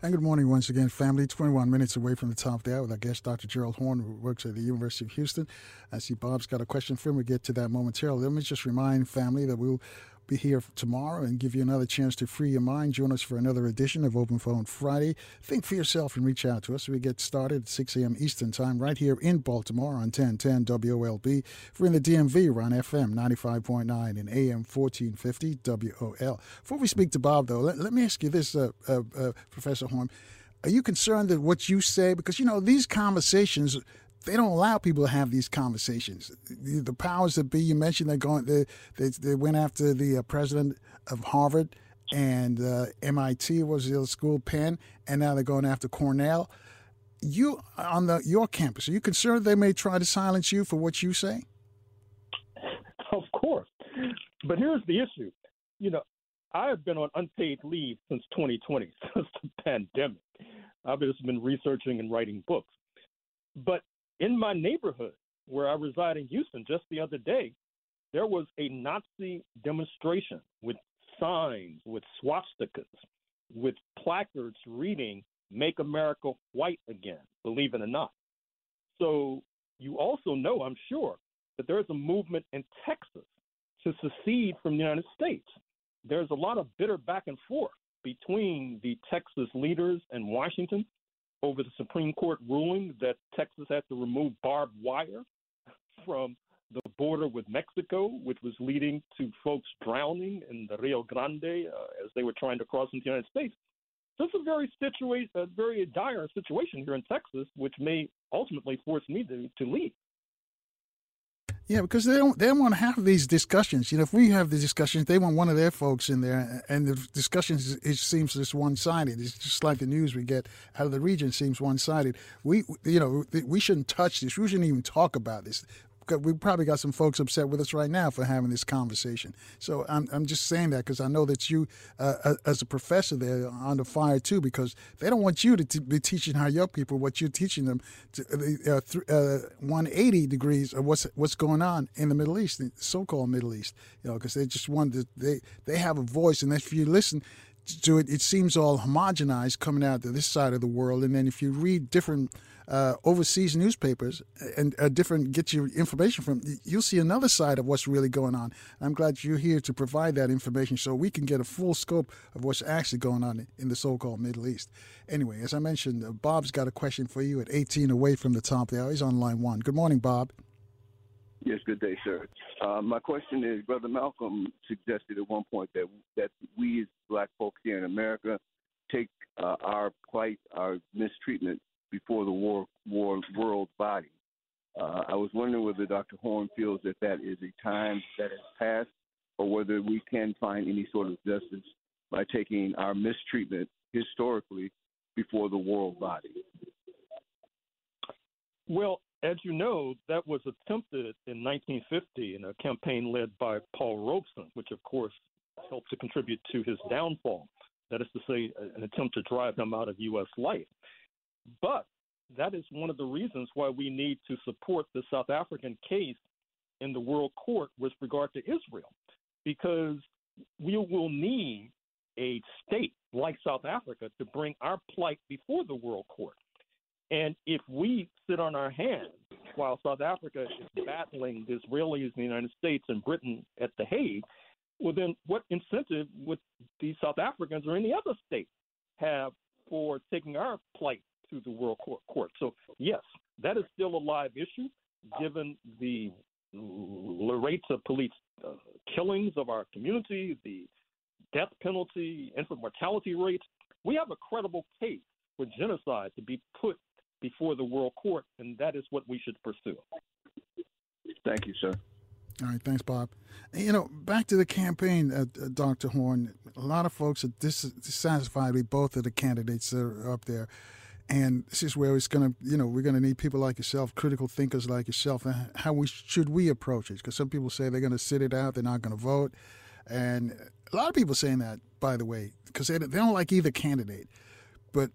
And good morning once again, family. 21 minutes away from the top there with our guest, Dr. Gerald Horne, who works at the University of Houston. I see Bob's got a question for him. We'll get to that momentarily. Let me just remind family that we'll be here tomorrow and give you another chance to free your mind. Join us for another edition of Open Phone Friday. Think for yourself and reach out to us. We get started at 6 a.m. Eastern Time right here in Baltimore on 1010 WOLB. If we're in the DMV, we're on FM 95.9 and AM 1450 WOL. Before we speak to Bob, though, let, let me ask you this, uh, uh, uh, Professor Horne. Are you concerned that what you say, because, you know, these conversations they don't allow people to have these conversations. The, the powers that be, you mentioned, they're going. They they, they went after the uh, president of Harvard and uh, MIT was the school, Penn, and now they're going after Cornell. You on the your campus, are you concerned they may try to silence you for what you say? Of course, but here's the issue. You know, I have been on unpaid leave since 2020, since the pandemic. I've just been researching and writing books. But in my neighborhood where I reside in Houston just the other day, there was a Nazi demonstration with signs, with swastikas, with placards reading, Make America White Again, believe it or not. So you also know, I'm sure, that there's a movement in Texas to secede from the United States. There's a lot of bitter back and forth between the Texas leaders and Washington over the Supreme Court ruling that Texas had to remove barbed wire from the border with Mexico, which was leading to folks drowning in the Rio Grande uh, as they were trying to cross into the United States. So it's a very situation, a very dire situation here in Texas, which may ultimately force me to, to leave. Yeah, because they don't they don't want to have these discussions. You know, if we have the discussions, they want one of their folks in there, and the discussions it seems just one sided. It's just like the news we get out of the region seems one sided. We you know we shouldn't touch this. We shouldn't even talk about this we probably got some folks upset with us right now for having this conversation. So I'm, I'm just saying that because I know that you, uh, as a professor there, on the fire too, because they don't want you to t- be teaching our young people what you're teaching them, to, uh, th- uh, 180 degrees of what's what's going on in the Middle East, the so-called Middle East. You know, because they just want to, they they have a voice, and if you listen to it, it seems all homogenized coming out to this side of the world, and then if you read different uh, overseas newspapers and uh, different get your information from, you'll see another side of what's really going on. I'm glad you're here to provide that information so we can get a full scope of what's actually going on in the so-called Middle East. Anyway, as I mentioned, uh, Bob's got a question for you at 18 away from the top there. He's on line one. Good morning, Bob. Yes, good day, sir. Uh, my question is, Brother Malcolm suggested at one point that that we as black folks here in America take uh, our plight, our mistreatment before the war, war world body. Uh, I was wondering whether Dr. Horne feels that that is a time that has passed, or whether we can find any sort of justice by taking our mistreatment historically before the world body. Well, as you know, that was attempted in 1950 in a campaign led by Paul Robeson, which of course helped to contribute to his downfall. That is to say, an attempt to drive him out of U.S. life. But that is one of the reasons why we need to support the South African case in the World Court with regard to Israel, because we will need a state like South Africa to bring our plight before the World Court. And if we sit on our hands while South Africa is battling the Israelis, the United States, and Britain at The Hague, well, then what incentive would the South Africans or any other state have for taking our plight to the World Court? So, yes, that is still a live issue given the rates of police uh, killings of our community, the death penalty, infant mortality rates. We have a credible case for genocide to be put before the world court, and that is what we should pursue. Thank you, sir. All right, thanks, Bob. You know, back to the campaign, uh, uh Dr. Horne. A lot of folks are dis- dissatisfied with both of the candidates that are up there. And this is where it's going to, you know, we're going to need people like yourself, critical thinkers like yourself. And how we should we approach it? Because some people say they're going to sit it out, they're not going to vote, and a lot of people saying that, by the way, because they, they don't like either candidate. But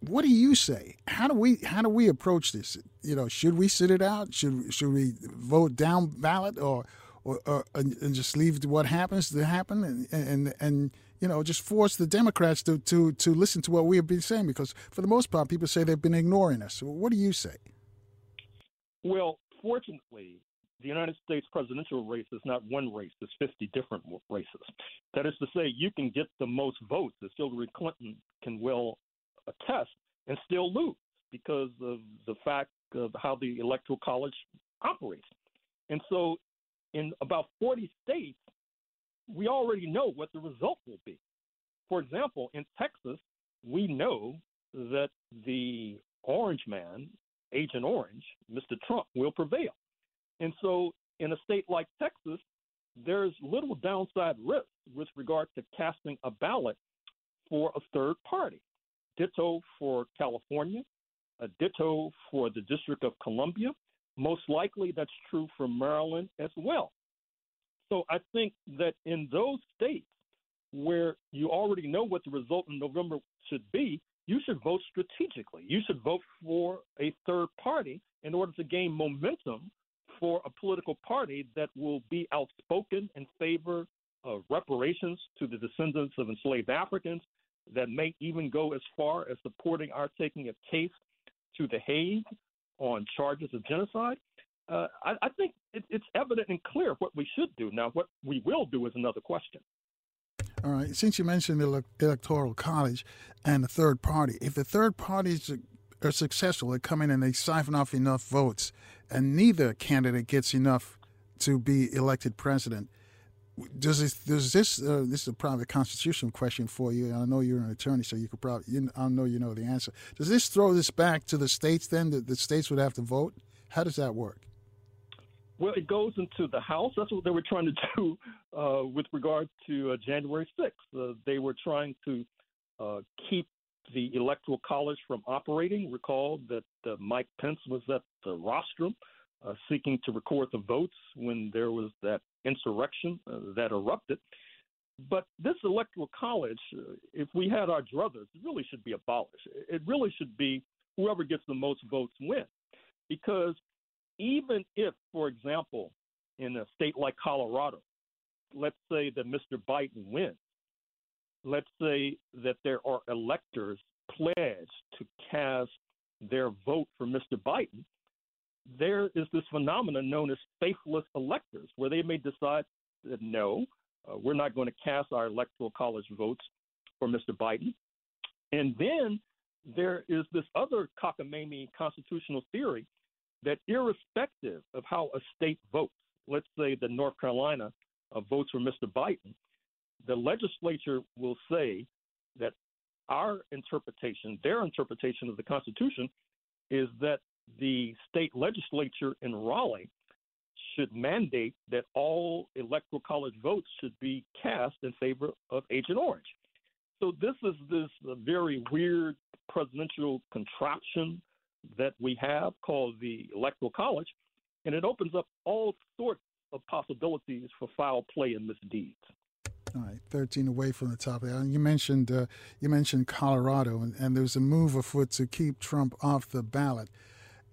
what do you say? How do we how do we approach this? You know, should we sit it out? Should should we vote down ballot or or, or and just leave what happens to happen and and and you know just force the Democrats to to to listen to what we have been saying because for the most part people say they've been ignoring us. what do you say? Well, fortunately, the United States presidential race is not one race, it's 50 different races. That is to say, you can get the most votes, as Hillary Clinton can well attest, and still lose because of the fact of how the Electoral College operates. And so, in about 40 states, we already know what the result will be. For example, in Texas, we know that the Orange Man, Agent Orange, Mr. Trump, will prevail. And so, in a state like Texas, there's little downside risk with regard to casting a ballot for a third party. Ditto for California, a ditto for the District of Columbia. Most likely that's true for Maryland as well. So I think that in those states where you already know what the result in November should be, you should vote strategically. You should vote for a third party in order to gain momentum for a political party that will be outspoken in favor of reparations to the descendants of enslaved Africans, that may even go as far as supporting our taking a case to The Hague on charges of genocide. Uh, I, I, think it, it's evident and clear what we should do. Now, what we will do is another question. All right. Since you mentioned the Electoral College and the third party, if the third parties are successful, they come in and they siphon off enough votes, and neither candidate gets enough to be elected president, does this does this uh, this is a private constitutional question for you? I know you're an attorney, so you could probably you, I know you know the answer. Does this throw this back to the states? Then that the states would have to vote. How does that work? Well, it goes into the House. That's what they were trying to do uh, with regard to uh, January 6th. Uh, they were trying to uh, keep the Electoral College from operating. Recall that uh, Mike Pence was at the rostrum uh, seeking to record the votes when there was that insurrection uh, that erupted. But this electoral college, uh, if we had our druthers, it really should be abolished. It really should be whoever gets the most votes wins. Because even if, for example, in a state like Colorado, let's say that Mr. Biden wins, let's say that there are electors pledged to cast their vote for Mr. Biden, there is this phenomenon known as faithless electors, where they may decide that no, uh, we're not going to cast our electoral college votes for Mr. Biden. And then there is this other cockamamie constitutional theory that irrespective of how a state votes, let's say that North Carolina uh, votes for Mr. Biden, the legislature will say that our interpretation, their interpretation of the Constitution, is that the state legislature in Raleigh should mandate that all electoral college votes should be cast in favor of Agent Orange. So this is this very weird presidential contraption that we have called the Electoral College, and it opens up all sorts of possibilities for foul play and misdeeds. All right, 13 away from the top. You mentioned uh, you mentioned Colorado, and, and there's a move afoot to keep Trump off the ballot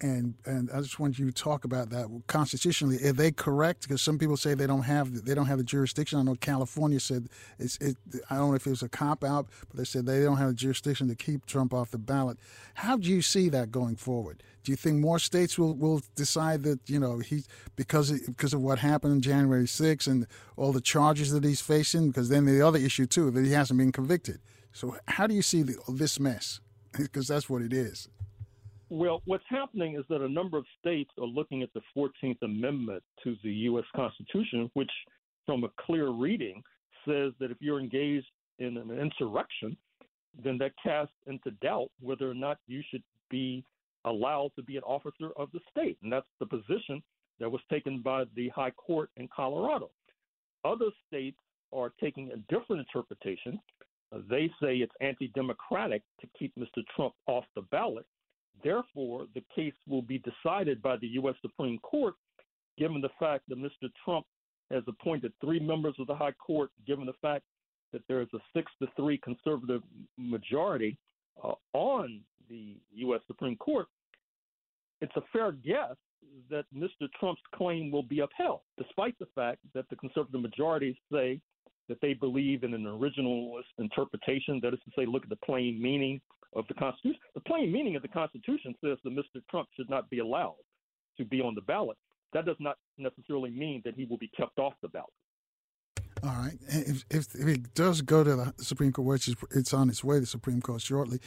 and and I just want you to talk about that constitutionally. Are they correct? Because some people say they don't have they don't have the jurisdiction. I know California said it's it. I don't know if it was a cop out, but they said they don't have the jurisdiction to keep Trump off the ballot. How do you see that going forward? Do you think more states will, will decide that you know he because because of what happened on January 6th and all the charges that he's facing? Because then the other issue too that he hasn't been convicted. So how do you see the, this mess? Because that's what it is. Well, what's happening is that a number of states are looking at the 14th Amendment to the U.S. Constitution, which, from a clear reading, says that if you're engaged in an insurrection, then that casts into doubt whether or not you should be allowed to be an officer of the state. And that's the position that was taken by the High Court in Colorado. Other states are taking a different interpretation. They say it's anti democratic to keep Mr. Trump off the ballot Therefore, the case will be decided by the U.S. Supreme Court, given the fact that Mr. Trump has appointed three members of the High Court, given the fact that there is a six to three conservative majority uh, on the U.S. Supreme Court. It's a fair guess that Mr. Trump's claim will be upheld, despite the fact that the conservative majority say that they believe in an originalist interpretation, that is to say, look at the plain meaning of the Constitution. The plain meaning of the Constitution says that Mr. Trump should not be allowed to be on the ballot. That does not necessarily mean that he will be kept off the ballot. All right. If, if, if it does go to the Supreme Court, which is it's on its way to the Supreme Court shortly,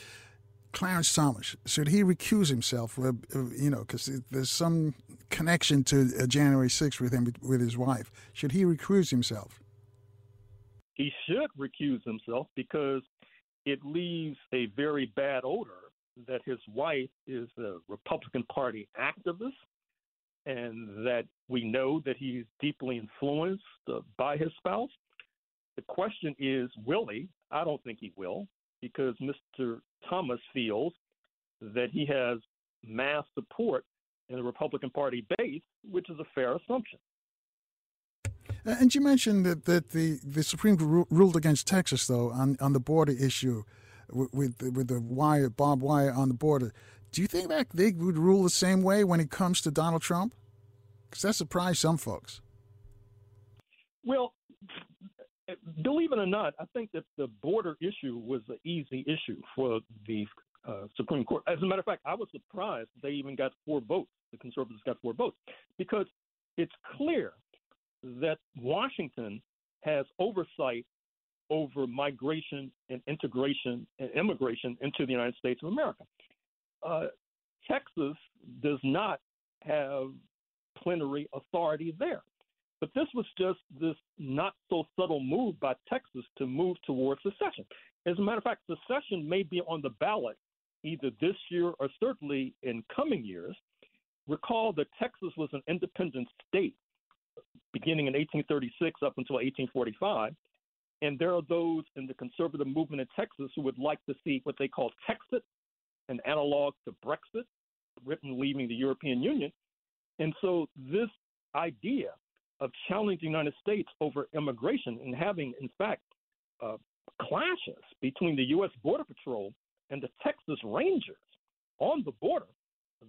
Clarence Thomas should he recuse himself? You know, because there's some connection to uh, January 6th with him with his wife. Should he recuse himself? He should recuse himself because it leaves a very bad odor that his wife is a Republican Party activist and that we know that he's deeply influenced uh, by his spouse. The question is, will he? I don't think he will because Mr. Thomas feels that he has mass support in the Republican Party base, which is a fair assumption. And you mentioned that, that the, the Supreme Court ruled against Texas, though, on, on the border issue with, with, with the wire, barbed wire on the border. Do you think that they would rule the same way when it comes to Donald Trump? Because that surprised some folks. Well, believe it or not, I think that the border issue was an easy issue for the uh, Supreme Court. As a matter of fact, I was surprised they even got four votes. The conservatives got four votes because it's clear that Washington has oversight over migration and integration and immigration into the United States of America. Uh, Texas does not have plenary authority there. But this was just this not so subtle move by Texas to move towards secession. As a matter of fact, secession may be on the ballot either this year or certainly in coming years. Recall that Texas was an independent state beginning in 1836 up until 1845. And there are those in the conservative movement in Texas who would like to see what they call Texit, an analog to Brexit, Britain leaving the European Union. And so this idea of challenging the United States over immigration and having, in fact, uh, clashes between the U.S. Border Patrol and the Texas Rangers on the border,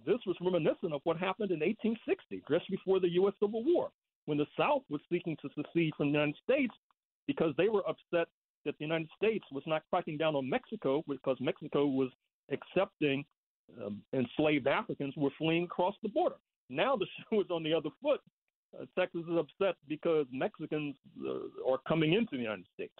this was reminiscent of what happened in 1860, just before the U.S. Civil War when the South was seeking to secede from the United States because they were upset that the United States was not cracking down on Mexico because Mexico was accepting um, enslaved Africans were fleeing across the border. Now the shoe is on the other foot. Uh, Texas is upset because Mexicans uh, are coming into the United States.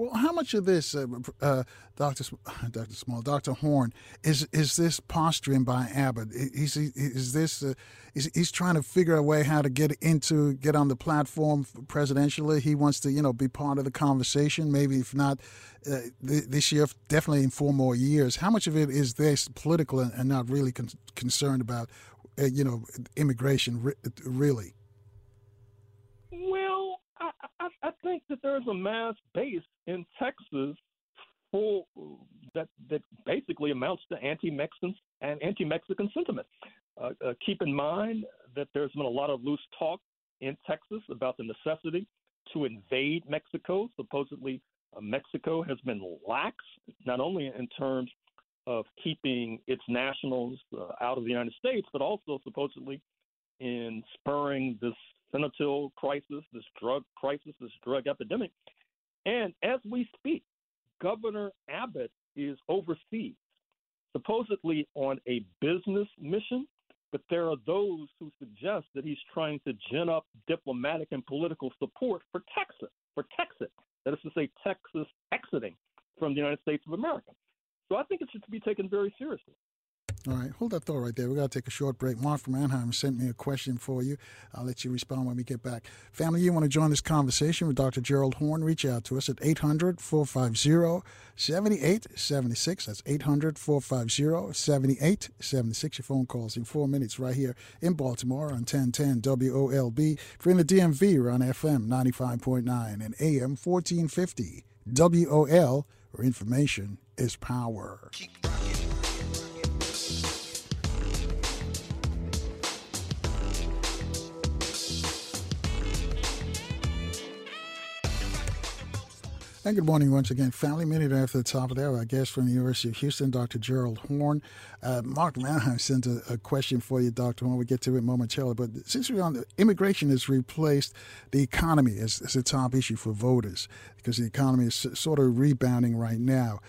Well, how much of this, uh, uh, Doctor Doctor Small, Doctor Horne, is is this posturing by Abbott? Is is this uh, is he's trying to figure a way how to get into get on the platform presidentially? He wants to you know be part of the conversation. Maybe if not uh, this year, definitely in four more years. How much of it is this political and, and not really con- concerned about uh, you know immigration re- really? I, I think that there's a mass base in Texas for that, that basically amounts to anti-Mexican and anti-Mexican sentiment. Uh, uh, keep in mind that there's been a lot of loose talk in Texas about the necessity to invade Mexico. Supposedly, uh, Mexico has been lax, not only in terms of keeping its nationals uh, out of the United States, but also supposedly in spurring this fentanyl crisis, this drug crisis, this drug epidemic. And as we speak, Governor Abbott is overseas, supposedly on a business mission, but there are those who suggest that he's trying to gin up diplomatic and political support for Texas, for Texas. That is to say, Texas exiting from the United States of America. So I think it should be taken very seriously. All right, hold that thought right there. We got to take a short break. Mark from Anaheim sent me a question for you. I'll let you respond when we get back. Family, you want to join this conversation with Dr. Gerald Horne? Reach out to us at 800 450 7876. That's 800 450 7876. Your phone calls in four minutes right here in Baltimore on 1010 WOLB. If you're in the DMV, we're on FM 95.9 and AM 1450 WOL, where information is power. And good morning once again, family. Minute after the top of the hour, our guest from the University of Houston, Dr. Gerald Horne. Uh, Mark Manheim sent a, a, question for you, Dr. Horne. We'll get to it momentarily. But since we're on the immigration has replaced the economy as, as a top issue for voters because the economy is sort of rebounding right now.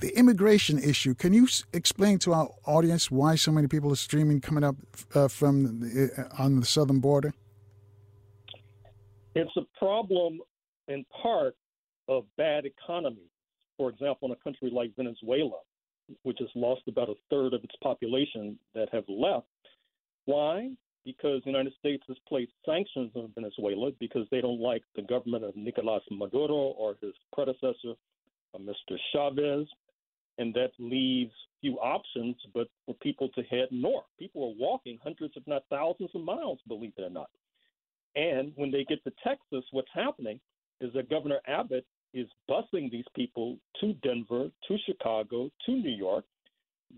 The immigration issue, can you explain to our audience why so many people are streaming coming up uh, from the, uh, on the southern border? It's a problem in part of bad economies. For example, in a country like Venezuela, which has lost about a third of its population that have left. Why? Because the United States has placed sanctions on Venezuela because they don't like the government of Nicolas Maduro or his predecessor, uh, Mr. Chavez, and that leaves few options but for people to head north. People are walking hundreds, if not thousands, of miles, believe it or not. And when they get to Texas, what's happening is that Governor Abbott is busing these people to Denver, to Chicago, to New York.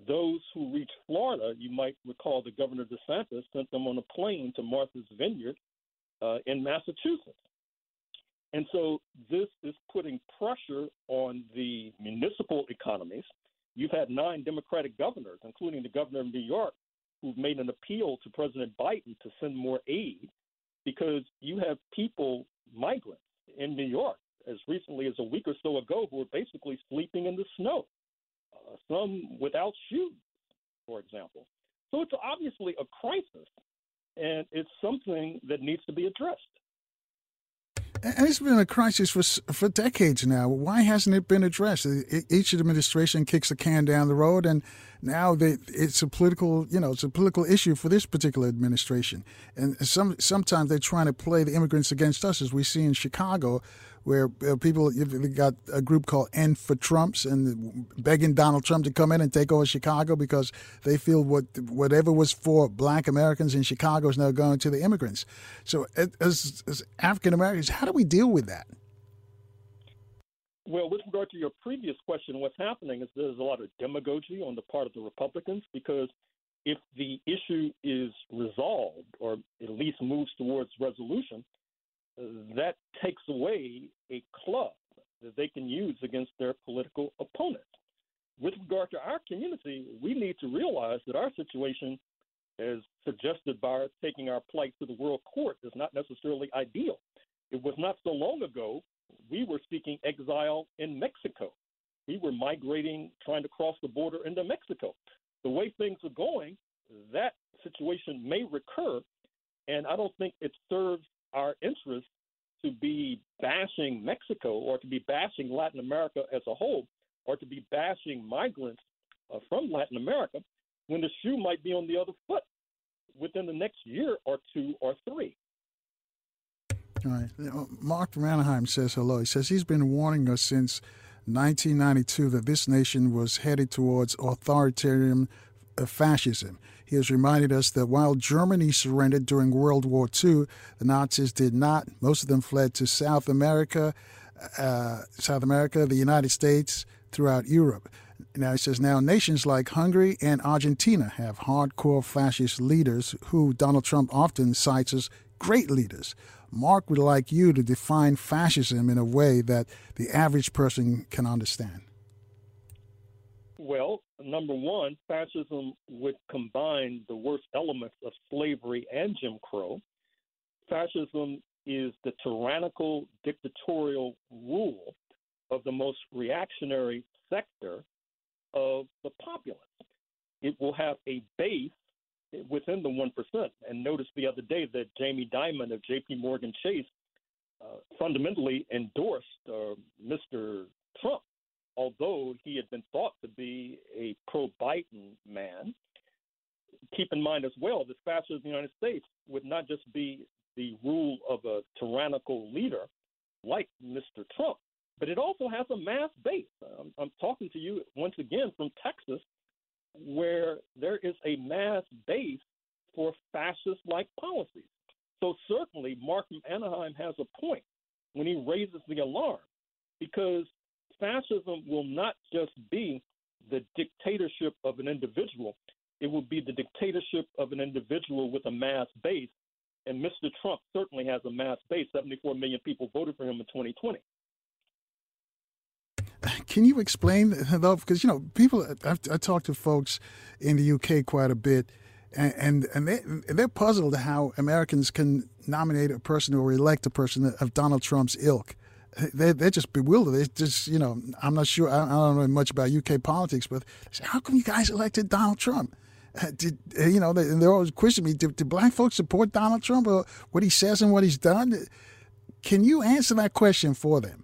Those who reach Florida, you might recall the Governor DeSantis sent them on a plane to Martha's Vineyard uh, in Massachusetts. And so this is putting pressure on the municipal economies. You've had nine Democratic governors, including the governor of New York, who've made an appeal to President Biden to send more aid because you have people, migrants in New York, as recently as a week or so ago who were basically sleeping in the snow, uh, some without shoes, for example. So it's obviously a crisis, and it's something that needs to be addressed. And it's been a crisis for for decades now. Why hasn't it been addressed? Each administration kicks the can down the road, and now they, it's a political, you know, it's a political issue for this particular administration. And some sometimes they're trying to play the immigrants against us, as we see in Chicago, where uh, people you've got a group called End for Trumps and begging Donald Trump to come in and take over Chicago because they feel what whatever was for Black Americans in Chicago is now going to the immigrants. So, as, as African Americans, how do we deal with that? Well, with regard to your previous question, what's happening is there's a lot of demagogy on the part of the Republicans because if the issue is resolved or at least moves towards resolution, that takes away a club that they can use against their political opponent. With regard to our community, we need to realize that our situation, as suggested by taking our plight to the world court, is not necessarily ideal. It was not so long ago we were seeking exile in Mexico. We were migrating, trying to cross the border into Mexico. The way things are going, that situation may recur, and I don't think it serves our interest to be bashing Mexico or to be bashing Latin America as a whole or to be bashing migrants uh, from Latin America when the shoe might be on the other foot within the next year or two or three. All right. Mark from says hello. He says he's been warning us since 1992 that this nation was headed towards authoritarian uh, fascism. He has reminded us that while Germany surrendered during World War II, the Nazis did not. Most of them fled to South America, uh, South America, the United States, throughout Europe. Now he says now nations like Hungary and Argentina have hardcore fascist leaders who Donald Trump often cites as great leaders. Mark would like you to define fascism in a way that the average person can understand. Well, number one, fascism would combine the worst elements of slavery and Jim Crow. Fascism is the tyrannical, dictatorial rule of the most reactionary sector of the populace. It will have a base within the 1%. And notice the other day that Jamie Dimon of JP Morgan Chase uh, fundamentally endorsed uh, Mr. Trump, although he had been thought to be a pro Biden man. Keep in mind as well that fascism in the United States would not just be the rule of a tyrannical leader like Mr. Trump, but it also has a mass base. I'm, I'm talking to you once again from Texas, where there is a mass base for fascist like policies. So certainly Mark Anaheim has a point when he raises the alarm because fascism will not just be the dictatorship of an individual, it will be the dictatorship of an individual with a mass base. And Mr. Trump certainly has a mass base. 74 million people voted for him in 2020. Can you explain though? Because you know, people. I've, I talk to folks in the UK quite a bit, and and, and they they're puzzled how Americans can nominate a person or elect a person of Donald Trump's ilk. They they're just bewildered. They just you know, I'm not sure. I, don't know much about UK politics, but say, how come you guys elected Donald Trump? Uh, did uh, you know? They, they're always questioning me. Did black folks support Donald Trump or what he says and what he's done? Can you answer that question for them?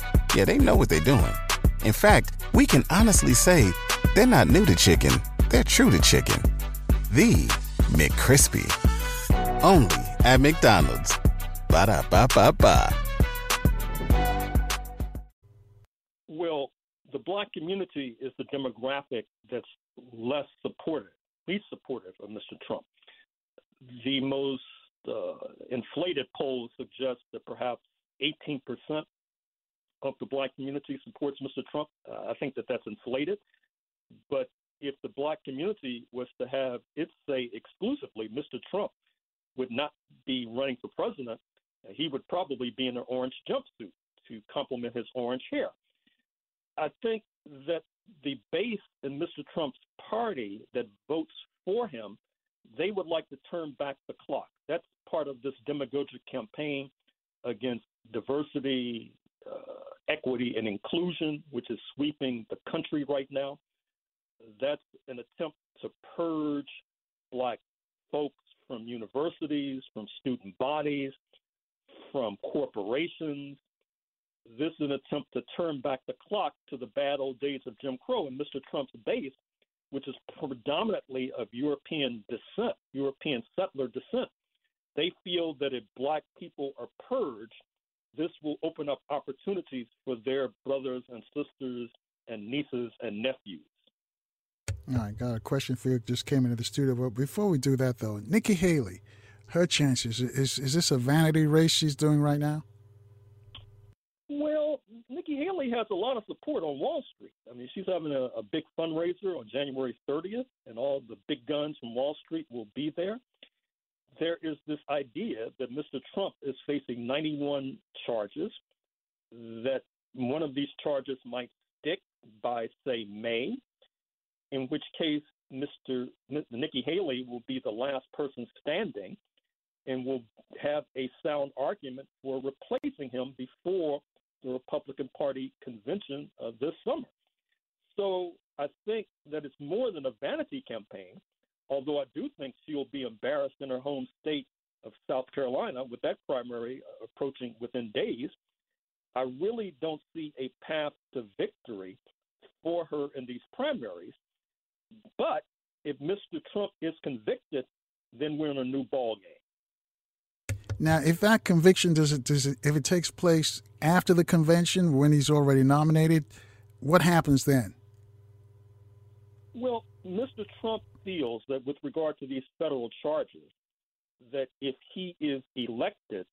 Yeah, they know what they're doing. In fact, we can honestly say they're not new to chicken, they're true to chicken. The McCrispy. Only at McDonald's. Ba da ba ba ba. Well, the black community is the demographic that's less supportive, least supportive of Mr. Trump. The most uh, inflated polls suggest that perhaps 18% of the black community supports Mr. Trump. Uh, I think that that's inflated. But if the black community was to have its say exclusively, Mr. Trump would not be running for president. He would probably be in an orange jumpsuit to complement his orange hair. I think that the base in Mr. Trump's party that votes for him, they would like to turn back the clock. That's part of this demagogic campaign against diversity, uh, equity and inclusion, which is sweeping the country right now. That's an attempt to purge black folks from universities, from student bodies, from corporations. This is an attempt to turn back the clock to the bad old days of Jim Crow and Mr. Trump's base, which is predominantly of European descent, European settler descent. They feel that if black people are purged, this will open up opportunities for their brothers and sisters and nieces and nephews. All right, got a question for you. Just came into the studio, but before we do that, though, Nikki Haley, her chances is is this a vanity race she's doing right now? Well, Nikki Haley has a lot of support on Wall Street. I mean, she's having a, a big fundraiser on January 30th, and all the big guns from Wall Street will be there there is this idea that Mr. Trump is facing 91 charges, that one of these charges might stick by, say, May, in which case Mr. Nikki Haley will be the last person standing and will have a sound argument for replacing him before the Republican Party convention this summer. So I think that it's more than a vanity campaign although I do think she will be embarrassed in her home state of South Carolina with that primary uh, approaching within days. I really don't see a path to victory for her in these primaries. But if Mr. Trump is convicted, then we're in a new ball game. Now, if that conviction does it, does it if it takes place after the convention when he's already nominated, what happens then? Well, Mr. Trump feels that with regard to these federal charges, that if he is elected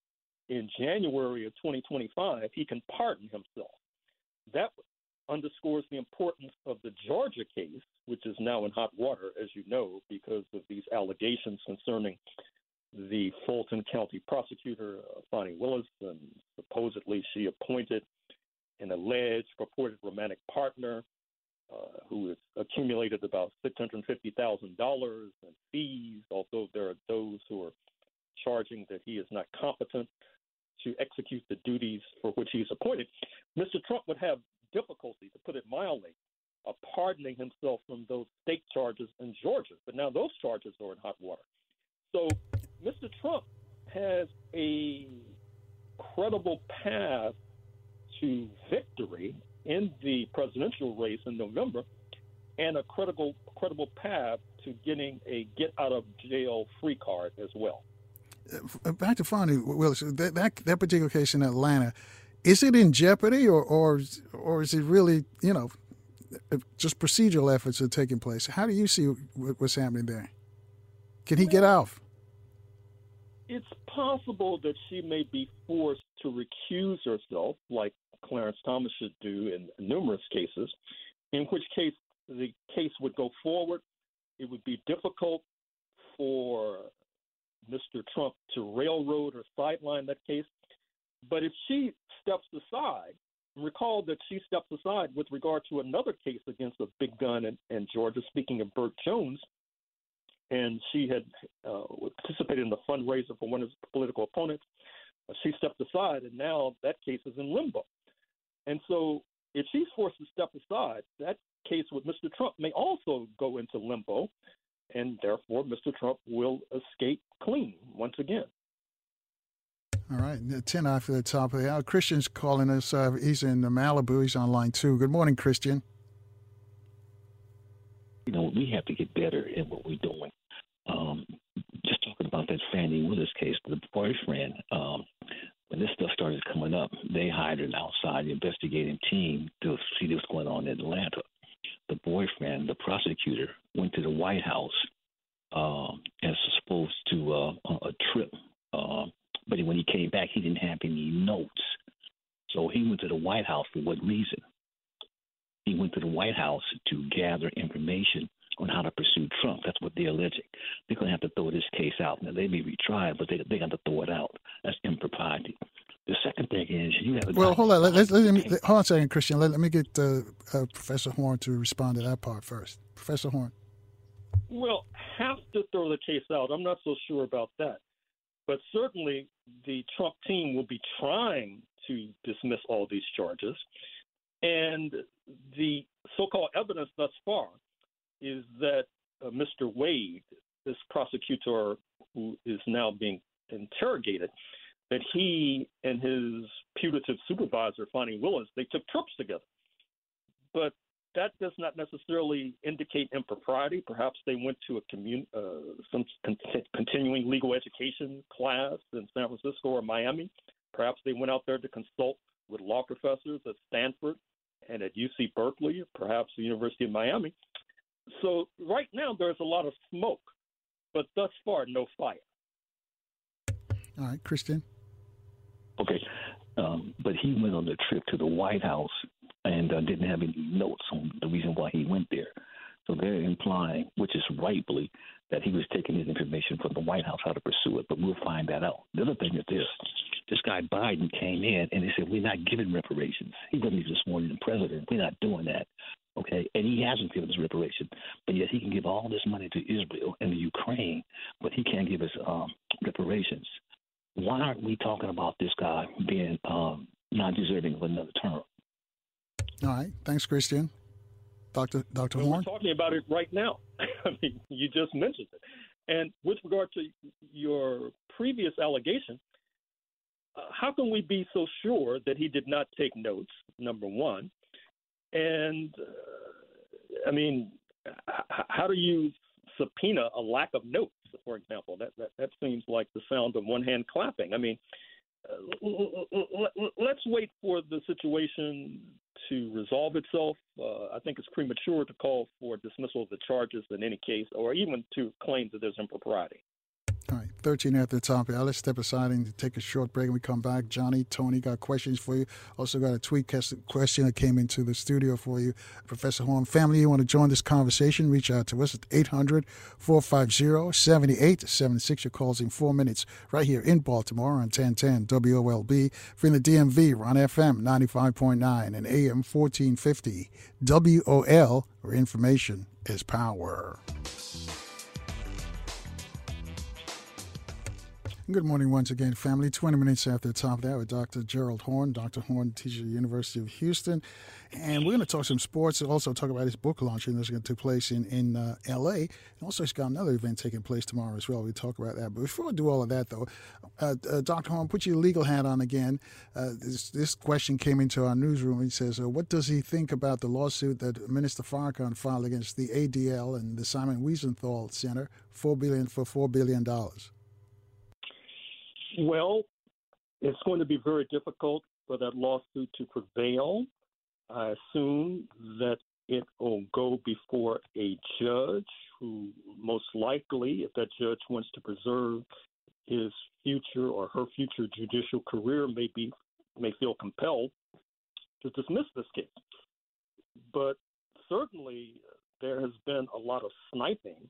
in January of 2025, he can pardon himself. That underscores the importance of the Georgia case, which is now in hot water, as you know, because of these allegations concerning the Fulton County prosecutor, uh, Fani Willis, and supposedly she appointed an alleged purported romantic partner uh, who has accumulated about $650,000 in fees, although there are those who are charging that he is not competent to execute the duties for which he is appointed. Mr. Trump would have difficulty, to put it mildly, of pardoning himself from those state charges in Georgia. But now those charges are in hot water. So Mr. Trump has a credible path to victory in the presidential race in November and a credible credible path to getting a get out of jail free card as well. Uh, back to Fani Willis, that, that, that particular case in Atlanta, is it in jeopardy or, or, or is it really, you know, just procedural efforts are taking place? How do you see what's happening there? Can he get off? It's possible that she may be forced to recuse herself, like Clarence Thomas should do in numerous cases, in which case the case would go forward. It would be difficult for Mr. Trump to railroad or sideline that case. But if she steps aside, recall that she stepped aside with regard to another case against a big gun in, in Georgia, speaking of Burt Jones, and she had uh, participated in the fundraiser for one of his political opponents. Uh, she stepped aside, and now that case is in limbo. And so, if she's forced to step aside, that case with Mr. Trump may also go into limbo, and therefore Mr. Trump will escape clean once again. All right, 10 after the top of the hour. Christian's calling us. Uh, he's in Malibu. He's on line two. Good morning, Christian. You know, we have to get better at what we're doing. Um, just talking about that Fani Willis case, the boyfriend, um, when this stuff started coming up, they hired an outside investigating team to see what's going on in Atlanta. The boyfriend, the prosecutor, went to the White House um, as supposed to uh, a trip. Uh, but when he came back, he didn't have any notes. So he went to the White House for what reason? He went to the White House to gather information on how to pursue Trump. That's what they're alleging. They're going to have to throw this case out. Now, they may retry it, but they they got to throw it out. That's impropriety. The second thing is you have. To. Well, hold on. Let, let, let, me, hold on a second, Christian. Let, let me get uh, uh, Professor Horne to respond to that part first. Professor Horne. Well, have to throw the case out. I'm not so sure about that. But certainly the Trump team will be trying to dismiss all these charges. And the so called evidence thus far is that uh, Mr. Wade, this prosecutor who is now being interrogated, that he and his putative supervisor, Fani Willis, they took trips together. But that does not necessarily indicate impropriety. Perhaps they went to a commun- uh, some con- continuing legal education class in San Francisco or Miami. Perhaps they went out there to consult with law professors at Stanford and at UC Berkeley, perhaps the University of Miami. So right now there's a lot of smoke, but thus far no fire. All right, Christian. Okay, um, but he went on the trip to the White House and uh, didn't have any notes on the reason why he went there. So they're implying, which is rightfully, that he was taking his information from the White House how to pursue it, but we'll find that out. The other thing is this this guy Biden came in and he said, We're not giving reparations. He wasn't even sworn in president. We're not doing that. Okay. And he hasn't given us reparation, But yet he can give all this money to Israel and the Ukraine, but he can't give us um, reparations. Why aren't we talking about this guy being um, not deserving of another term? All right. Thanks, Christian. Dr. Dr. Well, Horne? We're talking about it right now. I mean, you just mentioned it. And with regard to your previous allegation, how can we be so sure that he did not take notes? Number one, and uh, I mean, how do you subpoena a lack of notes? For example, that that, that seems like the sound of one hand clapping. I mean, uh, let's wait for the situation to resolve itself. Uh, I think it's premature to call for dismissal of the charges in any case, or even to claim that there's impropriety. All right, 13 at the top here. Let's step aside and take a short break and we come back. Johnny, Tony got questions for you. Also got a tweet question that came into the studio for you. Professor Horne, family, you want to join this conversation, reach out to us at 800 450 7876. Your calls in four minutes right here in Baltimore on 1010 WOLB. From the DMV, we're on FM 95.9 and AM 1450 WOL, where information is power. Good morning once again, family. 20 minutes after the top of that with Dr. Gerald Horne. Dr. Horne teaches at the University of Houston. And we're going to talk some sports and also talk about his book launching that's going to take place in, in uh, L.A. And also, he's got another event taking place tomorrow as well. We talk about that. But before I do all of that, though, uh, uh, Dr. Horne, put your legal hat on again. Uh, this, this question came into our newsroom. He says, uh, What does he think about the lawsuit that Minister Farrakhan filed against the ADL and the Simon Wiesenthal Center 4 billion for $4 billion? Well, it's going to be very difficult for that lawsuit to prevail. I assume that it will go before a judge who, most likely, if that judge wants to preserve his future or her future judicial career, may be may feel compelled to dismiss this case. But certainly, there has been a lot of sniping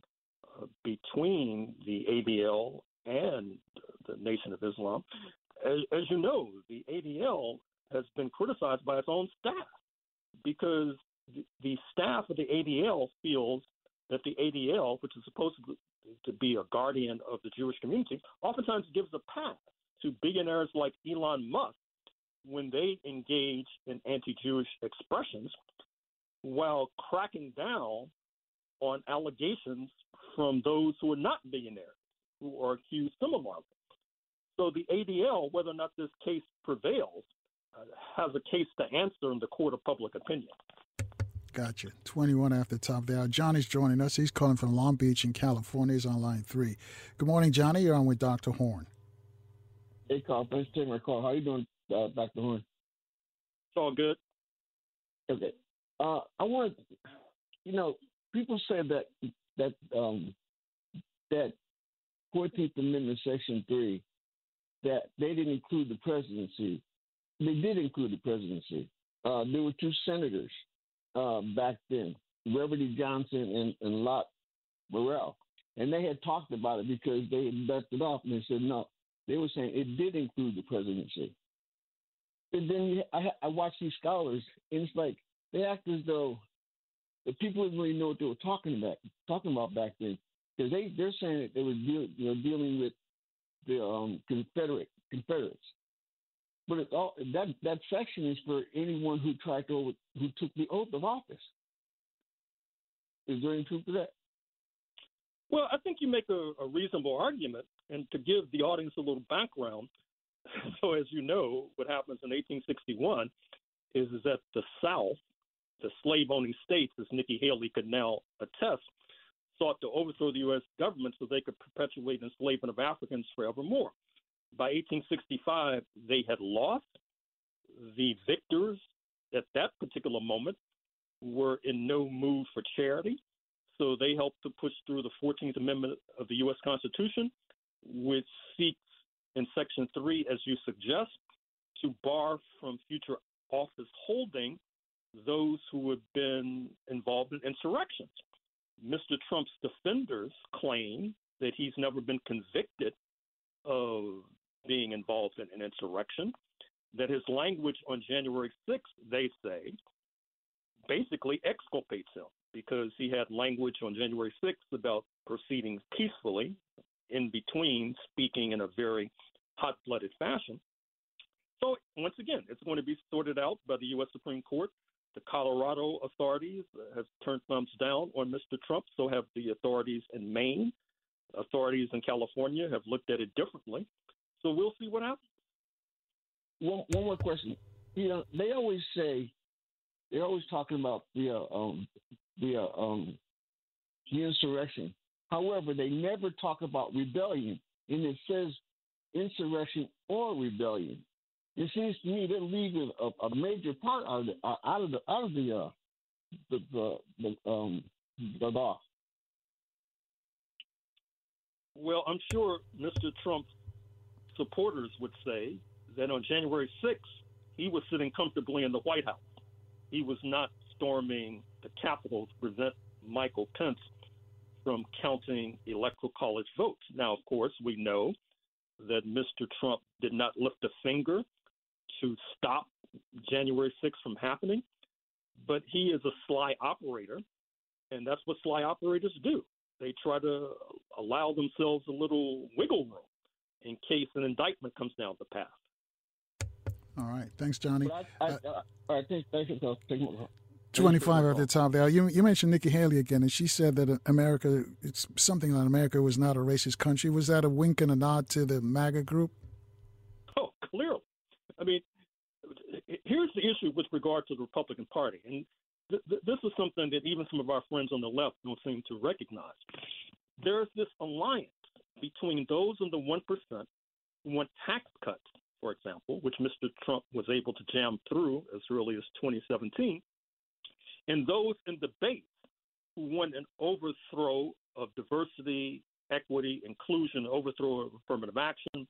uh, between the ADL and the Nation of Islam. As, as you know, the ADL has been criticized by its own staff because the, the staff of the ADL feels that the ADL, which is supposed to, to be a guardian of the Jewish community, oftentimes gives a pass to billionaires like Elon Musk when they engage in anti Jewish expressions while cracking down on allegations from those who are not billionaires who are accused similarly. So the ADL, whether or not this case prevails, uh, has a case to answer in the court of public opinion. Gotcha. 21 after the top there. Johnny's joining us. He's calling from Long Beach in California. He's on line three. Good morning, Johnny. You're on with Dr. Horne. Hey, Carl. Thanks for taking my call. How you doing, uh, Dr. Horne? It's all good. Okay. Uh, I want, you know, people say that that um, that 14th Amendment, Section 3, that they didn't include the presidency. They did include the presidency. Uh, there were two senators uh, back then, Reverdy Johnson and, and Lot Morrill. And they had talked about it because they had left it off and they said no. They were saying it did include the presidency. And then I, I watch these scholars, and it's like they act as though the people didn't really know what they were talking about, talking about back then because they they're saying that they were deal, you know dealing with the um, Confederate Confederates. But it's all that that section is for anyone who tried to over, who took the oath of office. Is there any truth to that? Well, I think you make a, a reasonable argument, and to give the audience a little background. So, as you know, what happens in 1861 is, is that the South, the slave-owning states, as Nikki Haley could now attest, sought to overthrow the U.S. government so they could perpetuate enslavement of Africans forevermore. By 1865, they had lost. The victors at that particular moment were in no mood for charity, so they helped to push through the 14th Amendment of the U.S. Constitution, which seeks in Section 3, as you suggest, to bar from future office holding those who have been involved in insurrections. Mr. Trump's defenders claim that he's never been convicted of being involved in an insurrection, that his language on January 6th, they say, basically exculpates him because he had language on January 6th about proceeding peacefully, in between speaking in a very hot blooded fashion. So, once again, it's going to be sorted out by the U.S. Supreme Court. The Colorado authorities have turned thumbs down on Mr. Trump, so have the authorities in Maine. Authorities in California have looked at it differently. So we'll see what happens. one, one more question. You know, they always say they're always talking about the uh, um, the uh, um, the insurrection. However, they never talk about rebellion, and it says insurrection or rebellion. It seems to me they're leaving a, a major part out of the, out of the out of the uh, the the, the um the law. Well, I'm sure Mr. Trump's supporters would say that on January 6th, he was sitting comfortably in the White House. He was not storming the Capitol to prevent Michael Pence from counting electoral college votes. Now, of course, we know that Mr. Trump did not lift a finger to stop January 6th from happening, but he is a sly operator, and that's what sly operators do. They try to allow themselves a little wiggle room in case an indictment comes down the path. All right. Thanks, Johnny. I, I, uh, all right, thank, thank you. Thank you. 25 at the top there. You, you mentioned Nikki Haley again, and she said that America, it's something that America was not a racist country. Was that a wink and a nod to the MAGA group? I mean, here's the issue with regard to the Republican Party. And th- th- this is something that even some of our friends on the left don't seem to recognize. There's this alliance between those in the 1% who want tax cuts, for example, which Mr. Trump was able to jam through as early as 2017, and those in the base who want an overthrow of diversity, equity, inclusion, overthrow of affirmative action,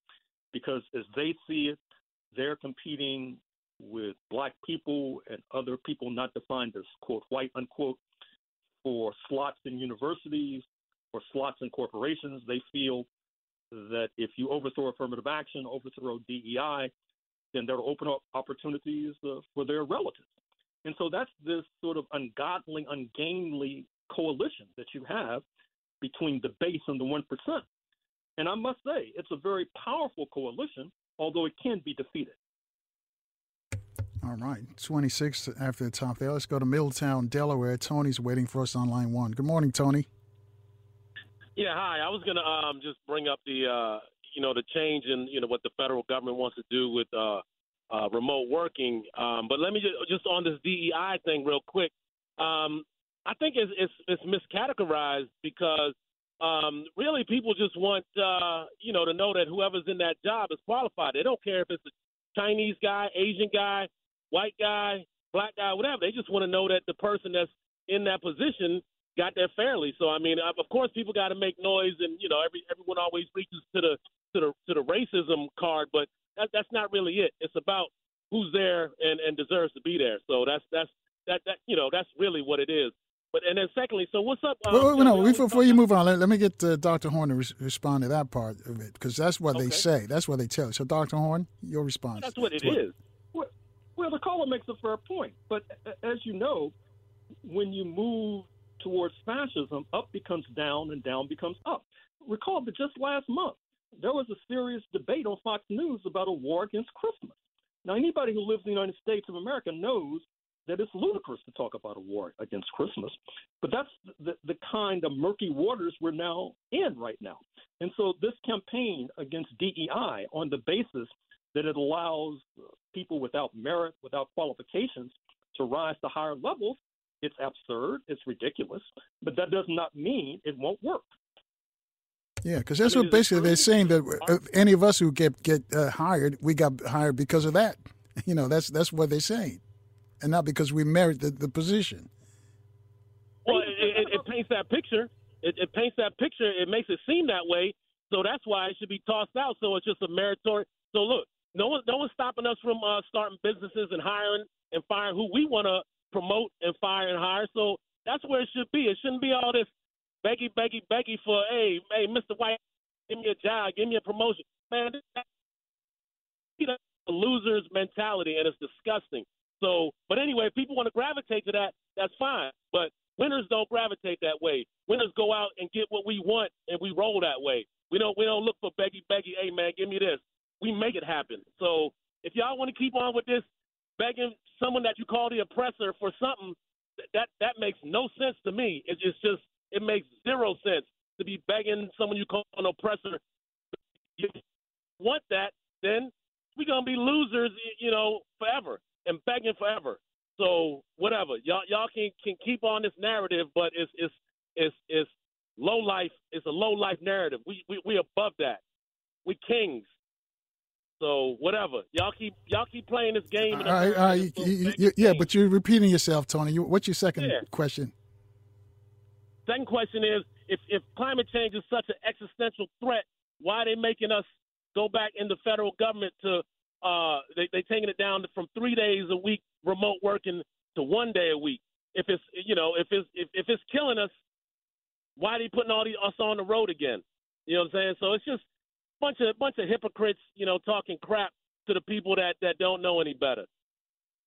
because as they see it, they're competing with black people and other people not defined as quote white unquote for slots in universities or slots in corporations. They feel that if you overthrow affirmative action, overthrow DEI, then will open up opportunities uh, for their relatives. And so that's this sort of ungodly, ungainly coalition that you have between the base and the 1%. And I must say, it's a very powerful coalition, although it can be defeated. All right, 26 after the top there. Let's go to Middletown, Delaware. Tony's waiting for us on line one. Good morning, Tony. Yeah, hi. I was going to um, just bring up the, uh, you know, the change in, you know, what the federal government wants to do with uh, uh, remote working. Um, but let me just, just on this DEI thing real quick. Um, I think it's, it's, it's miscategorized because um, really people just want, uh, you know, to know that whoever's in that job is qualified. They don't care if it's a Chinese guy, Asian guy, white guy, black guy, whatever. They just want to know that the person that's in that position got there fairly. So I mean, of course, people got to make noise, and you know, every everyone always reaches to the to the to the racism card, but that, that's not really it. It's about who's there and and deserves to be there. So that's that's that that you know that's really what it is. But and then secondly, so what's up? Um, well, well, no, before, before you move on, let, let me get uh, Dr. Horne to re- respond to that part of it because that's what okay. they say. That's what they tell you. So, Dr. Horne, your response. That's what it is. Well, the caller makes a fair point, but as you know, when you move towards fascism, up becomes down and down becomes up. Recall that just last month there was a serious debate on Fox News about a war against Christmas. Now, anybody who lives in the United States of America knows that it's ludicrous to talk about a war against Christmas, but that's the, the kind of murky waters we're now in right now. And so, this campaign against DEI on the basis that it allows people without merit, without qualifications, to rise to higher levels, it's absurd, it's ridiculous, but that does not mean it won't work. Yeah, because that's I mean, what basically they're saying that uh, any of us who get get uh, hired, we got hired because of that. You know, that's that's what they're saying, and not because we merit the, the position. Well, it, it, it paints that picture. It, it, paints that picture. It makes it seem that way. So that's why it should be tossed out. So it's just a meritorious. So look, no one, no one's stopping us from uh, starting businesses and hiring and firing who we want to promote and fire and hire. So that's where it should be. It shouldn't be all this beggy, beggy, beggy for, hey, hey, Mr. White, give me a job, give me a promotion. Man, that's a loser's mentality, and it's disgusting. So, but anyway, if people want to gravitate to that, that's fine. But winners don't gravitate that way. Winners go out and get what we want, and we roll that way. We don't we don't look for beggy, beggy. Hey man, give me this we make it happen. So if y'all want to keep on with this, begging someone that you call the oppressor for something, that that makes no sense to me. It's just, just it makes zero sense to be begging someone you call an oppressor. If you want that, then we're gonna be losers, you know, forever and begging forever. So whatever, y'all y'all can can keep on this narrative, but it's it's it's it's low life. It's a low life narrative. We we we above that. We kings. So whatever, y'all keep y'all keep playing this game. All right, all right, you, you, you, yeah, but you're repeating yourself, Tony. What's your second Yeah. question? Second question is if if climate change is such an existential threat, why are they making us go back in the federal government to uh they they taking it down from three days a week remote working to one day a week. If it's you know if it's if, if it's killing us, why are they putting all these us on the road again? You know what I'm saying? So it's just bunch of bunch of hypocrites, you know, talking crap to the people that that don't know any better.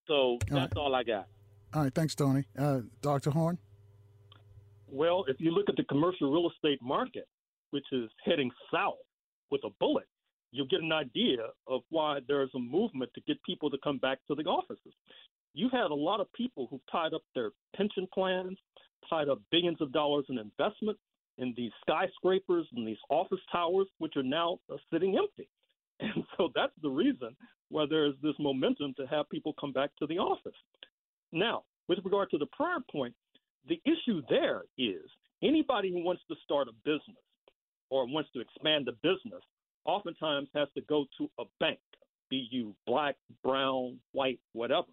So that's all I got. All right, thanks, Tony. Uh, Dr. Horne? Well, if you look at the commercial real estate market, which is heading south with a bullet, you'll get an idea of why there's a movement to get people to come back to the offices. You had a lot of people who tied up their pension plans, tied up billions of dollars in investment in these skyscrapers and these office towers, which are now uh, sitting empty. And so that's the reason why there's this momentum to have people come back to the office. Now, with regard to the prior point, the issue there is anybody who wants to start a business or wants to expand a business oftentimes has to go to a bank, be you black, brown, white, whatever.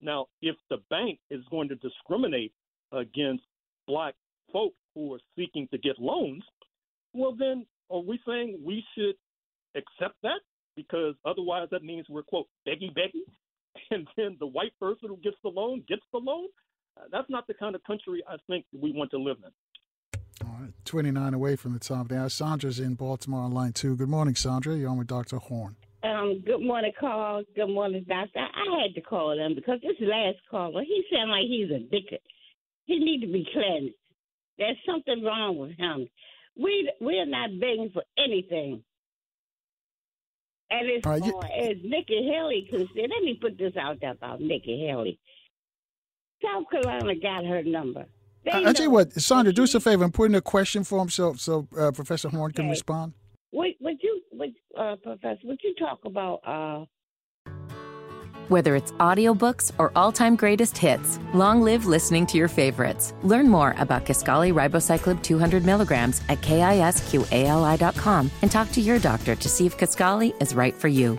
Now, if the bank is going to discriminate against black folk who are seeking to get loans, well, then are we saying we should accept that? Because otherwise, that means we're, quote, beggy beggy. And then the white person who gets the loan gets the loan. Uh, that's not the kind of country I think we want to live in. All right, 29 away from the top of the hour. Sandra's in Baltimore on line two. Good morning, Sandra. You're on with Dr. Horne. Um, good morning, Carl. Good morning, Doctor. I had to call him because this last caller, he sounded like he's a addicted. He need to be cleansed. There's something wrong with him. We we're not begging for anything. And as All right, you- far as Nikki Haley concerned, let me put this out there about Nikki Haley. South Carolina got her number. They I, I tell you what, Sandra, do us a favor and put in a question for him so so uh, Professor Horne can respond. Would, would you, would, uh, Professor, would you talk about uh, Whether it's audiobooks or all-time greatest hits, long live listening to your favorites. Learn more about Kisqali Ribociclib 200 milligrams at kisqali.com and talk to your doctor to see if Kisqali is right for you.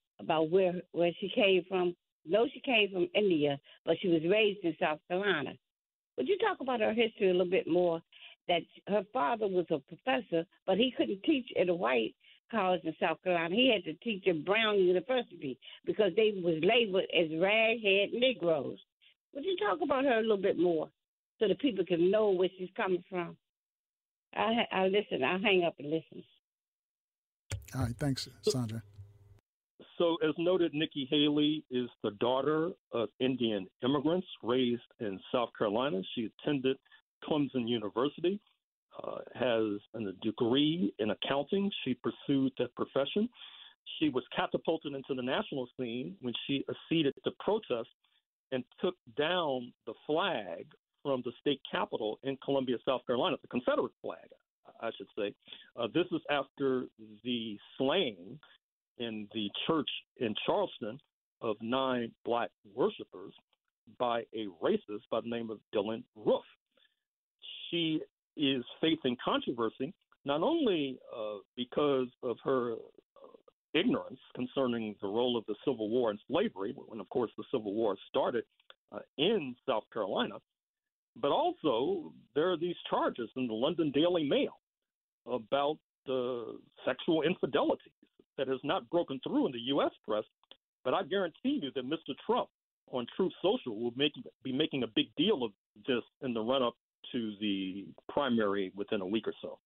about where where she came from. No, she came from India, but she was raised in South Carolina. Would you talk about her history a little bit more? That her father was a professor, but he couldn't teach at a white college in South Carolina. He had to teach at Brown University because they was labeled as raghead Negroes. Would you talk about her a little bit more so that people can know where she's coming from? I I listen. I'll hang up and listen. All right, thanks, Sandra. So, as noted, Nikki Haley is the daughter of Indian immigrants raised in South Carolina. She attended Clemson University, uh, has a degree in accounting. She pursued that profession. She was catapulted into the national scene when she acceded to protest and took down the flag from the state capitol in Columbia, South Carolina, the Confederate flag, I should say. Uh, this is after the slaying in the church in Charleston of nine black worshipers by a racist by the name of Dylann Roof. She is facing controversy not only uh, because of her uh, ignorance concerning the role of the Civil War and slavery, when of course the Civil War started uh, in South Carolina, but also there are these charges in the London Daily Mail about uh, sexual infidelity that has not broken through in the U.S. press. But I guarantee you that Mr. Trump on Truth Social will make, be making a big deal of this in the run up to the primary within a week or so.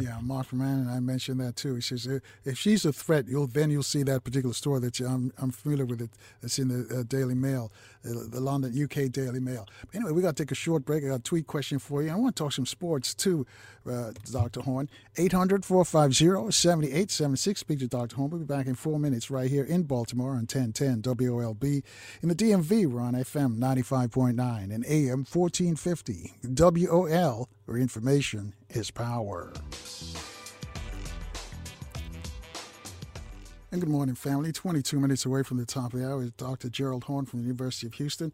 Yeah, Mark from and I mentioned that too. He says if she's a threat, you'll then you'll see that particular story that you, I'm, I'm familiar with it. It's in the uh, Daily Mail, the, the, London UK Daily Mail. But anyway, we got to take a short break. I got a tweet question for you. I want to talk some sports too, uh, Dr. Horne. 800-450-7876. Speak to Dr. Horne. We'll be back in four minutes right here in Baltimore on 1010 WOLB. In the DMV, we're on FM 95.9 and AM 1450 WOL, where information is power. And good morning, family. 22 minutes away from the top of the hour is Dr. Gerald Horne from the University of Houston.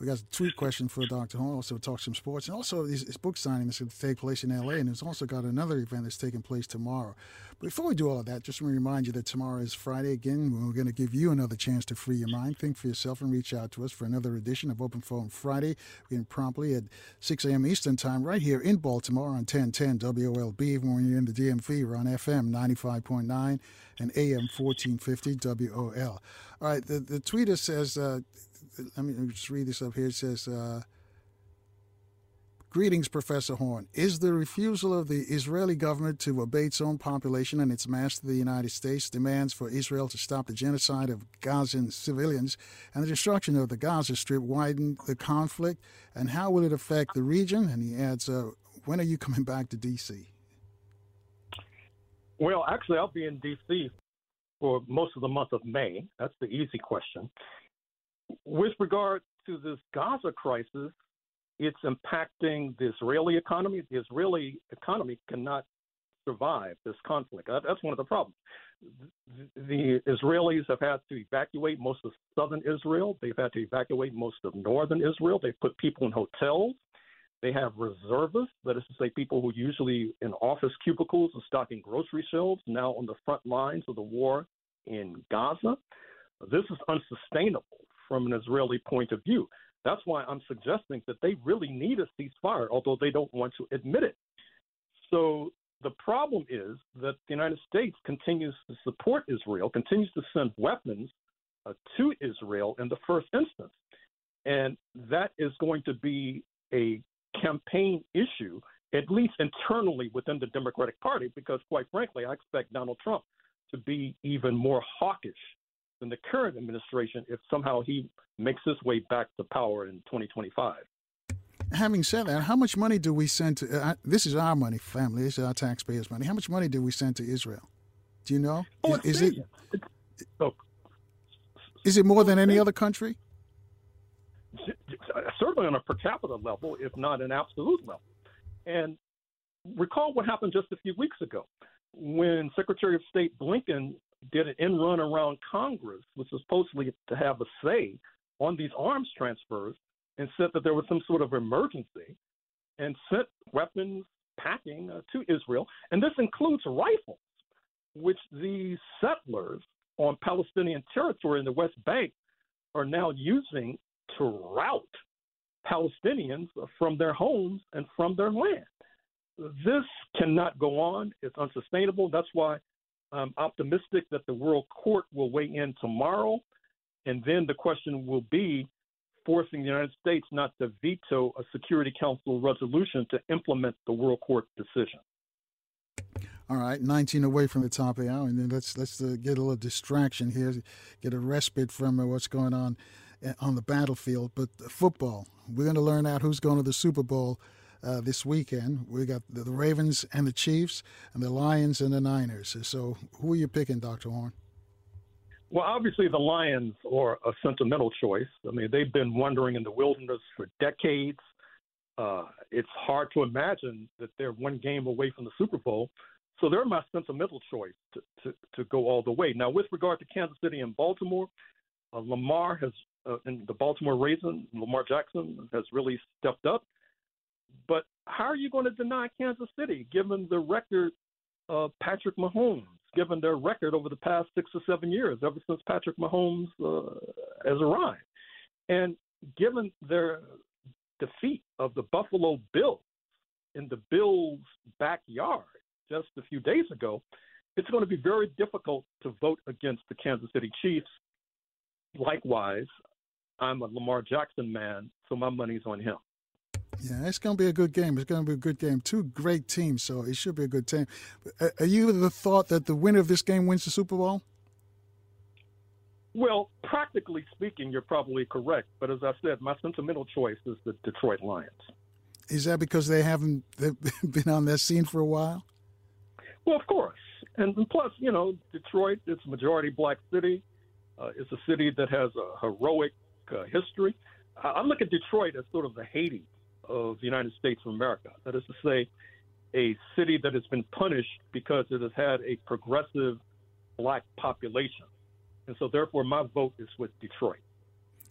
We got a tweet question for Dr. Horne. Also, talk some sports, and also his, his book signing is going to take place in L.A. And he's also got another event that's taking place tomorrow. But before we do all of that, just want to remind you that tomorrow is Friday again. We're going to give you another chance to free your mind. Think for yourself and reach out to us for another edition of Open Phone Friday. Begin promptly at 6 a.m. Eastern Time, right here in Baltimore on 1010 WOLB. When you're in the DMV, we're on FM 95.9 and AM 1450 WOL. All right, the, the tweeter says. Uh, let me just read this up here. It says, uh, Greetings, Professor Horne. Is the refusal of the Israeli government to obey its own population and its master, the United States, demands for Israel to stop the genocide of Gazan civilians and the destruction of the Gaza Strip widen the conflict? And how will it affect the region? And he adds, uh, When are you coming back to D.C.? Well, actually, I'll be in D.C. for most of the month of May. That's the easy question. With regard to this Gaza crisis, it's impacting the Israeli economy. The Israeli economy cannot survive this conflict. That's one of the problems. The Israelis have had to evacuate most of southern Israel. They've had to evacuate most of northern Israel. They've put people in hotels. They have reservists, that is to say, people who usually in office cubicles and stocking grocery shelves, now on the front lines of the war in Gaza. This is unsustainable from an Israeli point of view. That's why I'm suggesting that they really need a ceasefire, although they don't want to admit it. So the problem is that the United States continues to support Israel, continues to send weapons uh, to Israel in the first instance. And that is going to be a campaign issue, at least internally within the Democratic Party, because quite frankly, I expect Donald Trump to be even more hawkish than the current administration if somehow he makes his way back to power in 2025. Having said that, how much money do we send to? Uh, this is our money, family. This is our taxpayers' money. How much money do we send to Israel? Do you know? Oh, is, is it? Oh. Is it more than any other country? Certainly on a per capita level, if not an absolute level. And recall what happened just a few weeks ago when Secretary of State Blinken did an end run around Congress, which was supposedly to have a say on these arms transfers, and said that there was some sort of emergency and sent weapons packing uh, to Israel. And this includes rifles, which the settlers on Palestinian territory in the West Bank are now using to rout Palestinians from their homes and from their land. This cannot go on. It's unsustainable. That's why I'm optimistic that the World Court will weigh in tomorrow, and then the question will be forcing the United States not to veto a Security Council resolution to implement the World Court decision. All right, 19 away from the top of the hour, and then let's let's uh, get a little distraction here, get a respite from uh, what's going on uh, on the battlefield. But football, we're going to learn out who's going to the Super Bowl uh, this weekend. We got the, the, Ravens and the Chiefs, and the Lions and the Niners. So, who are you picking, Doctor Horne? Well, obviously, the Lions are a sentimental choice. I mean, they've been wandering in the wilderness for decades. Uh, it's hard to imagine that they're one game away from the Super Bowl. So they're my sentimental choice to, to, to go all the way. Now, with regard to Kansas City and Baltimore, uh, Lamar has, uh, in the Baltimore Ravens, Lamar Jackson has really stepped up. But how are you going to deny Kansas City given the record of Patrick Mahomes, given their record over the past six or seven years, ever since Patrick Mahomes uh, has arrived? And given their defeat of the Buffalo Bills in the Bills' backyard just a few days ago, it's going to be very difficult to vote against the Kansas City Chiefs. Likewise, I'm a Lamar Jackson man, so my money's on him. Yeah, it's going to be a good game. It's going to be a good game. Two great teams, so it should be a good team. Are you the thought that the winner of this game wins the Super Bowl? Well, practically speaking, you're probably correct. But as I said, my sentimental choice is the Detroit Lions. Is that because they haven't been on that scene for a while? Well, of course. And plus, you know, Detroit, it's a majority black city. Uh, it's a city that has a heroic uh, history. I, I look at Detroit as sort of the Haiti of the United States of America. That is to say, a city that has been punished because it has had a progressive black population. And so, therefore, my vote is with Detroit.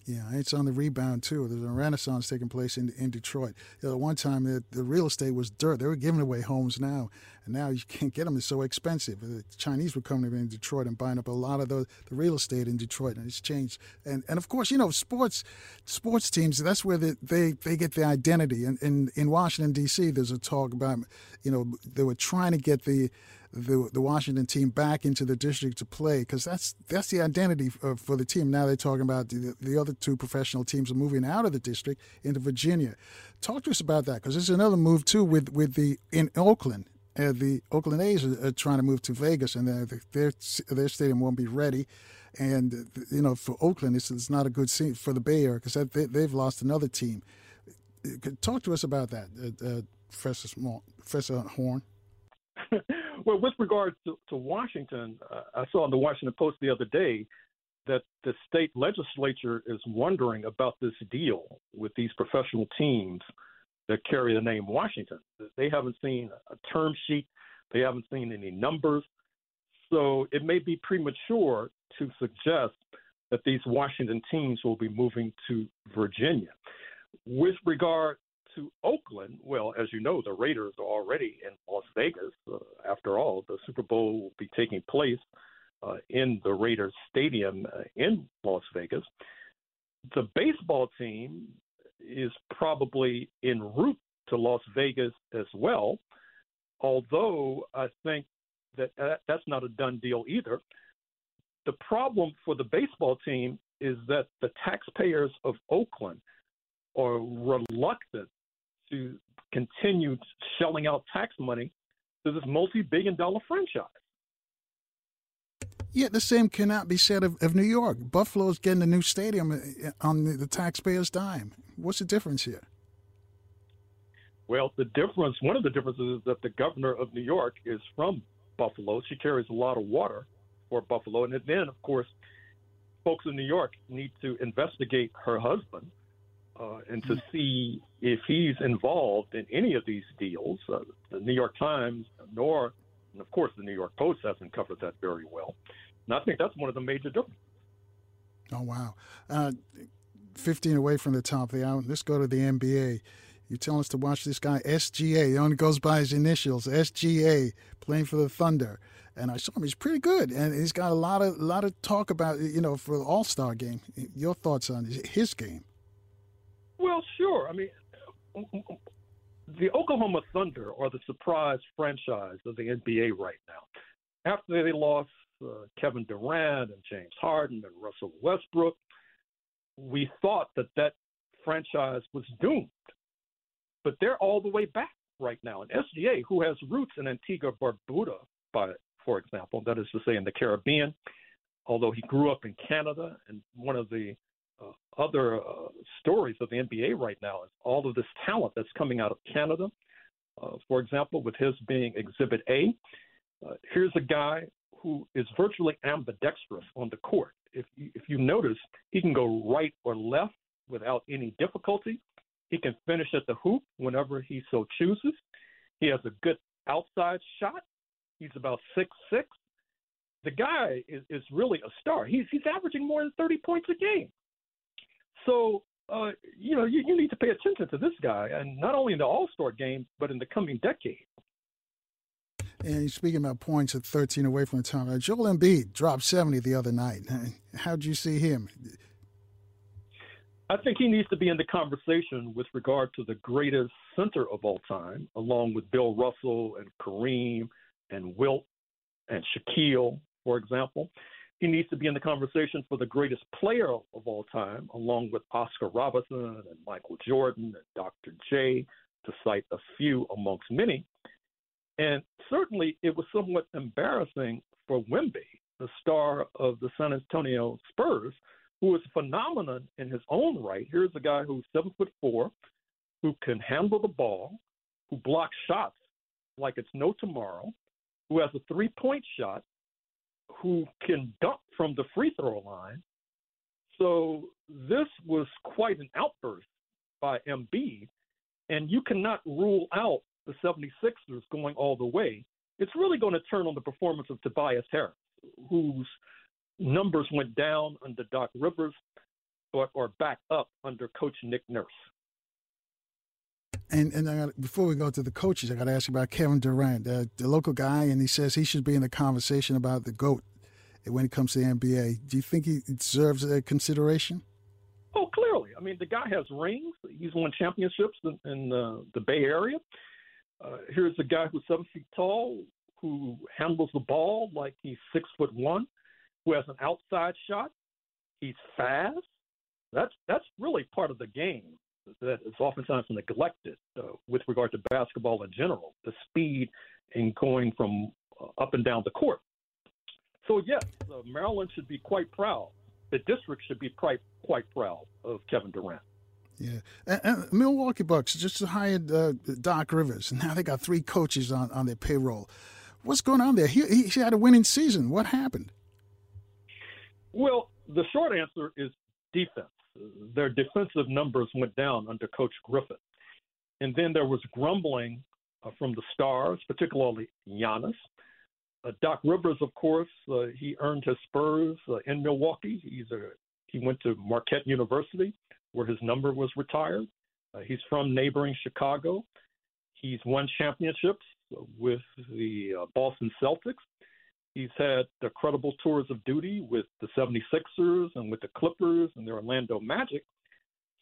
Yeah, it's on the rebound too. There's a renaissance taking place in in Detroit. You know, one time the, the real estate was dirt. They were giving away homes now, and now you can't get them. It's so expensive. The Chinese were coming in Detroit and buying up a lot of the, the real estate in Detroit, and it's changed. And and of course, you know, sports sports teams. That's where the, they they get the identity. And in in Washington D.C., there's a talk about, you know, they were trying to get the the the Washington team back into the district to play because that's that's the identity for, for, the team. Now they're talking about the, the other two professional teams are moving out of the district into Virginia. Talk to us about that because there's another move too with with the in Oakland. Uh, the Oakland A's are, are, trying to move to Vegas, and their their, their stadium won't be ready. And you know, for Oakland, it's, it's not a good scene for the Bay Area because they, they've lost another team. Talk to us about that, uh, uh, Professor Professor Horne. well, with regard to, to Washington, uh, I saw in the Washington Post the other day that the state legislature is wondering about this deal with these professional teams that carry the name Washington. They haven't seen a term sheet, they haven't seen any numbers. So it may be premature to suggest that these Washington teams will be moving to Virginia. With regard to Oakland, well, as you know, the Raiders are already in Las Vegas. Uh, after all, the Super Bowl will be taking place uh, in the Raiders Stadium uh, in Las Vegas. The baseball team is probably en route to Las Vegas as well, although I think that that's not a done deal either. The problem for the baseball team is that the taxpayers of Oakland are reluctant to continue shelling out tax money to this multi-billion dollar franchise. Yet the same cannot be said of, of New York. Buffalo's getting a new stadium uh, on the, the taxpayers' dime. What's the difference here? Well, the difference, one of the differences is that the governor of New York is from Buffalo. She carries a lot of water for Buffalo. And then, of course, folks in New York need to investigate her husband uh, and to see if he's involved in any of these deals. Uh, the New York Times, nor, and of course, the New York Post hasn't covered that very well. And I think that's one of the major differences. Oh, wow. Uh, 15 away from the top of the hour. Let's go to the NBA. You tell us to watch this guy, SGA. He only goes by his initials, SGA, playing for the Thunder. And I saw him. He's pretty good, and he's got a lot of lot of talk about you know for the All Star game. Your thoughts on his game? Well, sure. I mean, the Oklahoma Thunder are the surprise franchise of the NBA right now. After they lost uh, Kevin Durant and James Harden and Russell Westbrook, we thought that that franchise was doomed. But they're all the way back right now. And SGA, who has roots in Antigua Barbuda, by, for example, that is to say in the Caribbean, although he grew up in Canada, and one of the uh, other uh, stories of the NBA right now is all of this talent that's coming out of Canada. Uh, for example, with his being Exhibit A, uh, here's a guy who is virtually ambidextrous on the court. If you, if you notice, he can go right or left without any difficulty. He can finish at the hoop whenever he so chooses. He has a good outside shot. He's about six six. The guy is, is really a star. He's he's averaging more than 30 points a game. So, uh, you know, you, you need to pay attention to this guy, and not only in the All Star game, but in the coming decade. And speaking about points at 13 away from the time, uh, Joel Embiid dropped 70 the other night. How'd you see him? I think he needs to be in the conversation with regard to the greatest center of all time, along with Bill Russell and Kareem and Wilt and Shaquille, for example. He needs to be in the conversation for the greatest player of all time, along with Oscar Robertson and Michael Jordan and Dr. J, to cite a few amongst many. And certainly it was somewhat embarrassing for Wemby, the star of the San Antonio Spurs, who is a phenomenon in his own right. Here's a guy who's seven foot four, who can handle the ball, who blocks shots like it's no tomorrow, who has a three point shot, who can dunk from the free throw line. So this was quite an outburst by Embiid, and you cannot rule out the 76ers going all the way. It's really going to turn on the performance of Tobias Harris, whose numbers went down under Doc Rivers, but are back up under Coach Nick Nurse. And and got, before we go to the coaches, I got to ask you about Kevin Durant, the local guy, and he says he should be in the conversation about the goat when it comes to the NBA. Do you think he deserves a consideration? Oh, clearly. I mean, the guy has rings. He's won championships in, in the Bay Area. Uh, here's a guy who's seven feet tall, who handles the ball like he's six foot one, who has an outside shot. He's fast. That's that's really part of the game that is oftentimes neglected uh, with regard to basketball in general. The speed in going from uh, up and down the court. So yes, uh, Maryland should be quite proud. The district should be quite quite proud of Kevin Durant. Yeah, and, and Milwaukee Bucks just hired uh, Doc Rivers, and now they got three coaches on, on their payroll. What's going on there? He, he had a winning season. What happened? Well, the short answer is defense. Their defensive numbers went down under Coach Griffin, and then there was grumbling uh, from the stars, particularly Giannis, uh, Doc Rivers, of course, uh, he earned his spurs uh, in Milwaukee. He's a he went to Marquette University, where his number was retired. Uh, he's from neighboring Chicago. He's won championships with the uh, Boston Celtics. He's had the credible tours of duty with the 76ers and with the Clippers and the Orlando Magic.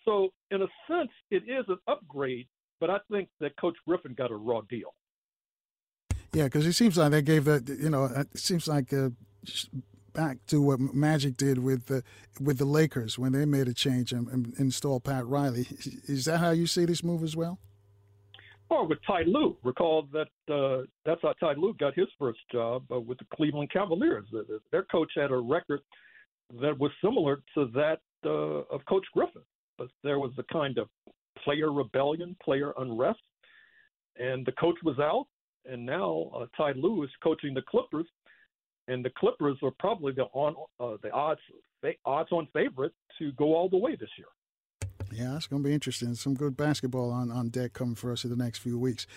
So, in a sense, it is an upgrade, but I think that Coach Griffin got a raw deal. Yeah, because it seems like they gave that. You know, it seems like uh, back to what Magic did with the with the Lakers when they made a change and, and installed Pat Riley. Is that how you see this move as well? Or with Ty Lue, recall that uh, that's how Ty Lue got his first job uh, with the Cleveland Cavaliers. Their coach had a record that was similar to that uh, of Coach Griffin, but there was a kind of player rebellion, player unrest, and the coach was out, and now uh, Ty Lue is coaching the Clippers, and the Clippers are probably the on uh, the odds odds on favorite to go all the way this year. Yeah, it's going to be interesting. Some good basketball on, on deck coming for us in the next few weeks.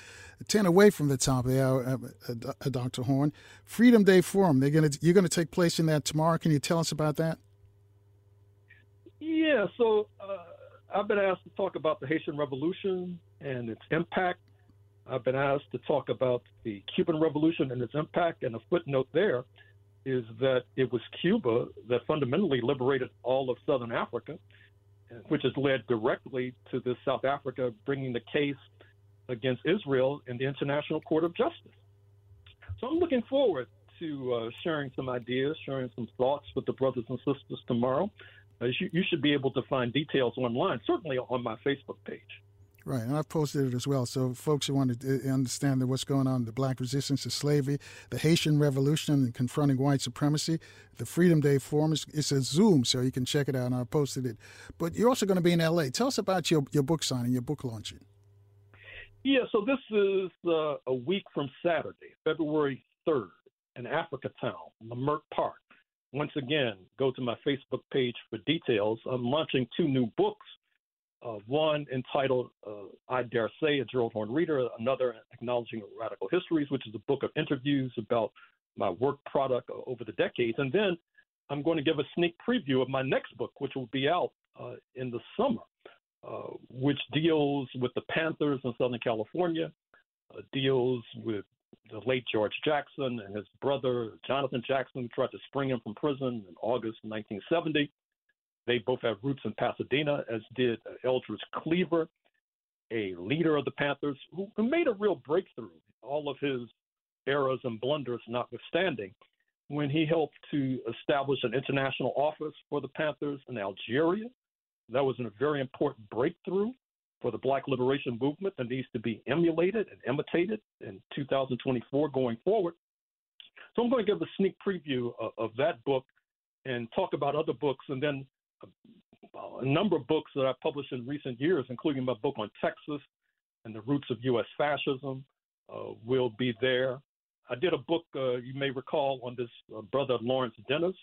Ten away from the top of the hour, uh, uh, uh Dr. Horne. Freedom Day Forum. They're going to you're going to take place in that tomorrow. Can you tell us about that? Yeah. So uh, I've been asked to talk about the Haitian Revolution and its impact I've been asked to talk about the Cuban Revolution and its impact, and a footnote there is that it was Cuba that fundamentally liberated all of Southern Africa, which has led directly to the South Africa bringing the case against Israel in the International Court of Justice. So I'm looking forward to uh, sharing some ideas, sharing some thoughts with the brothers and sisters tomorrow. Uh, you, you should be able to find details online, certainly on my Facebook page. Right, and I've posted it as well. So folks who want to uh, understand what's going on, the black resistance to slavery, the Haitian Revolution and confronting white supremacy, the Freedom Day Forum, is, it's a Zoom, so you can check it out, and I posted it. But you're also going to be in L.A. Tell us about your, your book signing, your book launching. Yeah, so this is uh, a week from Saturday, February 3rd, in Africa Town, Leimert Park. Once again, go to my Facebook page for details. I'm launching two new books uh, one entitled uh, I Dare Say, a Gerald Horne Reader, another Acknowledging Radical Histories, which is a book of interviews about my work product over the decades. And then I'm going to give a sneak preview of my next book, which will be out uh, in the summer, uh, which deals with the Panthers in Southern California, uh, deals with the late George Jackson and his brother Jonathan Jackson, who tried to spring him from prison in August 1970. They both have roots in Pasadena, as did Eldridge Cleaver, a leader of the Panthers who, who made a real breakthrough, all of his errors and blunders notwithstanding. when he helped to establish an international office for the Panthers in Algeria. That was a very important breakthrough for the Black liberation movement that needs to be emulated and imitated in 2024 going forward. So I'm going to give a sneak preview of, of that book and talk about other books, and then a, number of books that I've published in recent years, including my book on Texas and the roots of U.S. fascism, uh, will be there. I did a book, uh, you may recall, on this uh, brother Lawrence Dennis,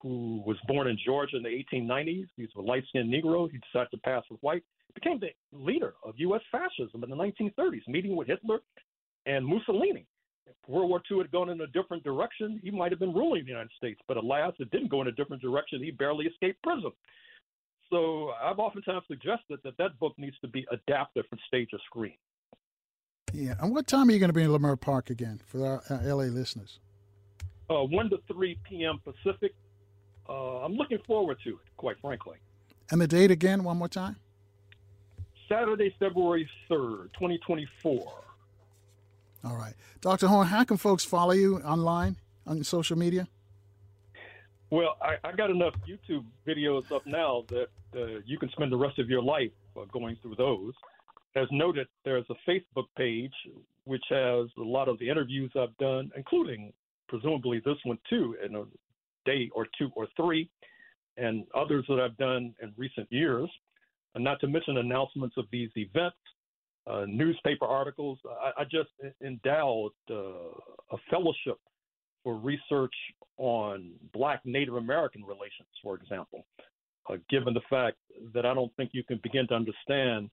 who was born in Georgia in the 1890s. He's a light skinned Negro. He decided to pass for white. He became the leader of U.S. fascism in the 1930s, meeting with Hitler and Mussolini. If World War II had gone in a different direction, he might have been ruling the United States. But alas, it didn't go in a different direction. He barely escaped prison. So I've oftentimes suggested that that book needs to be adapted for stage or screen. Yeah. And what time are you going to be in Leimert Park again for our, our LA listeners? Uh, 1 to 3 p.m. Pacific. Uh, I'm looking forward to it, quite frankly. And the date again, one more time? Saturday, February 3rd, 2024. All right. Dr. Horne, how can folks follow you online on social media? Well, I, I got enough YouTube videos up now that uh, you can spend the rest of your life uh, going through those. As noted, there's a Facebook page which has a lot of the interviews I've done, including presumably this one too, in a day or two or three, and others that I've done in recent years. And not to mention announcements of these events, uh, newspaper articles. I, I just endowed uh, a fellowship for research on Black Native American relations, for example, uh, given the fact that I don't think you can begin to understand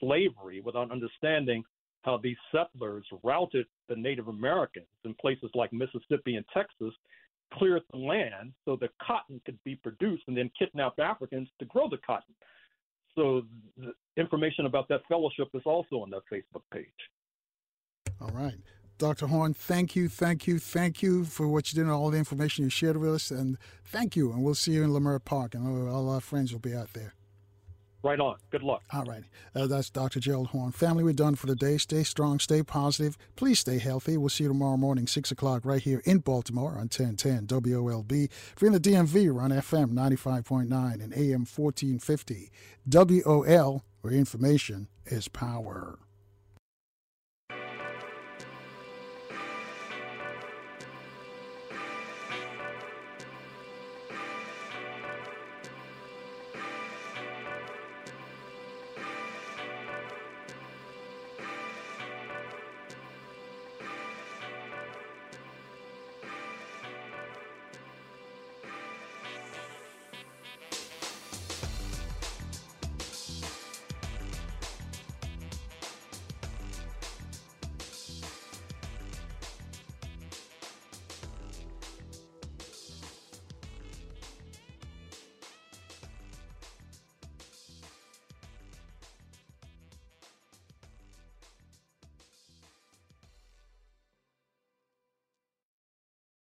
slavery without understanding how these settlers routed the Native Americans in places like Mississippi and Texas, cleared the land so that cotton could be produced, and then kidnapped Africans to grow the cotton. So information about that fellowship is also on that Facebook page. All right. Dr. Horne, thank you, thank you, thank you for what you did and all the information you shared with us. And thank you. And we'll see you in Leimert Park, and all our friends will be out there. Right on. Good luck. All right. Uh, that's Dr. Gerald Horne. Family, we're done for the day. Stay strong, stay positive. Please stay healthy. We'll see you tomorrow morning, 6 o'clock, right here in Baltimore on 1010 WOLB. If you're in the DMV, we're on FM 95.9 and AM 1450. WOL, where information is power.